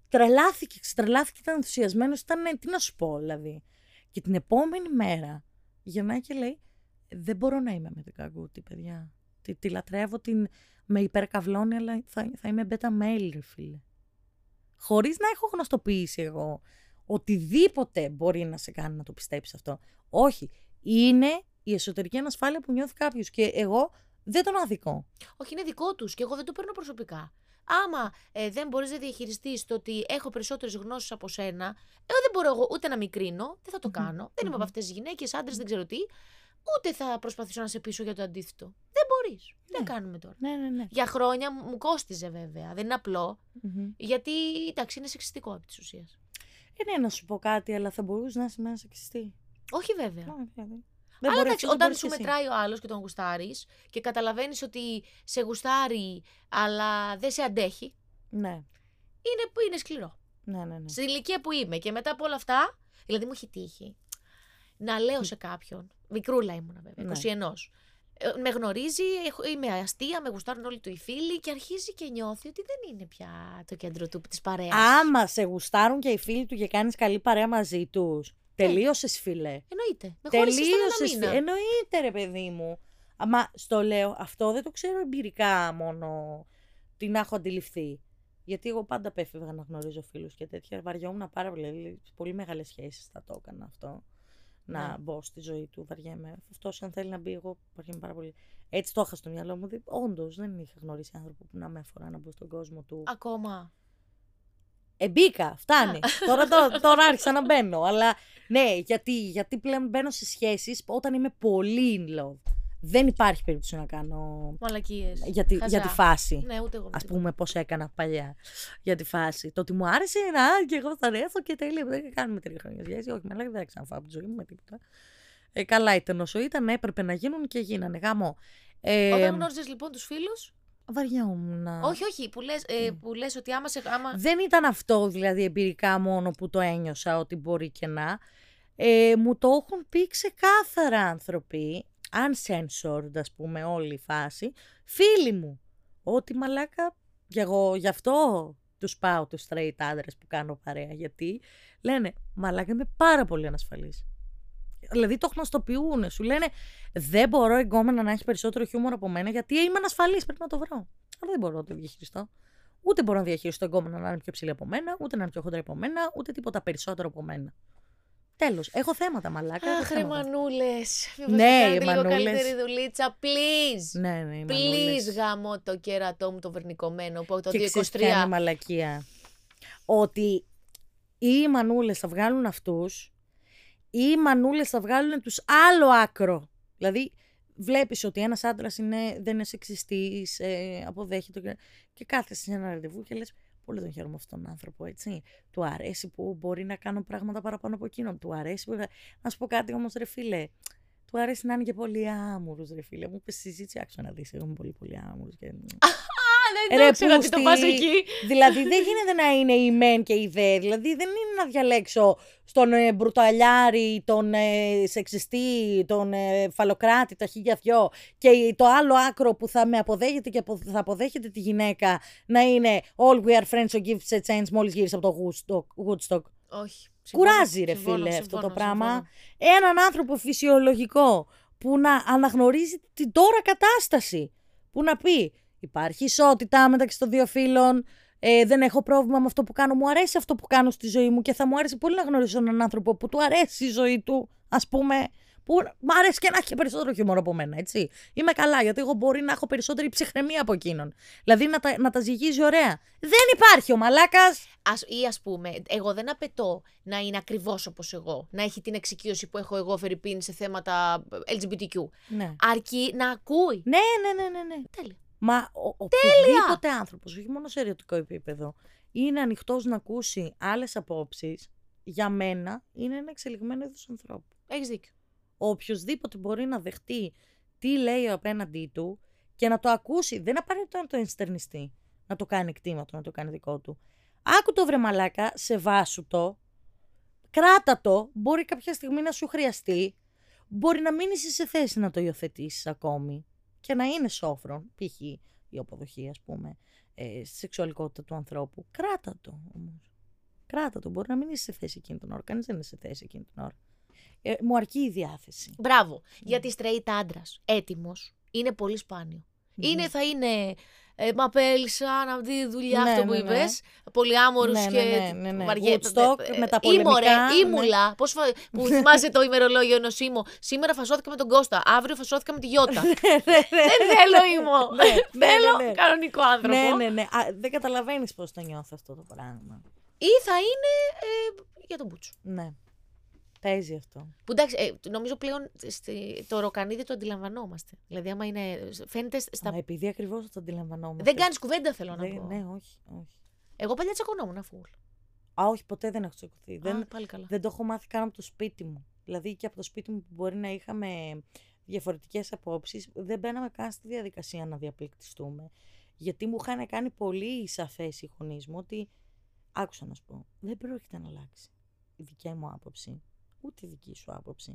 Τρελάθηκε, ξετρελάθηκε, ήταν ενθουσιασμένος. Ήταν, ε, τι να σου πω, δηλαδή. Και την επόμενη μέρα γυρνάει και λέει: Δεν μπορώ να είμαι με την καγκούτη, παιδιά. Τη, τη λατρεύω, την με υπερκαυλώνει, αλλά θα, θα είμαι beta male, ρε φίλε. Χωρίς να έχω γνωστοποιήσει εγώ οτιδήποτε μπορεί να σε κάνει να το πιστέψεις αυτό. Όχι. Είναι η εσωτερική ανασφάλεια που νιώθει κάποιος. Και εγώ δεν τον αδικώ. Όχι, είναι δικό τους και εγώ δεν το παίρνω προσωπικά. Άμα ε, δεν μπορείς να διαχειριστείς το ότι έχω περισσότερες γνώσεις από σένα, εγώ δεν μπορώ εγώ ούτε να μικρύνω, δεν θα το Μμμ. κάνω. Δεν είμαι από Μμμ. αυτές τις γυναίκες, άντρες, δεν ξέρω τι. Ούτε θα προσπαθήσω να σε πείσω για το αντίθετο. Δεν μπορείς. Τι Ναι. κάνουμε τώρα. Ναι, ναι, ναι. Για χρόνια μου μου κόστιζε βέβαια. Δεν είναι απλό. Γιατί εντάξει, είναι σεξιστικό επί της ουσίας. Ε, ναι, να σου πω κάτι, αλλά θα μπορούσε να είσαι με ένα σεξιστή. Όχι βέβαια. Ναι, δηλαδή. Αλλά μπορεί εντάξει, αυτός, δεν όταν μπορείς σου και εσύ. μετράει ο άλλος και τον γουστάρεις και καταλαβαίνεις ότι σε γουστάρει, αλλά δεν σε αντέχει, Ναι, είναι, είναι σκληρό. ναι, ναι. ναι. Στην ηλικία που είμαι και μετά από όλα αυτά, δηλαδή μου έχει τύχει. να λέω σε κάποιον. Μικρούλα ήμουνα βέβαια, Ναι. 21. Ε, Με γνωρίζει, έχω- είμαι αστεία, με γουστάρουν όλοι του οι φίλοι και αρχίζει και νιώθει ότι δεν είναι πια το κέντρο του της παρέας. Άμα σε γουστάρουν και οι φίλοι του και κάνεις καλή παρέα μαζί τους. Τελείωσες, φίλε. Εννοείται. Με χώρισες στον Τελείωσες. ένα μήνα. Εννοείται, ρε παιδί μου. Αμα στο λέω, αυτό δεν το ξέρω εμπειρικά μόνο τι να έχω αντιληφθεί. Γιατί εγώ πάντα απέφευγα να γνωρίζω φίλους και τέτοια. Βαριόμουν πάρα πολύ. Δηλαδή, σε πολύ μεγάλες σχέσεις θα το έκανα αυτό. Να Ναι. μπω στη ζωή του, βαριέμαι. Αυτός, αν θέλει να μπει, εγώ βαριέμαι πάρα πολύ. Έτσι το είχα στο μυαλό μου. Όντως, δεν είχα γνωρίσει άνθρωπο που να με αφορά να μπω στον κόσμο του. Ακόμα. Ε, μπήκα, φτάνει. τώρα, τώρα, τώρα άρχισα να μπαίνω. Αλλά ναι, γιατί, γιατί πλέον μπαίνω σε σχέσεις όταν είμαι πολύ in love. Δεν υπάρχει περίπτωση να κάνω Μαλακίες. για τη, για τη Χαζά. φάση. Ναι, ούτε εγώ. Α πούμε, πώς έκανα παλιά για τη φάση. Το ότι μου άρεσε να και εγώ θα έρθω και τέλεια. Δεν κάνουμε τρία χρόνια σχέση. Όχι, με λέει δεν θα ξαναφάω από τη ζωή μου με τίποτα. Ε, καλά ήταν όσο ήταν, έπρεπε να γίνουν και γίνανε. Γάμο. Ε, Όταν γνώριζες λοιπόν τους φίλους. Βαριόμουν. Όχι, όχι. Που λες ε, που λες ότι άμα σε. Άμα... Δεν ήταν αυτό δηλαδή εμπειρικά μόνο που το ένιωσα ότι μπορεί και να. Ε, μου το έχουν πει ξεκάθαρα άνθρωποι, uncensored ας πούμε όλη η φάση, φίλοι μου, ότι μαλάκα, και εγώ γι' αυτό τους πάω τους straight άντρες που κάνω παρέα, γιατί λένε μαλάκα είμαι πάρα πολύ ανασφαλής. Δηλαδή το γνωστοποιούν, σου λένε δεν μπορώ εγκόμενα να έχεις περισσότερο χιούμορ από μένα γιατί είμαι ανασφαλής, πρέπει να το βρω. Αλλά δεν μπορώ να το διαχειριστώ. Ούτε μπορώ να διαχειριστώ εγκόμενα να είναι πιο ψηλή από μένα, ούτε να είναι πιο χοντρή από μένα, ούτε τίποτα περισσότερο από μένα. Τέλος. Έχω θέματα, μαλάκα. έχω Αχ, ρε θέματα. μανούλες. Ναι, οι λίγο μανούλες. καλύτερη δουλίτσα, please. Ναι, ναι, οι Please μανούλες. γάμο το κέρατό μου το βερνικωμένο που από το Και ξέρεις ποια είναι η 2023. μαλακία. Ότι ή οι μανούλες θα βγάλουν αυτούς ή οι μανούλες θα βγάλουν τους άλλο άκρο. Δηλαδή βλέπεις ότι ένας άντρας είναι, δεν είναι σεξιστής, ε, αποδέχεται και, και κάθεσαι σε ένα ραντεβού και λες πολύ τον χαίρομαι αυτόν τον άνθρωπο, έτσι. Του αρέσει που μπορεί να κάνω πράγματα παραπάνω από εκείνον. Του αρέσει που... Να σου πω κάτι όμως ρε φίλε. Του αρέσει να είναι και πολύ άμουρος ρε φίλε. Μου είπες στη συζήτηση, άξιο να δεις, εγώ είμαι πολύ πολύ άμουρος. Και... Α, δεν Ρε το ξέρω ότι το πούστη. πας εκεί. δηλαδή δεν γίνεται να είναι η μεν και η δε. Δηλαδή δεν είναι να διαλέξω στον ε, μπρουταλιάρη, τον ε, σεξιστή, τον ε, φαλοκράτη, τα χίλια δυο και το άλλο άκρο που θα με αποδέχεται και απο- θα αποδέχεται τη γυναίκα να είναι all we are friends so give a chance μόλις γύρισε από το Woodstock. Woodstock. Όχι. συμφωνώ, Κουράζει ρε συμφωνώ, φίλε αυτό συμφωνώ, το πράγμα. συμφωνώ. Έναν άνθρωπο φυσιολογικό που να αναγνωρίζει την τώρα κατάσταση. Που να πει υπάρχει ισότητα μεταξύ των δύο φίλων, ε, δεν έχω πρόβλημα με αυτό που κάνω, μου αρέσει αυτό που κάνω στη ζωή μου και θα μου αρέσει πολύ να γνωρίσω έναν άνθρωπο που του αρέσει η ζωή του, ας πούμε, που μου αρέσει και να έχει και περισσότερο χιούμορ από μένα, έτσι. Είμαι καλά, γιατί εγώ μπορεί να έχω περισσότερη ψυχραιμία από εκείνον. Δηλαδή να τα, να τα ζυγίζει ωραία. Δεν υπάρχει ο μαλάκας. Ας, ή ας πούμε, εγώ δεν απαιτώ να είναι ακριβώς όπως εγώ. Να έχει την εξοικείωση που έχω εγώ, Φερρυπίν, σε θέματα LGBTQ. Ναι. Αρκεί να ακούει. Ναι, ναι, ναι, ναι, ναι. Τέλεια. Μα ο, οποιοδήποτε άνθρωπος, όχι μόνο σε ερωτικό επίπεδο, είναι ανοιχτός να ακούσει άλλες απόψεις, για μένα είναι ένα εξελιγμένο είδος ανθρώπου. Έχεις δίκιο. Ο οποιοδήποτε μπορεί να δεχτεί τι λέει ο απέναντί του και να το ακούσει. Δεν απαραίτητο να το ενστερνιστεί, να το κάνει κτήματο, να το κάνει δικό του. Άκου το βρε μαλάκα, σεβάσου το, κράτα το, μπορεί κάποια στιγμή να σου χρειαστεί, μπορεί να μην είσαι σε θέση να το υιοθετήσεις ακόμη και να είναι σόφρον, π.χ. η αποδοχή ας πούμε, ε, στη σεξουαλικότητα του ανθρώπου. Κράτα το όμως. Κράτα το, μπορεί να μην είσαι σε θέση εκείνη την ώρα, κανείς δεν είναι σε θέση εκείνη την ώρα. Ε, μου αρκεί η διάθεση. Μπράβο. Γιατί straight άντρας έτοιμος είναι πολύ σπάνιο. Είναι, θα είναι ε, μαπέλσα, να δει δουλειά Ναι, αυτό που ναι, ναι. είπες. Πολυάμορο Ναι, ναι, και. ναι, ναι, ναι. βαριέ- Woodstock, ε, ε, με τα Ήμο, πολεμικά, ρε, ναι. ήμουλα. Πώς φα... που θυμάσαι το ημερολόγιο ενό ήμου. Σήμερα φασώθηκα με τον Κώστα. Αύριο φασώθηκα με τη Γιώτα. Δεν θέλω ήμο. Ναι, ναι, Θέλω ναι, ναι. κανονικό άνθρωπο. ναι, ναι, ναι. Α, δεν καταλαβαίνεις πώς το νιώθω αυτό το πράγμα. Ή θα είναι ε, για τον Μπούτσο. Ναι. Παίζει αυτό. Που εντάξει, ε, νομίζω πλέον στη, το ροκανίδι το αντιλαμβανόμαστε. Δηλαδή, άμα είναι. Φαίνεται στα. Μα επειδή ακριβώς το αντιλαμβανόμαστε. Δεν κάνεις κουβέντα, θέλω να Δεν- πω. Ναι, όχι, όχι. Εγώ παλιά τσακωνόμουν αφού. Α, όχι, ποτέ δεν έχω τσακωθεί. Δεν... Δεν, πάλι καλά. δεν το έχω μάθει καν από το σπίτι μου. Δηλαδή και από το σπίτι μου που μπορεί να είχαμε διαφορετικές απόψεις, δεν μπαίναμε καν στη διαδικασία να διαπληκτιστούμε. Γιατί μου είχαν κάνει πολύ σαφές οι γονείς μου ότι, άκουσα να σου πω, δεν πρόκειται να αλλάξει η δικιά μου άποψη ούτε δική σου άποψη.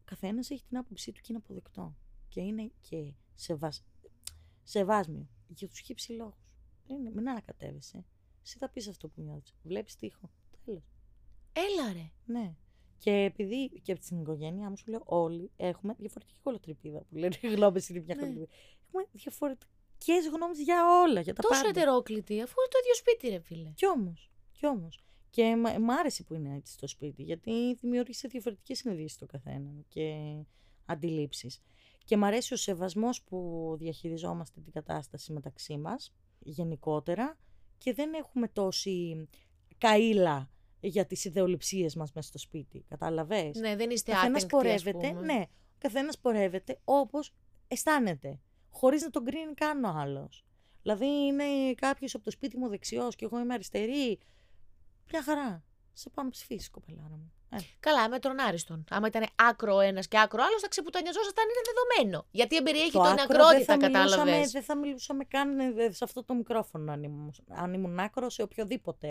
Ο καθένας έχει την άποψή του και είναι αποδεκτό. Και είναι και σεβασ... σεβάσμιο για τους χύψη λόγους. Είναι, μην ανακατεύεσαι. Εσύ θα πεις αυτό που νιώθεις. Βλέπεις τείχο. Τέλος. Έλα ρε. Ναι. Και επειδή και από την οικογένειά μου σου λέω όλοι έχουμε διαφορετική κολοτρυπίδα που λένε οι γνώμε είναι μια Ναι. κολοτρυπίδα. Έχουμε διαφορετικές γνώμες για όλα. Για τα Τόσο πάντα. ετερόκλητη, αφού είναι το ίδιο σπίτι, ρε φίλε. Κι όμως. Κι όμως. Και μ' μ' άρεσε που είναι έτσι στο σπίτι, γιατί δημιούργησε διαφορετικές συνειδήσεις στο καθένα και αντιλήψεις. Και μ' αρέσει ο σεβασμός που διαχειριζόμαστε την κατάσταση μεταξύ μας γενικότερα και δεν έχουμε τόση καήλα για τις ιδεολειψίες μας μέσα στο σπίτι. Κατάλαβες; Ναι, δεν είστε καθένας άτεγκτοι, ας πορεύεται, πούμε. ναι, ο καθένας πορεύεται όπως αισθάνεται, χωρίς να τον κρίνει καν ο άλλος. Δηλαδή είναι κάποιος από το σπίτι μου δεξιός και εγώ είμαι αριστερή, μια χαρά. Σε πάμε ψηφίσεις, κοπελάρα μου. Ε, Καλά, με τον Άριστον. Άμα ήταν άκρο ο ένας και άκρο άλλος, θα ξεπουτανιαζόσασταν, είναι δεδομένο. Γιατί εμπεριέχει το την άκρο ακρότητα, δεν θα, κατάλαβε. μιλούσαμε, δεν θα μιλούσαμε καν ε, σε αυτό το μικρόφωνο αν ήμουν, αν ήμουν άκρος σε οποιοδήποτε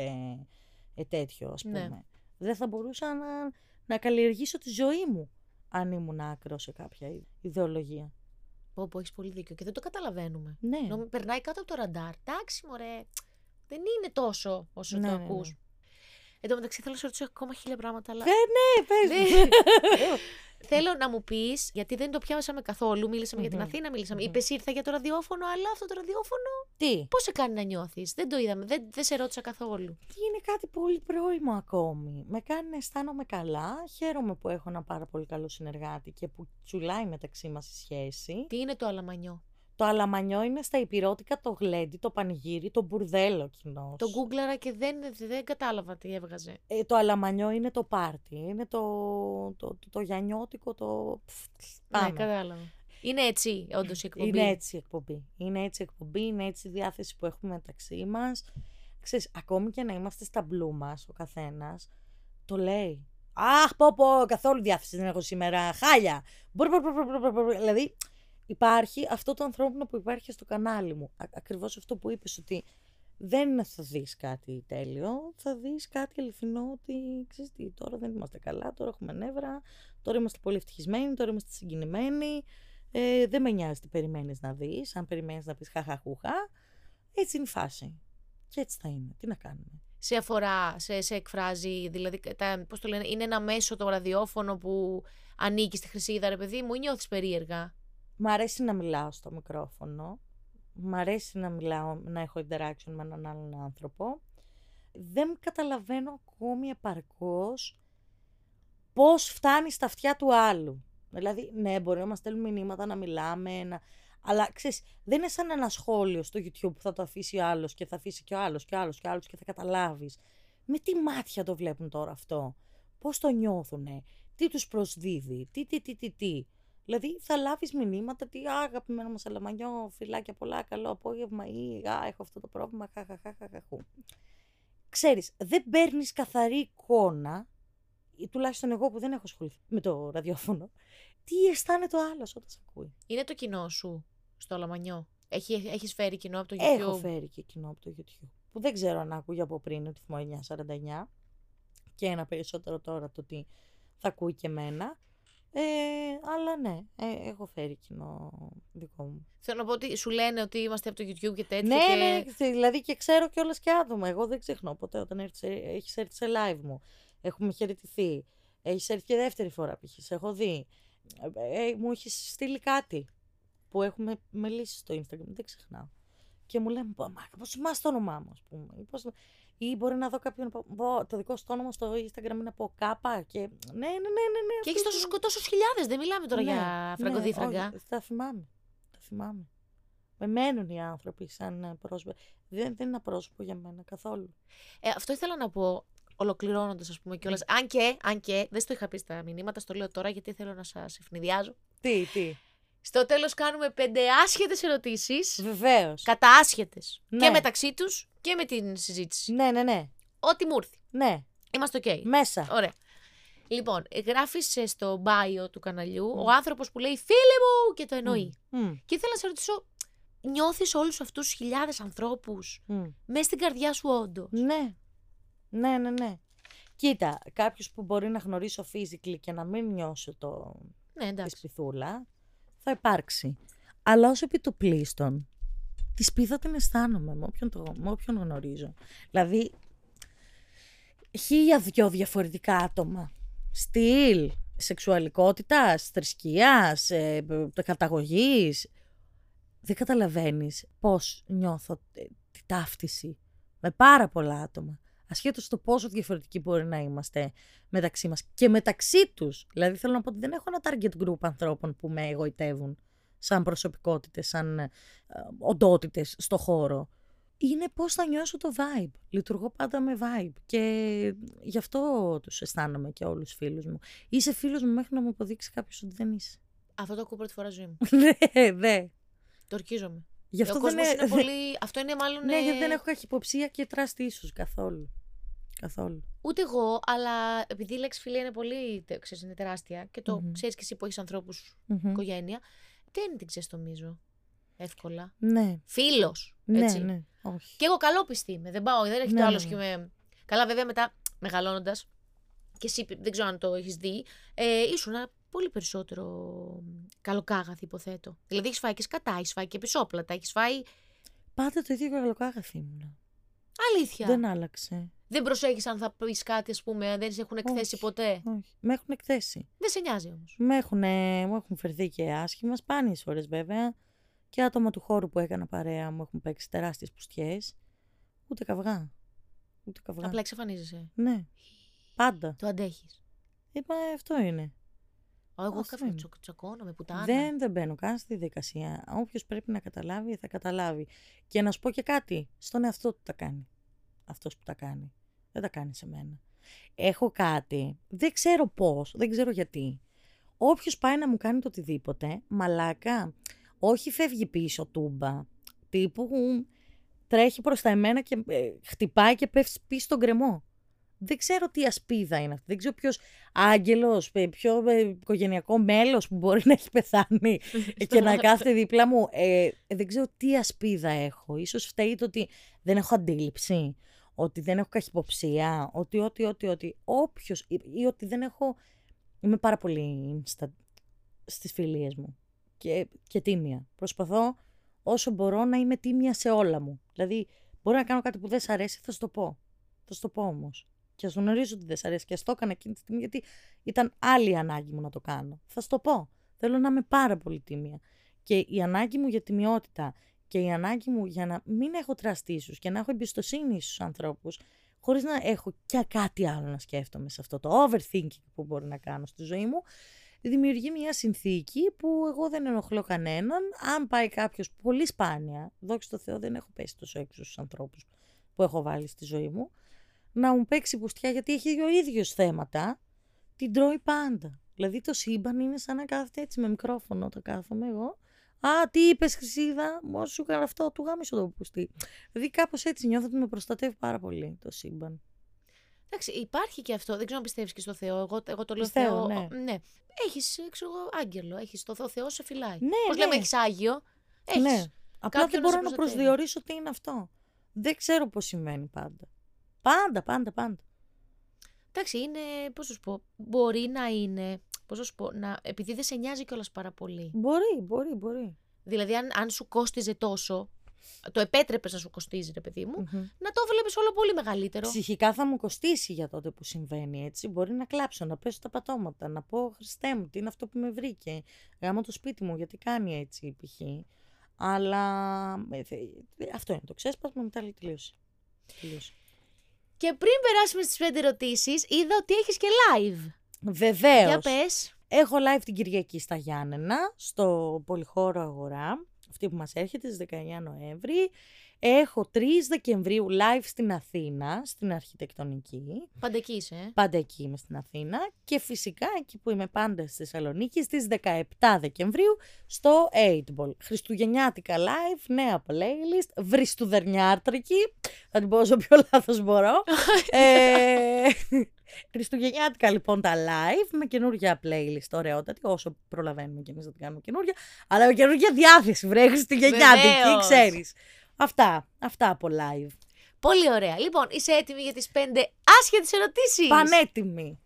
ε, τέτοιο, ας Ναι. πούμε. Δεν θα μπορούσα να, να καλλιεργήσω τη ζωή μου αν ήμουν άκρος σε κάποια ιδε- ιδεολογία. Πω, πω, έχεις πολύ δίκιο και δεν το καταλαβαίνουμε. Ναι. Νομ- περνάει κάτω από το ραντάρ. Εντάξει, μωρέ. Δεν είναι τόσο όσο Ναι, το ναι, ακούς. ναι. Εν τω μεταξύ θέλω να σε ρωτήσω ακόμα χίλια πράγματα, αλλά. Ε, ναι, πες Ναι. μου. Θέλω να μου πεις, γιατί δεν το πιάσαμε καθόλου. Μίλησαμε για την Μμμ. Αθήνα, μιλήσαμε. Μμμ. Είπες ήρθα για το ραδιόφωνο, αλλά αυτό το ραδιόφωνο Τι, πώς σε κάνει να νιώθεις; Δεν το είδαμε, δεν, δεν σε ρώτησα καθόλου. είναι κάτι πολύ πρόημο ακόμη. Με κάνει να αισθάνομαι καλά. Χαίρομαι που έχω ένα πάρα πολύ καλό συνεργάτη και που τσουλάει μεταξύ μας η σχέση. Τι είναι το αλαμανιό; Το αλαμανιό είναι στα υπηρώτικα το γλέντι, το πανηγύρι, το μπουρδέλο κοινό. Το γκούγκλαρα και δεν, δεν κατάλαβα τι έβγαζε. Ε, το αλαμανιό είναι το πάρτι. Είναι το, το, το, το γιανιώτικο, το... Ναι, Πάμε. κατάλαβα. Είναι έτσι, όντως η εκπομπή. Είναι έτσι η εκπομπή. Είναι έτσι η εκπομπή, είναι έτσι η διάθεση που έχουμε μεταξύ μας. Ξέρεις, ακόμη και να είμαστε στα μπλου μας, ο καθένας, το λέει. Αχ, πω πω, καθόλου διάθεση δεν έχω σήμερα. Χάλια. Μπρ, μπρ, μπρ, μπρ, μπρ, μπρ. Δηλαδή, υπάρχει αυτό το ανθρώπινο που υπάρχει στο κανάλι μου. Α, ακριβώς αυτό που είπες, ότι δεν θα δεις κάτι τέλειο, θα δεις κάτι αληθινό ότι, ξέρεις τι, τώρα δεν είμαστε καλά, τώρα έχουμε νεύρα, τώρα είμαστε πολύ ευτυχισμένοι, τώρα είμαστε συγκινημένοι, ε, δεν με νοιάζει τι περιμένεις να δεις, αν περιμένεις να πεις χαχαχούχα, έτσι είναι η φάση. Και έτσι θα είναι. Τι να κάνουμε. Σε αφορά, σε, σε εκφράζει, δηλαδή, τα, πώς το λένε, είναι ένα μέσο το ραδιόφωνο που ανήκει στη Χρυσίδα, ρε παιδί μου, ή νιώθεις περίεργα; Μ' αρέσει να μιλάω στο μικρόφωνο. Μ' αρέσει να μιλάω, να έχω interaction με έναν άλλον άνθρωπο. Δεν καταλαβαίνω ακόμη επαρκώς πώς φτάνει στα αυτιά του άλλου. Δηλαδή, ναι, μπορεί να μας στέλνουν μηνύματα, να μιλάμε, να... αλλά ξέρεις, δεν είναι σαν ένα σχόλιο στο YouTube που θα το αφήσει ο άλλος και θα αφήσει και ο άλλος και ο άλλος και ο άλλος και θα καταλάβεις. Με τι μάτια το βλέπουν τώρα αυτό, πώς το νιώθουνε, τι τους προσδίδει, τι, τι, τι, τι, τι; Δηλαδή θα λάβεις μηνύματα, τι «Α, αγαπημένο μου σαλαμανιό, φιλάκια πολλά, καλό απόγευμα ή «Α, έχω αυτό το πρόβλημα, χαχαχαχαχαχού». Ξέρεις, δεν παίρνεις καθαρή εικόνα, ή τουλάχιστον εγώ που δεν έχω ασχοληθεί με το ραδιόφωνο, τι αισθάνεται ο άλλος όταν σε ακούει. Είναι το κοινό σου στο Λαμανιό. Έχει, έχεις φέρει κοινό από το YouTube; Έχω φέρει και κοινό από το YouTube, που δεν ξέρω αν ακούγει από πριν ότι θυμώ 949 και ένα περισσότερο τώρα το ότι θα ακούει και εμένα. Ε, αλλά ναι, ε, έχω φέρει κοινό δικό μου. Θέλω να πω ότι σου λένε ότι είμαστε από το YouTube και τέτοια. Ναι, και... ναι, δηλαδή και ξέρω κιόλας και άτομα. Εγώ δεν ξεχνώ ποτέ όταν έχεις έρθει σε live μου. Έχουμε χαιρετηθεί. Έχεις έρθει και δεύτερη φορά π.χ. Σε έχω δει. Ε, μου έχεις στείλει κάτι που έχουμε μιλήσει στο Instagram. Δεν ξεχνάω. Και μου λένε, Μα πώς θυμάσαι το όνομά μου, ας πούμε. Ή, πώς... ή μπορεί να δω κάποιον. Πω, το δικό σου το όνομα στο Instagram είναι από κάπα. Και... Ναι, ναι, ναι, ναι. ναι Και έχεις τόσους τόσους χιλιάδες. Δεν μιλάμε τώρα ναι, για φραγκοδίφραγκα. Ναι, όχι, τα θυμάμαι. Τα θυμάμαι. Με μένουν οι άνθρωποι σαν πρόσωπο. Δεν, δεν είναι ένα πρόσωπο για μένα καθόλου. Ε, αυτό ήθελα να πω, ολοκληρώνοντας, ας πούμε κιόλας. Αν και, αν και, δεν στο είχα πει στα μηνύματα, στο λέω τώρα γιατί θέλω να σας ευνηδιάζω. Τι, τι; Στο τέλος κάνουμε πέντε άσχετες ερωτήσεις. Βεβαίως. Κατά άσχετες. Ναι. Και μεταξύ τους και με την συζήτηση. Ναι, ναι, ναι. Ό,τι μου έρθει. Ναι. Είμαστε OK. Μέσα. Ωραία. Λοιπόν, γράφεις στο bio του καναλιού ο άνθρωπος που λέει Φίλε μου! και το εννοεί. Μμ, Και ήθελα να σε ρωτήσω, νιώθεις όλους αυτούς του χιλιάδες ανθρώπους μμ. μέσα στην καρδιά σου, όντως; Ναι. Ναι, ναι, ναι. Κοίτα, κάποιος που μπορεί να γνωρίσω physically και να μην νιώσω το... Ναι, της εντάξει. σπιθούλα, θα υπάρξει. Αλλά όσο επί του πλήστον, της σπίθα την αισθάνομαι με όποιον, το, με όποιον γνωρίζω. Δηλαδή, χίλια δυο διαφορετικά άτομα. Στυλ, σεξουαλικότητας, θρησκείας, ε, ε, καταγωγής. Δεν καταλαβαίνεις πώς νιώθω ε, τη ταύτιση με πάρα πολλά άτομα. Ασχέτως το πόσο διαφορετικοί μπορεί να είμαστε μεταξύ μας και μεταξύ τους. Δηλαδή θέλω να πω ότι δεν έχω ένα target group ανθρώπων που με εγωιτεύουν σαν προσωπικότητες, σαν ε, οντότητες στο χώρο. Είναι πώς θα νιώσω το vibe. Λειτουργώ πάντα με vibe και γι' αυτό τους αισθάνομαι και όλους τους φίλους μου. Είσαι φίλος μου μέχρι να μου αποδείξει κάποιος ότι δεν είσαι. Αυτό το ακούω πρώτη φορά ζωή μου. ναι, ναι. Το ορκίζομαι. Γι' αυτό ο δεν κόσμος είναι... είναι πολύ... Αυτό είναι μάλλον... Ναι, ε, γιατί δεν έχω καχυποψία και τράστη ίσως καθόλου. Καθόλου. Ούτε εγώ, αλλά επειδή η λέξη φιλία είναι πολύ, τε- ξέρεις, είναι τεράστια και το Μμμ. ξέρεις και εσύ που έχεις ανθρώπους, Μμμ. οικογένεια, δεν την ξεστομίζω εύκολα. Ναι, Φίλος, ναι, έτσι. ναι. Όχι. Και εγώ καλόπιστη είμαι. Δεν πάω, δεν έχει Ναι, το ναι, άλλο ναι. και με. Καλά, βέβαια μετά μεγαλώνοντας. Και εσύ δεν ξέρω αν το έχεις δει. Ε, ήσουν πολύ περισσότερο καλοκάγαθη, υποθέτω. Δηλαδή έχεις φάει και σκατά, έχεις φάει και πισόπλατα, έχεις φάει. Πάντα το ίδιο καλοκάγαθι ήμουνα. Αλήθεια. Δεν Δεν, άλλαξε. δεν προσέχεις αν θα πεις κάτι, ας πούμε, αν δεν σε έχουν εκθέσει Όχι. ποτέ; Όχι. Με έχουν εκθέσει. Δεν σε νοιάζει όμως. Με έχουν, μου έχουν φερθεί και άσχημα, σπάνιες φορές βέβαια. Και άτομα του χώρου που έκανα παρέα μου έχουν παίξει τεράστιες πουστιές. Ούτε καυγά. Ούτε καυγά. Απλά εξαφανίζεσαι. Ναι. Πάντα. Το αντέχεις. Είπα αυτό είναι. Εγώ Αυτό καφέ είναι. τσοκ, τσακώνομαι, πουτάνα. Δεν, δεν μπαίνω καν στη δικασία. Όποιος πρέπει να καταλάβει, θα καταλάβει. Και να σου πω και κάτι. Στον εαυτό του τα κάνει. Αυτός που τα κάνει. Δεν τα κάνει σε μένα. Έχω κάτι. Δεν ξέρω πώς, δεν ξέρω γιατί. Όποιος πάει να μου κάνει το οτιδήποτε, μαλάκα, όχι φεύγει πίσω τούμπα. Τύπου τρέχει προς τα εμένα και ε, χτυπάει και πέφτει πίσω στον κρεμό. Δεν ξέρω τι ασπίδα είναι αυτή. Δεν ξέρω ποιος άγγελος, ποιο ε, οικογενειακό μέλος που μπορεί να έχει πεθάνει και να κάθεται δίπλα μου. Ε, δεν ξέρω τι ασπίδα έχω. Ίσως φταίει το ότι δεν έχω αντίληψη, ότι δεν έχω καχυποψία, ότι, ότι, ότι, ότι, όποιος, ή, ή ότι δεν έχω, είμαι πάρα πολύ στα, στις φιλίες μου και, και τίμια. Προσπαθώ όσο μπορώ να είμαι τίμια σε όλα μου. Δηλαδή, μπορεί να κάνω κάτι που δεν σ' αρέσει, θα σου το πω. Θα σου το πω όμως. Και α γνωρίζω ότι δεν σ' αρέσει και ας το έκανα εκείνη τη στιγμή, γιατί ήταν άλλη η ανάγκη μου να το κάνω. Θα σου το πω. Θέλω να είμαι πάρα πολύ τίμια. Και η ανάγκη μου για τιμιότητα και η ανάγκη μου για να μην έχω τραστήσου και να έχω εμπιστοσύνη στους ανθρώπους, χωρίς να έχω και κάτι άλλο να σκέφτομαι σε αυτό το overthinking που μπορεί να κάνω στη ζωή μου, δημιουργεί μια συνθήκη που εγώ δεν ενοχλώ κανέναν. Αν πάει κάποιος πολύ σπάνια, δόξα τω Θεώ, δεν έχω πέσει τόσο έξω στους ανθρώπους που έχω βάλει στη ζωή μου, να μου παίξει πουστιά γιατί έχει ο ίδιος θέματα, την τρώει πάντα. Δηλαδή το σύμπαν είναι σαν να κάθεται έτσι με μικρόφωνο όταν κάθομαι εγώ. Α, τι είπες, Χρυσίδα, μου σου έκανε αυτό, του γάμισε το πουστί. Δηλαδή κάπως έτσι νιώθω ότι με προστατεύει πάρα πολύ το σύμπαν. Εντάξει, υπάρχει και αυτό. Δεν ξέρω αν πιστεύεις και στο Θεό. Εγώ, εγώ το λέω Πιστεύω, Θεό. ναι. ναι. Έχεις, ξέρω εγώ, άγγελο. Έχεις το Θεό, ο Θεός σε φυλάει. Ναι, Πώς ναι. λέμε, έχεις άγιο. Έχεις. Ναι. Απλά κάποιον δεν να σε μπορώ να προστατεύει. προσδιορίσω τι είναι αυτό. Δεν ξέρω πώς συμβαίνει πάντα. Πάντα, πάντα, πάντα. Εντάξει, είναι. Πώς σου πω. Μπορεί να είναι. Πώς σου πω. Να, επειδή δεν σε νοιάζει κιόλας πάρα πολύ. Μπορεί, μπορεί, μπορεί. Δηλαδή, αν, αν σου κόστιζε τόσο. Το επέτρεπες να σου κοστίζει, ρε παιδί μου, Μμμ. να το βλέπεις όλο πολύ μεγαλύτερο. Ψυχικά θα μου κοστίσει για τότε που συμβαίνει έτσι. Μπορεί να κλάψω, να πέσω τα πατώματα, να πω Χριστέ μου, τι είναι αυτό που με βρήκε; Γάμω το σπίτι μου, γιατί κάνει έτσι π.χ. Αλλά ε, θε- αυτό είναι το ξέσπασμα, μετά λέει τελείωσε. Τελείωσε. Και πριν περάσουμε στις πέντε ερωτήσεις, είδα ότι έχεις και live. Βεβαίως. Για πες. Έχω live την Κυριακή στα Γιάννενα, στο Πολυχώρο Αγορά, αυτή που μας έρχεται στις 19 Νοέμβρη. Έχω 3 Δεκεμβρίου live στην Αθήνα, στην αρχιτεκτονική. Πάντα εκεί είσαι. ε; Πάντα εκεί είμαι στην Αθήνα. Και φυσικά εκεί που είμαι πάντα στη Θεσσαλονίκη, στις 17 Δεκεμβρίου στο 8ball. Χριστουγεννιάτικα live, νέα playlist, βριστουδερνιάτρικη. Θα την πω όσο πιο λάθος μπορώ. ε, Χριστουγεννιάτικα λοιπόν τα live με καινούργια playlist, ωραιότατη, όσο προλαβαίνουμε και εμείς να την κάνουμε καινούργια, αλλά με καινούργια διάθεση, βρε Χριστουγεννιάτικη, Βεβαίως. ξέρεις. Αυτά, αυτά από live. Πολύ ωραία. Λοιπόν, είσαι έτοιμη για τις πέντε άσχετες ερωτήσεις; Πανέτοιμη.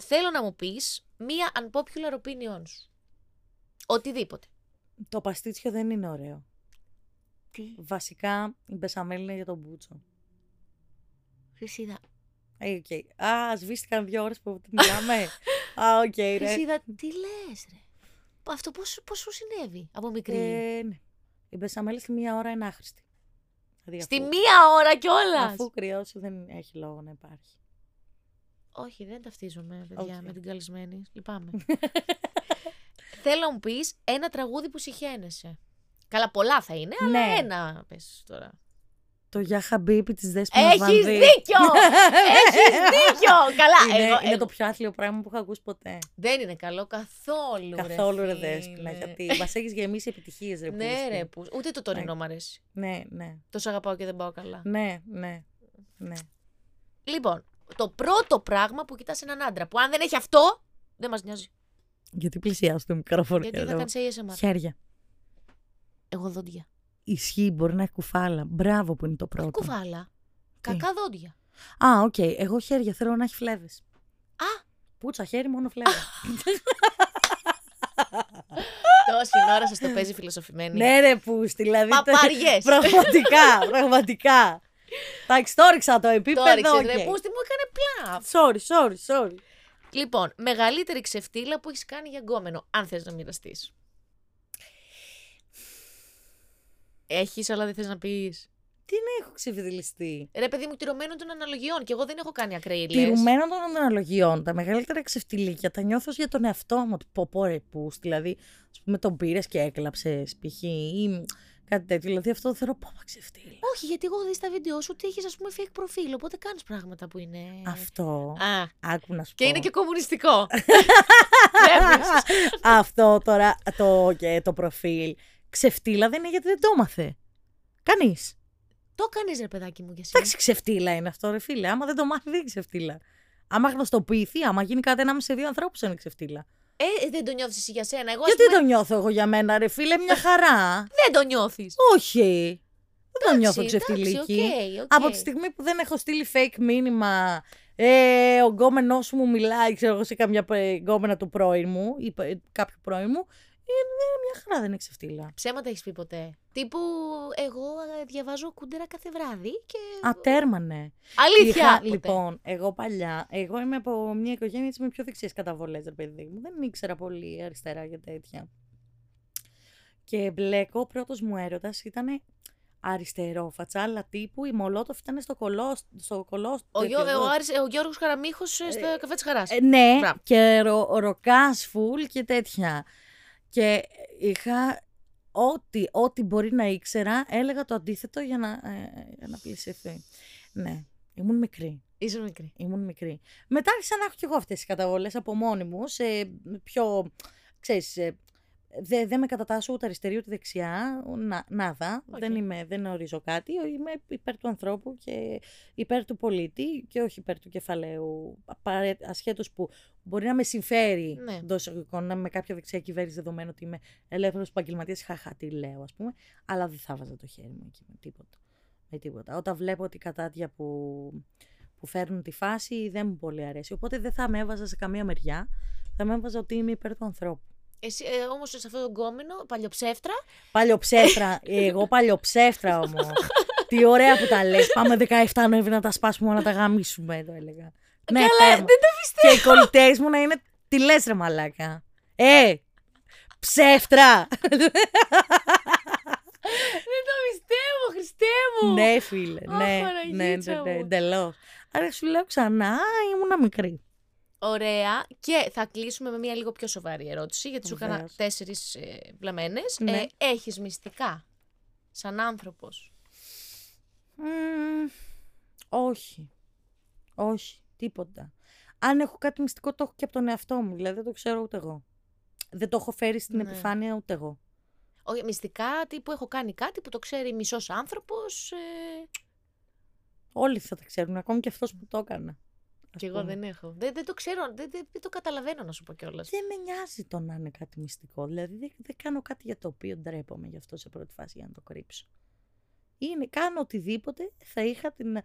Θέλω να μου πεις μία unpopular opinion σου. Οτιδήποτε. Το παστίτσιο δεν είναι ωραίο. Τι; Βασικά, η μπεσαμέλ είναι για τον μπούτσο. Χρυσίδα. Ε, οκ. Α, σβήστηκαν δύο ώρες που μιλάμε. Α, οκ, ρε. Χρυσίδα, τι λες ρε; Αυτό πώς, πώς σου συνέβη από μικρή; Ε, ναι. Η μπεσαμέλ στη μία ώρα είναι άχρηστη. Δηλαδή, Στη αφού- μία ώρα κιόλας; Αφού κρυώσει δεν έχει λόγο να υπάρχει. Όχι, δεν ταυτίζομαι, παιδιά, Οκ. με την καλεσμένη. Λυπάμαι. Θέλω να μου πεις ένα τραγούδι που σιχαίνεσαι. Καλά, πολλά θα είναι, αλλά Ναι. ένα πες τώρα. Το Γεια Χαμπίμπι της Δέσποινας Έχεις Βανδύ. δίκιο! Έχεις δίκιο! Καλά, Είναι, εγώ, είναι εγώ- το πιο άθλιο πράγμα που έχω ακούσει ποτέ. δεν είναι καλό καθόλου. Καθόλου ρε φίλε. Δέσποινα. Γιατί μας έχεις γεμίσει επιτυχίες, ρε Ναι, πούστη. ρε, που... ούτε το τωρινό μ' αρέσει. Ναι, ναι. Τόσο αγαπάω και δεν πάω καλά. Ναι, ναι. ναι. Λοιπόν, το πρώτο πράγμα που κοιτάς έναν άντρα, που αν δεν έχει αυτό, δεν μας νοιάζει. Γιατί πλησιάζω το μικρόφωνο. Γιατί θα εδώ. κάνεις ASMR. Χέρια. Εγώ δόντια. Ισχύει, μπορεί να έχει κουφάλα. Μπράβο που είναι το πρώτο. Κουφάλα. Κακά δόντια. Α, οκ. Εγώ χέρια θέλω να έχει φλέβες. Α! Πούτσα, χέρι, μόνο φλέβες. Τόση ώρα σας το παίζει φιλοσοφημένη. ναι, ρε πούστη, δηλαδή. Παπαριές. πραγματικά, πραγματικά. Εντάξει, το ρίξα το επίπεδο. Το έριξες, οκ. ρε, πούστη μου έκανε πλάφ. Sorry, sorry, sorry. Λοιπόν, μεγαλύτερη ξεφτίλα που έχεις κάνει για γκόμενο, αν θες να μοιραστείς. Έχεις, αλλά δεν θες να πεις. Τι να έχω ξεφτιλιστεί. Ρε, παιδί μου, τηρουμένων των αναλογιών και εγώ δεν έχω κάνει ακραίες. Τηρουμένων των αναλογιών, τα μεγαλύτερα ξεφτιλίκια τα νιώθω για τον εαυτό μου. Ότι πω, πω ρε, πούς, δηλαδή, ας πούμε, τον πήρες και έκλαψες, π.χ. ή κάτι τέτοιο. Δηλαδή, αυτό το θεωρώ πω, μα ξεφτύλα. Όχι, γιατί εγώ έχω δεις στα βίντεο σου ότι έχεις, ας πούμε, fake προφίλ. Οπότε κάνεις πράγματα που είναι. Αυτό. Α, Άκου να σου και πω. είναι και κομμουνιστικό. αυτό τώρα το, και το προφίλ. Ξεφτύλα δεν είναι γιατί δεν το έμαθε. Κανείς. το κάνει, ρε παιδάκι μου κι εσύ. Εντάξει, ξεφτύλα είναι αυτό, ρε φίλε. Άμα δεν το μάθει, δεν είναι ξεφτύλα. Άμα γνωστοποιηθεί, άμα γίνει κάτι ανάμεσα σε δύο ανθρώπους, είναι ξεφτύλα. Ε, δεν το νιώθεις εσύ για σένα. Εγώ, ας Γιατί πούμε, το νιώθω εγώ για μένα, ρε φίλε, μια χαρά. δεν το νιώθεις. Όχι. Δεν το νιώθω ξεφτυλίκι. Okay, Από τη στιγμή που δεν έχω στείλει fake μήνυμα, ε, ο γκόμενός μου μιλάει, ξέρω εγώ, σε καμιά ε, γκόμενα του πρώην μου ή ε, κάποιου πρώην μου, είναι μια χαρά, δεν είναι ξεφτύλα. Ψέματα έχεις πει ποτέ. Τύπου, εγώ ε, διαβάζω κούντερα κάθε βράδυ και. Ατέρμανε. Αλήθεια! Είχα, ποτέ. λοιπόν, εγώ παλιά, εγώ είμαι από μια οικογένεια έτσι με πιο δεξιές καταβολές, ρε παιδί μου. Δεν ήξερα πολύ αριστερά για τέτοια. Και μπλέκο, ο πρώτος μου έρωτας ήταν αριστερό φατσάλα τύπου, η Μολότοφ ήταν στο κολό, στο κολό Ο, τέτοιο Γιώ, εδώ. ο, Άρης, ο Γιώργος Καραμίχος στο καφέ της Χαράς. Ε, ναι, Μπράβο. και ρο, ροκάς φουλ και τέτοια. Και είχα ό,τι, ό,τι μπορεί να ήξερα, έλεγα το αντίθετο για να, ε, για να πλησιωθεί. Ναι, ήμουν μικρή. Είσαι μικρή. Ήμουν μικρή. Μετά άρχισα να έχω κι εγώ αυτές τις καταβολές από μόνη μου, σε πιο, ξέρεις, ε, δεν δεν με κατατάσσω ούτε αριστερή ούτε δεξιά, na, nada. OK. Δεν, είμαι, δεν ορίζω κάτι. Είμαι υπέρ του ανθρώπου και υπέρ του πολίτη και όχι υπέρ του κεφαλαίου. Παρέ- Ασχέτως που μπορεί να με συμφέρει Ναι. εντός εισαγωγικών να είμαι με κάποια δεξιά κυβέρνηση δεδομένου ότι είμαι ελεύθερος επαγγελματίας. Χαχά, τι λέω, ας πούμε. Αλλά δεν θα βάζα το χέρι μου εκεί με τίποτα. Με τίποτα. Όταν βλέπω ότι κατάτια που, που φέρνουν τη φάση δεν μου πολύ αρέσει. Οπότε δεν θα με έβαζα σε καμία μεριά. Θα με έβαζα ότι είμαι υπέρ του ανθρώπου. Εσύ ε, όμως σε αυτό το γκόμενο, παλιοψεύτρα, Παλιοψεύτρα. Εγώ παλιοψεύτρα όμως. Τι ωραία που τα λες. Πάμε 17 Νοέμβρη να τα σπάσουμε να τα γαμίσουμε, το έλεγα. Ναι, Καλά, πέρα. δεν το πιστεύω. Και οι κολλητές μου να είναι. Τι λες, ρε μαλάκα. Ε! Ψεύτρα! Δεν το πιστεύω, Χριστέ μου. ναι, φίλε. Αχ, Ναι, ναι, Παναγίτσα ναι, ναι, μου. εντελώς. Άρα σου λέω ξανά, ήμουνα μικρή. Ωραία. Και θα κλείσουμε με μια λίγο πιο σοβαρή ερώτηση, γιατί σου έκανα Βεβαίως. τέσσερις ε, βλαμμένες. Ναι. Ε, έχεις μυστικά, σαν άνθρωπος; Μμμ, όχι. Όχι, τίποτα. Αν έχω κάτι μυστικό, το έχω και από τον εαυτό μου. Δηλαδή δεν το ξέρω ούτε εγώ. Δεν το έχω φέρει στην Ναι. επιφάνεια ούτε εγώ. Όχι, μυστικά τύπου έχω κάνει κάτι που το ξέρει μισός άνθρωπος. Ε... Όλοι θα τα ξέρουν, ακόμη και αυτός που το έκανα. Κι εγώ δεν έχω. Δεν, δεν το ξέρω, δεν, δεν, δεν το καταλαβαίνω να σου πω κιόλας. Δεν με νοιάζει το να είναι κάτι μυστικό. Δηλαδή δεν, δεν κάνω κάτι για το οποίο ντρέπομαι γι' αυτό σε πρώτη φάση για να το κρύψω. Είναι, κάνω οτιδήποτε θα είχα την,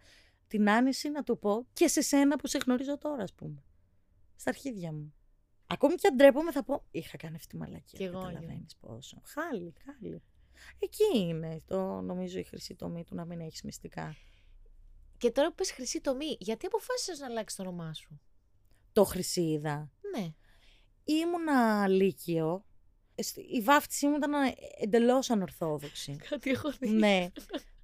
την άνεση να το πω και σε σένα που σε γνωρίζω τώρα, ας πούμε. Στα αρχίδια μου. Ακόμη και αν ντρέπομαι θα πω, είχα κάνει αυτή τη μαλακία. Κι εγώ, Καταλαβαίνεις πόσο. Χάλι, χάλι. Εκεί είναι το νομίζω η χρυσή τομή του να μην έχεις μυστικά. Και τώρα που πες χρυσή τομή, γιατί αποφάσισες να αλλάξεις το όνομά σου; Το χρυσίδα. Ναι. Ήμουνα λύκειο. Εσ- Η βάφτισή μου ήταν εντελώς ανορθόδοξη. Κάτι έχω δει. ναι.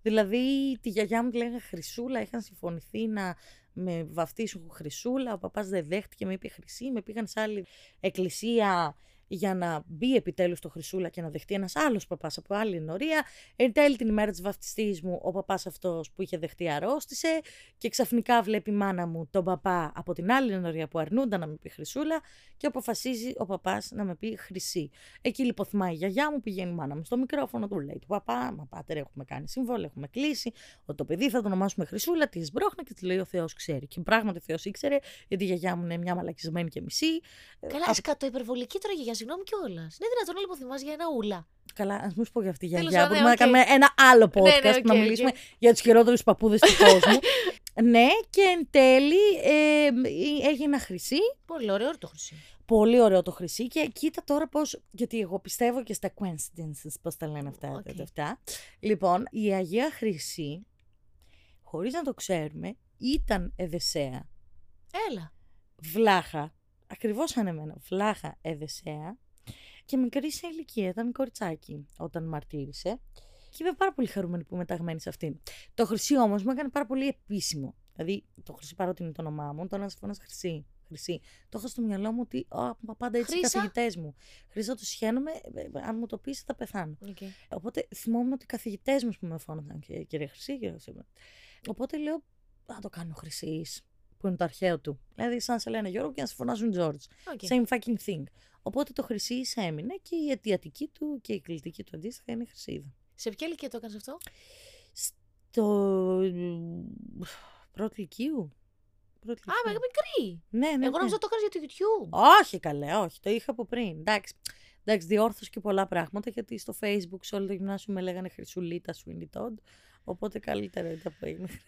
Δηλαδή τη γιαγιά μου τη λέγανε Χρυσούλα, είχαν συμφωνηθεί να με βαφτίσουν Χρυσούλα. Ο παπάς δεν δέχτηκε, με είπε Χρυσή. Με πήγαν σε άλλη εκκλησία για να μπει επιτέλους το Χρυσούλα και να δεχτεί ένας άλλος παπάς από άλλη ενορία. Εν τέλει την ημέρα της βαφτιστής μου, ο παπάς αυτός που είχε δεχτεί αρρώστησε και ξαφνικά βλέπει η μάνα μου τον παπά από την άλλη ενορία που αρνούνταν να με πει Χρυσούλα και αποφασίζει ο παπάς να με πει Χρυσή. Εκεί λιποθυμάει η γιαγιά μου, πηγαίνει η μάνα μου στο μικρόφωνο, του λέει του παπά: Μα πάτερ, έχουμε κάνει σύμβολο, έχουμε κλείσει. Ότι το παιδί θα το ονομάσουμε Χρυσούλα, τη σμπρώχνα και τη λέει: Ο Θεός ξέρει. Και πράγματι ο Θεός ήξερε, γιατί η γιαγιά μου είναι μια μαλακισμένη και μισή. Καλά, Α, σκατό υπερβολική τώρα για συγγνώμη κιόλας. Είναι δυνατόν να λιποθυμάς για ένα ούλα. Καλά, ας μην σου πω για αυτή τη Τέλος γιαγιά. πάντων, Μπορούμε ναι, να οκ. κάνουμε ένα άλλο podcast Ναι, ναι, οκ, να οκ. μιλήσουμε για τους χειρότερους παππούδες του κόσμου. ναι, και εν τέλει ε, έγινα Χρυσή. Πολύ ωραίο το χρυσή. Πολύ ωραίο το χρυσή και κοίτα τώρα πώς, γιατί εγώ πιστεύω και στα coincidences, πώς τα λένε αυτά. Οκ. τα- αυτά. Λοιπόν, η Αγία Χρυσή, χωρίς να το ξέρουμε, ήταν Εδεσέα, Έλα. βλάχα, ακριβώς σαν εμένα, βλάχα Εδεσέα και μικρή σε ηλικία, ήταν κοριτσάκι όταν μαρτύρησε και είμαι πάρα πολύ χαρούμενη που είμαι ταγμένη σε αυτήν. Το χρυσή όμως μου έκανε πάρα πολύ επίσημο. Δηλαδή, το χρυσή παρότι είναι το όνομά μου, τώρα να σε φωνάζει χρυσή. Χρυσή. Το έχω στο μυαλό μου ότι «Α, μα πάντα έτσι οι Χρύσα. καθηγητές μου. Χρυσά το σχένομαι, ε, ε, αν μου το πεις θα πεθάνω. Okay. Οπότε θυμόμαι ότι οι καθηγητές μου που με φώναζαν και κυρία Χρυσή, κυρία Χρυσή. Οπότε λέω, θα το κάνω Χρυσής, που είναι το αρχαίο του. Δηλαδή, σαν να σε λένε Γιώργο και να σε φωνάζουν George. Okay. Same fucking thing. Οπότε το Χρυσή έμεινε και η αιτιατική του και η κλητική του αντίστοιχα είναι Χρυσίδα. Σε ποια ηλικία το έκανες αυτό, Στο πρώτο ηλικίου. Πρώτη Α, με ηλικίου. μικρή. Ναι, ναι, Εγώ ναι. νόμιζα το έκανες για το YouTube. Όχι καλέ, όχι. Το είχα από πριν. Εντάξει. Εντάξει, διόρθωσα και πολλά πράγματα γιατί στο facebook σε όλο το γυμνάσιο με λέγανε Χρυσουλίτα Sweeney Todd. Οπότε καλύτερα ήταν που έγινε.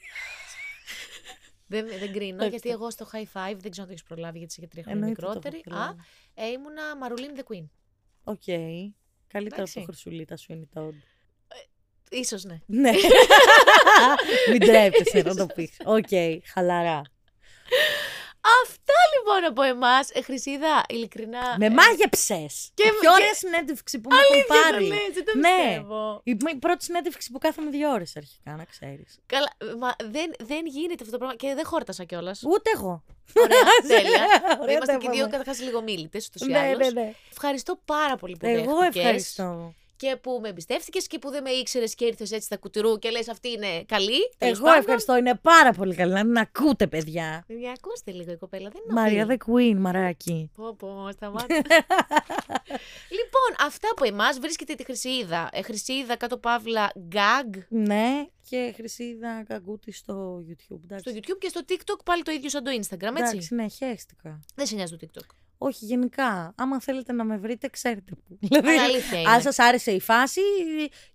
Δεν, δεν κρίνω, Εντάξει. γιατί εγώ στο high five δεν ξέρω αν το έχεις προλάβει γιατί είσαι και τρία χρόνια Εννοείται το έχω μικρότερη. Α, προλάβει. ε, ήμουνα Μαρουλίν the Queen. OK. Καλύτερα από Εντάξει. το Χρυσουλίτα Sweeney Todd. Ίσως ναι. Ναι. Μην τρέπεσαι να το πεις. Οκ, χαλαρά. Αυτά λοιπόν από εμάς. Ε, Χρυσίδα, ειλικρινά. Με ε, μάγεψες. και- Και πιο και- ωραία συνέντευξη που μου έχουν αλήθεια το πάρει. λες, δεν το Ναι. πιστεύω. Η, η πρώτη συνέντευξη που κάθομαι δύο ώρες αρχικά, να ξέρεις. Καλά, μα δεν, δεν γίνεται αυτό το πράγμα και δεν χόρτασα κιόλας. Ούτε εγώ. Ωραία, τέλεια. Ωραία Είμαστε τα και οι δύο είπαμε. καταρχάς λίγο μίλητες, ούτως ή Ναι, άλλως. ναι, ναι. Ευχαριστώ πάρα πολύ που Εγώ δέχτηκες ευχαριστώ. Και που με εμπιστεύτηκες και που δεν με ήξερες και ήρθες έτσι στα κουτουρού και λες αυτή είναι καλή. τέλος Εγώ πάντων. ευχαριστώ. Είναι πάρα πολύ καλή. Να την ακούτε, παιδιά. Παιδιά, ακούστε λίγο η κοπέλα. Δεν είναι Μαρία απλή. the Queen, μαράκι. Πω, πω, σταμάτα. λοιπόν, αυτά από εμάς βρίσκεται τη Χρυσίδα. Ε, Χρυσίδα κάτω παύλα gag Ναι, και Χρυσίδα Καγκούτη στο YouTube. Εντάξει. στο YouTube και στο TikTok πάλι το ίδιο σαν το Instagram, έτσι. Εντάξει, ναι, χαίστηκα. Δεν σε νοιάζει το TikTok. Όχι, γενικά. Άμα θέλετε να με βρείτε, ξέρετε πού. Δηλαδή, Αλλά αλήθεια είναι. αν σας άρεσε η φάση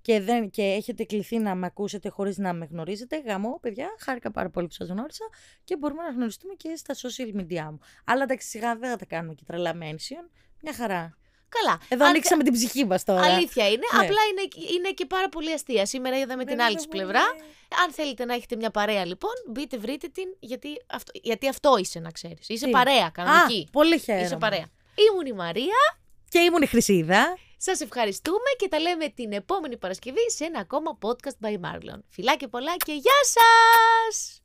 και, δεν, και έχετε κληθεί να με ακούσετε χωρίς να με γνωρίζετε, γαμό, παιδιά, χάρηκα πάρα πολύ που σας γνώρισα και μπορούμε να γνωριστούμε και στα social media μου. Αλλά εντάξει, σιγά δεν θα τα κάνουμε και τρελά mention. Μια χαρά. Καλά. Εδώ Αν- ανοίξαμε την ψυχή μας τώρα. Αλήθεια είναι. Ναι. Απλά είναι, είναι και πάρα πολύ αστεία. Σήμερα είδαμε την Ναι, άλλη ναι, της ναι, πλευρά. ναι. Αν θέλετε να έχετε μια παρέα λοιπόν, μπείτε, βρείτε την, γιατί αυτό, γιατί αυτό είσαι να ξέρεις. Είσαι Τι; παρέα, κανονική. Α, πολύ χαίρομαι. Είσαι παρέα. Ήμουν η Μαρία. Και ήμουν η Χρυσίδα. Σας ευχαριστούμε και τα λέμε την επόμενη Παρασκευή σε ένα ακόμα podcast by Marlon. Φιλάκια πολλά και γεια σας!